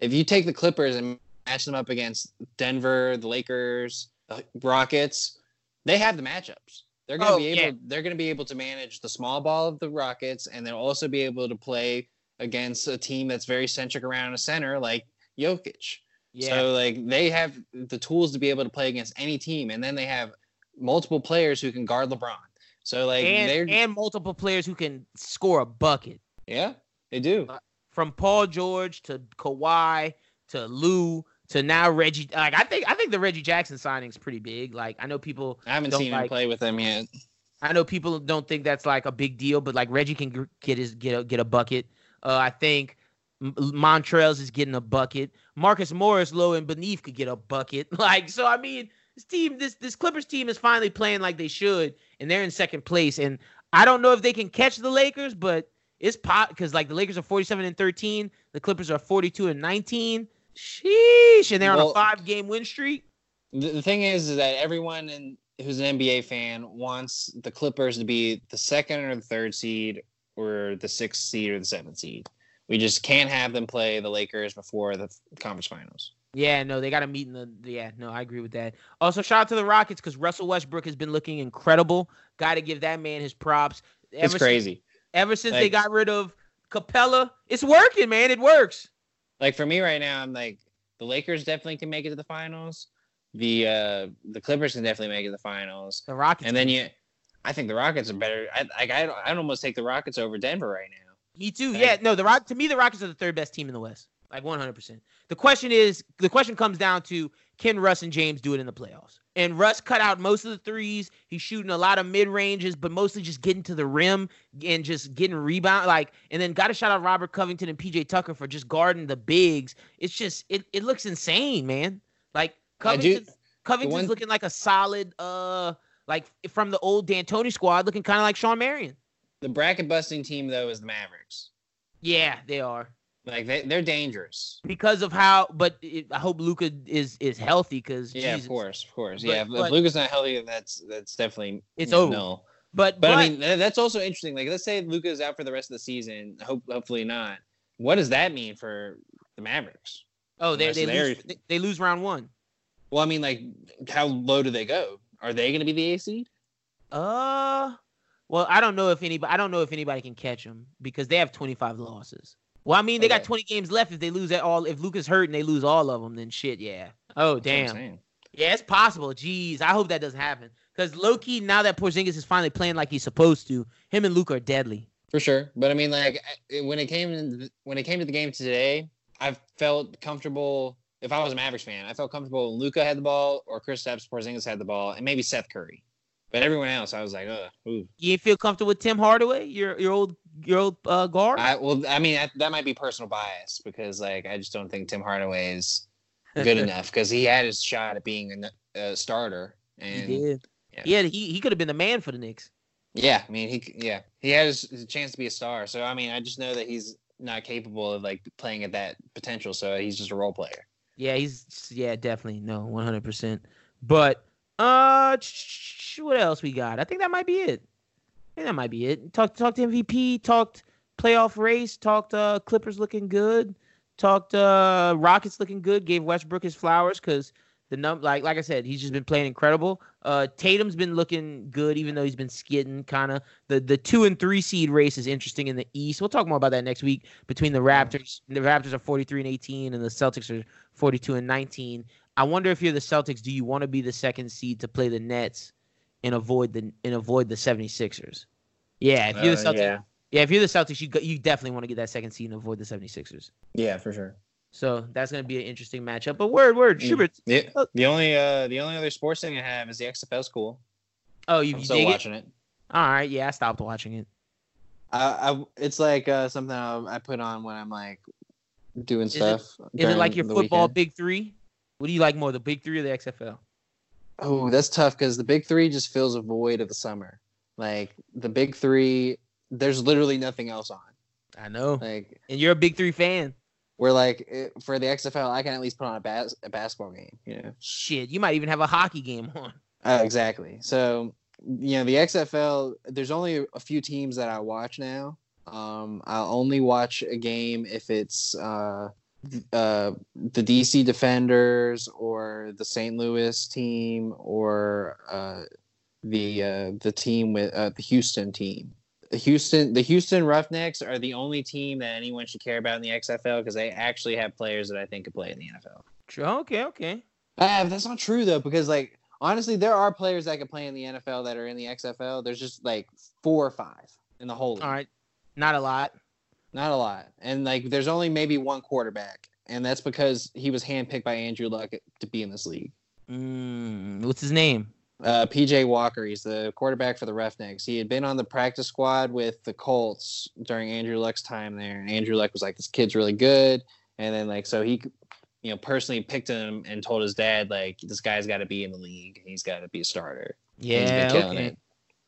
If you take the Clippers and match them up against Denver, the Lakers, the Rockets, they have the matchups. They're going to Oh, be able. yeah. They're going to be able to manage the small ball of the Rockets, and they'll also be able to play against a team that's very centric around a center like Jokic. Yeah. So like they have the tools to be able to play against any team, and then they have multiple players who can guard LeBron. So like they're and, and multiple players who can score a bucket. yeah, they do. Uh, from Paul George to Kawhi to Lou to now Reggie. Like I think I think the Reggie Jackson signing is pretty big. Like I know people I haven't seen him play with them yet. I know people don't think that's like a big deal, but like Reggie can get his get a get a bucket. Uh, I think M- Montrez is getting a bucket. Marcus Morris, low and beneath, could get a bucket. [LAUGHS] Like so, I mean, this team, this this Clippers team is finally playing like they should, and they're in second place. And I don't know if they can catch the Lakers, but it's pot because like the Lakers are forty seven and thirteen, the Clippers are forty two and nineteen. Sheesh, and they're on a five game win streak. The, the thing is, is that everyone in, who's an NBA fan wants the Clippers to be the second or the third seed, or the sixth seed or the seventh seed. We just can't have them play the Lakers before the conference finals. Yeah, no, they got to meet in the. Yeah, no, I agree with that. Also, shout out to the Rockets because Russell Westbrook has been looking incredible. Got to give that man his props. It's Ever crazy. Since, ever since they got rid of Capela, it's working, man. It works. like for me right now, I'm like the Lakers definitely can make it to the finals. The uh the Clippers can definitely make it to the finals, The Rockets. and then you, I think the Rockets are better. I like I I'd almost take the Rockets over Denver right now. Me too. Yeah, no, the Rock. To me, the Rockets are the third best team in the West. Like 100. percent The question is, the question comes down to can Russ and James do it in the playoffs? And Russ cut out most of the threes. He's shooting a lot of mid ranges, but mostly just getting to the rim and just getting rebound. Like, and then got to shout out Robert Covington and PJ Tucker for just guarding the bigs. It's just it it looks insane, man. Like do- Covington's Covington's one- looking like a solid uh like from the old D'Antoni squad, looking kind of like Shawn Marion. The bracket busting team though is the Mavericks. Yeah, they are. Like they they're dangerous. because of how. But it, I hope Luka is is healthy because Yeah, Jesus. of course, of course. But- yeah, if, but- if Luka's not healthy, that's that's definitely It's over. No. But But, but, I mean, that's also interesting. Like, let's say Luka's out for the rest of the season. Hope, hopefully not. What does that mean for the Mavericks? oh, they rest they their- lose, they, they lose round one. Well, I mean, like, how low do they go? Are they going to be the A seed? Uh, well, I don't know if anybody I don't know if anybody can catch them because they have 25 losses. Well, I mean, they got 20 games left. If they lose at all, if Luka's hurt and they lose all of them, then shit, yeah. Oh That's what I'm damn. Yeah, it's possible. Jeez, I hope that doesn't happen. Because Loki, now that Porzingis is finally playing like he's supposed to, him and Luke are deadly. For sure. But I mean, like, when it came when it came to the game today, I felt comfortable. If I was a Mavericks fan, I felt comfortable when Luka had the ball or Kristaps Porzingis had the ball, and maybe Seth Curry. But everyone else, I was like, ugh, ooh. You feel comfortable with Tim Hardaway, your your old your old uh, guard? I well, I mean, that, that might be personal bias because, like, I just don't think Tim Hardaway is good [LAUGHS] enough because he had his shot at being a, a starter, he and did. yeah. He had, he he could have been the man for the Knicks. yeah, I mean, he yeah, he has his chance to be a star. So I mean, I just know that he's not capable of like playing at that potential. So he's just a role player. Yeah, he's yeah, definitely no, one hundred percent. But uh, what else we got? I think that might be it. I think that might be it. Talked talked MVP, talked playoff race, talked uh Clippers looking good, talked uh Rockets looking good. Gave Westbrook his flowers because the num like like I said, he's just been playing incredible. Uh, Tatum's been looking good, even though he's been skidding kind of. The the two and three seed race is interesting in the East. We'll talk more about that next week between the Raptors. The Raptors are forty three and eighteen, and the Celtics are 42 and 19. I wonder if you're the Celtics, do you want to be the second seed to play the Nets and avoid the and avoid the 76ers? Yeah, if you're the Uh, Celtics, yeah, yeah. if you're the Celtics, you go, you definitely want to get that second seed and avoid the 76ers. yeah, for sure. So that's gonna be an interesting matchup. But word, word, Mm. Schubert. The, the only uh the only other sports thing I have is the XFL school. Oh, you, I'm you still dig it? watching it. All right, yeah, I stopped watching it. I, I it's like uh, something I, I put on when I'm like doing it- stuff. Is it like your football weekend. big three? What do you like more, the big three or the XFL? Oh, that's tough because the big three just fills a void of the summer. Like the big three, there's literally nothing else on. I know, Like and you're a big three fan. We're like for the XFL, I can at least put on a, bas- a basketball game. You know. Shit, you might even have a hockey game [LAUGHS] on. Uh, exactly. So, you know, the XFL, there's only a few teams that I watch now. Um, I'll only watch a game if it's uh, uh, the DC Defenders or the St. Louis team or uh, the uh, the team with uh, the Houston team. The Houston the Houston Roughnecks are the only team that anyone should care about in the XFL because they actually have players that I think could play in the NFL. True. Okay, okay. Uh, that's not true though, because like honestly, there are players that could play in the NFL that are in the XFL. There's just like four or five in the whole league. All right, not a lot. Not a lot. And like there's only maybe one quarterback. And that's because he was handpicked by Andrew Luck to be in this league. Mm, what's his name? Uh, PJ Walker, he's the quarterback for the Roughnecks. He had been on the practice squad with the Colts during Andrew Luck's time there. And Andrew Luck was like, this kid's really good. And then, like, so he, you know, personally picked him and told his dad, like, this guy's got to be in the league. He's got to be a starter. He's been Yeah, killing okay. it.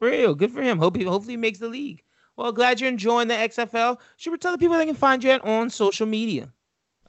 Real good for him. Hope he hopefully he makes the league. Well, glad you're enjoying the XFL. Should we tell the people they can find you at on social media?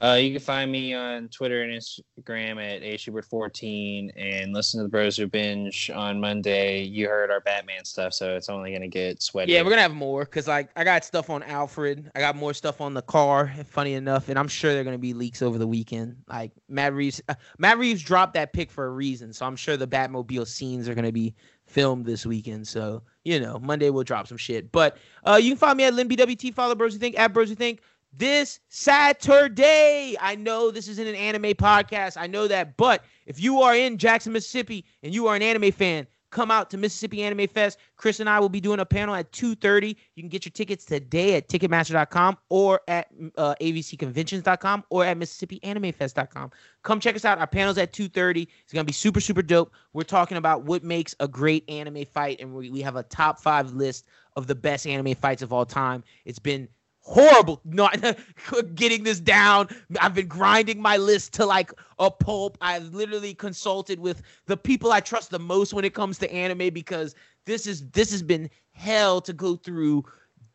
Uh, you can find me on Twitter and Instagram at ashubert14 and listen to the Bros Who Binge on Monday. You heard our Batman stuff, so it's only gonna get sweaty. Yeah, we're gonna have more because like I got stuff on Alfred. I got more stuff on the car. Funny enough, and I'm sure they're gonna be leaks over the weekend. Like Matt Reeves, uh, Matt Reeves dropped that pick for a reason, so I'm sure the Batmobile scenes are gonna be filmed this weekend. So you know, Monday we'll drop some shit. But uh, you can find me at LinBWT. Follow Bros Who Think at Bros Who Think. This Saturday, I know this isn't an anime podcast. I know that, but if you are in Jackson, Mississippi, and you are an anime fan, come out to Mississippi Anime Fest. Chris and I will be doing a panel at 2:30. You can get your tickets today at Ticketmaster.com or at uh, avcconventions.com or at MississippiAnimeFest.com. Come check us out. Our panel's at 2:30. It's gonna be super super dope. We're talking about what makes a great anime fight, and we, we have a top five list of the best anime fights of all time. It's been horrible [LAUGHS] not getting this down. I've been grinding my list to like a pulp. I've literally consulted with the people I trust the most when it comes to anime because this is this has been hell to go through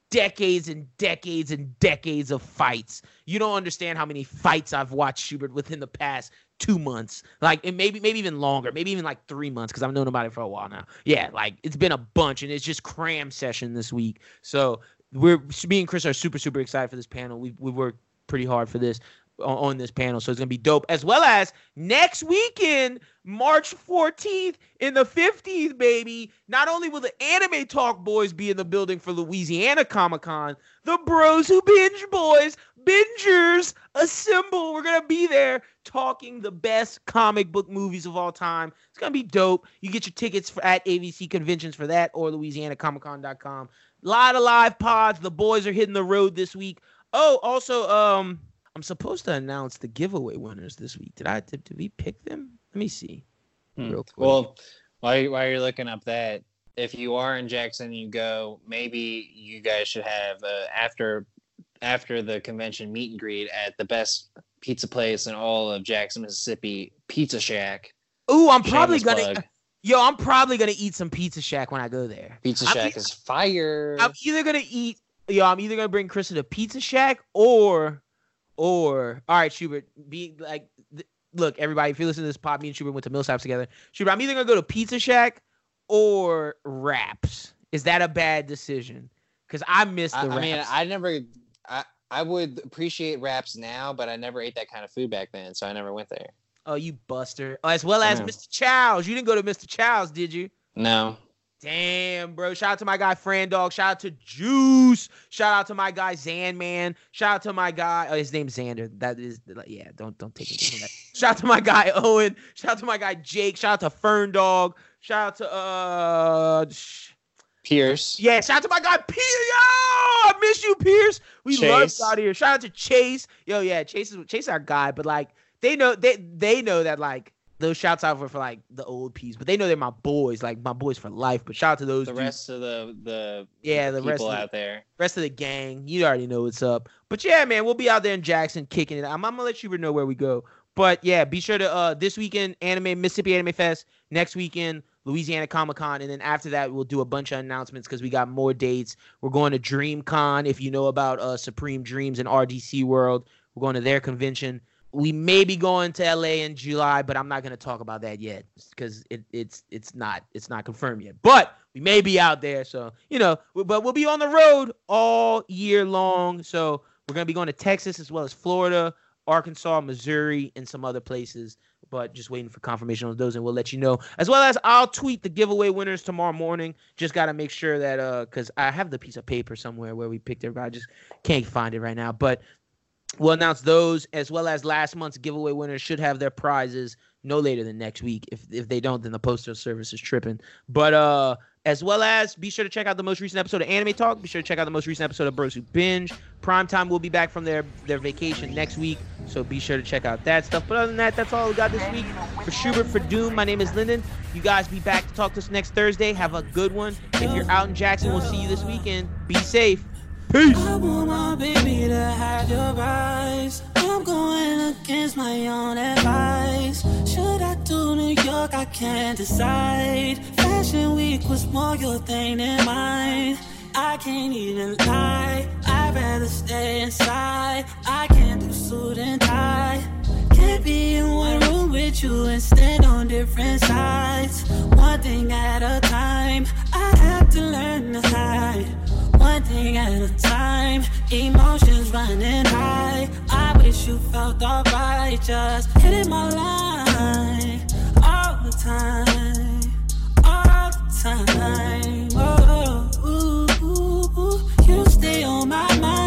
decades and decades and decades of fights. You don't understand how many fights I've watched Schubert within the past two months, like and maybe maybe even longer, maybe even like three months because I've known about it for a while now. Yeah, like it's been a bunch, and it's just cram session this week. So we're me and Chris are super super excited for this panel. We we worked pretty hard for this on, on this panel, so it's gonna be dope. As well as next weekend, March 14th in the 50th, baby. Not only will the Anime Talk boys be in the building for Louisiana Comic Con, the Bros Who Binge boys, bingers, assemble. We're gonna be there talking the best comic book movies of all time. It's gonna be dope. You get your tickets for, at AVC conventions for that or LouisianaComicCon.com. A lot of live pods. The boys are hitting the road this week. Oh, also, um, I'm supposed to announce the giveaway winners this week. Did I? Did, did we pick them? Let me see. Hmm. Real quick. Well, while, you- while you're looking up that, if you are in Jackson, you go. Maybe you guys should have uh, after after the convention meet and greet at the best pizza place in all of Jackson, Mississippi, Pizza Shack. Ooh, I'm probably Shameless gonna. plug. Yo, I'm probably gonna eat some Pizza Shack when I go there. Pizza I'm Shack e- is fire. I'm either gonna eat. Yo, I'm either gonna bring Chris to the Pizza Shack or, or all right, Schubert. Be like, th- look, everybody. If you listen to this pop, me and Schubert went to Millsaps together. Schubert, I'm either gonna go to Pizza Shack or Wraps. Is that a bad decision? Because I missed the I, Wraps. I mean, I never. I I would appreciate wraps now, but I never ate that kind of food back then, so I never went there. Oh, you buster. Oh, as well as Yeah. Mr. Chow's. You didn't go to Mr. Chow's, did you? No. Damn, bro. Shout out to my guy Fran Dog. Shout out to Juice. Shout out to my guy Zan Man. Shout out to my guy. Oh, his name's Xander. That is yeah, don't don't take that. [LAUGHS] Shout out to my guy Owen. Shout out to my guy Jake. Shout out to Fern Dog. Shout out to uh sh- Pierce. yeah, shout out to my guy Peter. Yo, I miss you, Pierce. We love Chase. you out here. Shout out to Chase. Yo, yeah, Chase is Chase is our guy, but like they know they they know that like those shouts out for, for like the old P's, but they know they're my boys, like my boys for life. But shout out to those The dudes. rest of the the Yeah, the people rest of the- out there. rest of the gang, you already know what's up. But yeah, man, we'll be out there in Jackson kicking it. I'm, I'm gonna let you know where we go. But yeah, be sure to uh this weekend anime Mississippi Anime Fest, next weekend Louisiana Comic Con, and then after that we'll do a bunch of announcements because we got more dates. We're going to Dream Con, if you know about uh Supreme Dreams and RDC World. We're going to their convention. We may be going to LA in July, but I'm not gonna talk about that yet because it, it's it's not it's not confirmed yet. But we may be out there, so you know. But we'll be on the road all year long. So we're gonna be going to Texas as well as Florida, Arkansas, Missouri, and some other places. But just waiting for confirmation on those, and we'll let you know. As well as I'll tweet the giveaway winners tomorrow morning. Just gotta make sure that uh, cause I have the piece of paper somewhere where we picked everybody. I just can't find it right now. But we'll announce those as well as last month's giveaway winners should have their prizes no later than next week. If if they don't, then the postal service is tripping. But uh as well as be sure to check out the most recent episode of Anime Talk. Be sure to check out the most recent episode of Bros Who Binge. Primetime will be back from their their vacation next week, so be sure to check out that stuff. But other than that, that's all we got this week. For Schubert, for Doom, my name is Lyndon. You guys be back to talk to us next Thursday. Have a good one. If you're out in Jackson, we'll see you this weekend. Be safe. Peace. I want my baby to have your eyes. I'm going against my own advice. Should I do New York? I can't decide. Fashion week was more your thing than mine. I can't even lie. I'd rather stay inside. I can't do suit and tie. Can't be in one room with you and stand on different sides. One thing at a time. I have to learn to hide. One thing at a time, emotions running high. I wish you felt alright, just hitting my line all the time, all the time. Oh, ooh, ooh, ooh. you stay on my mind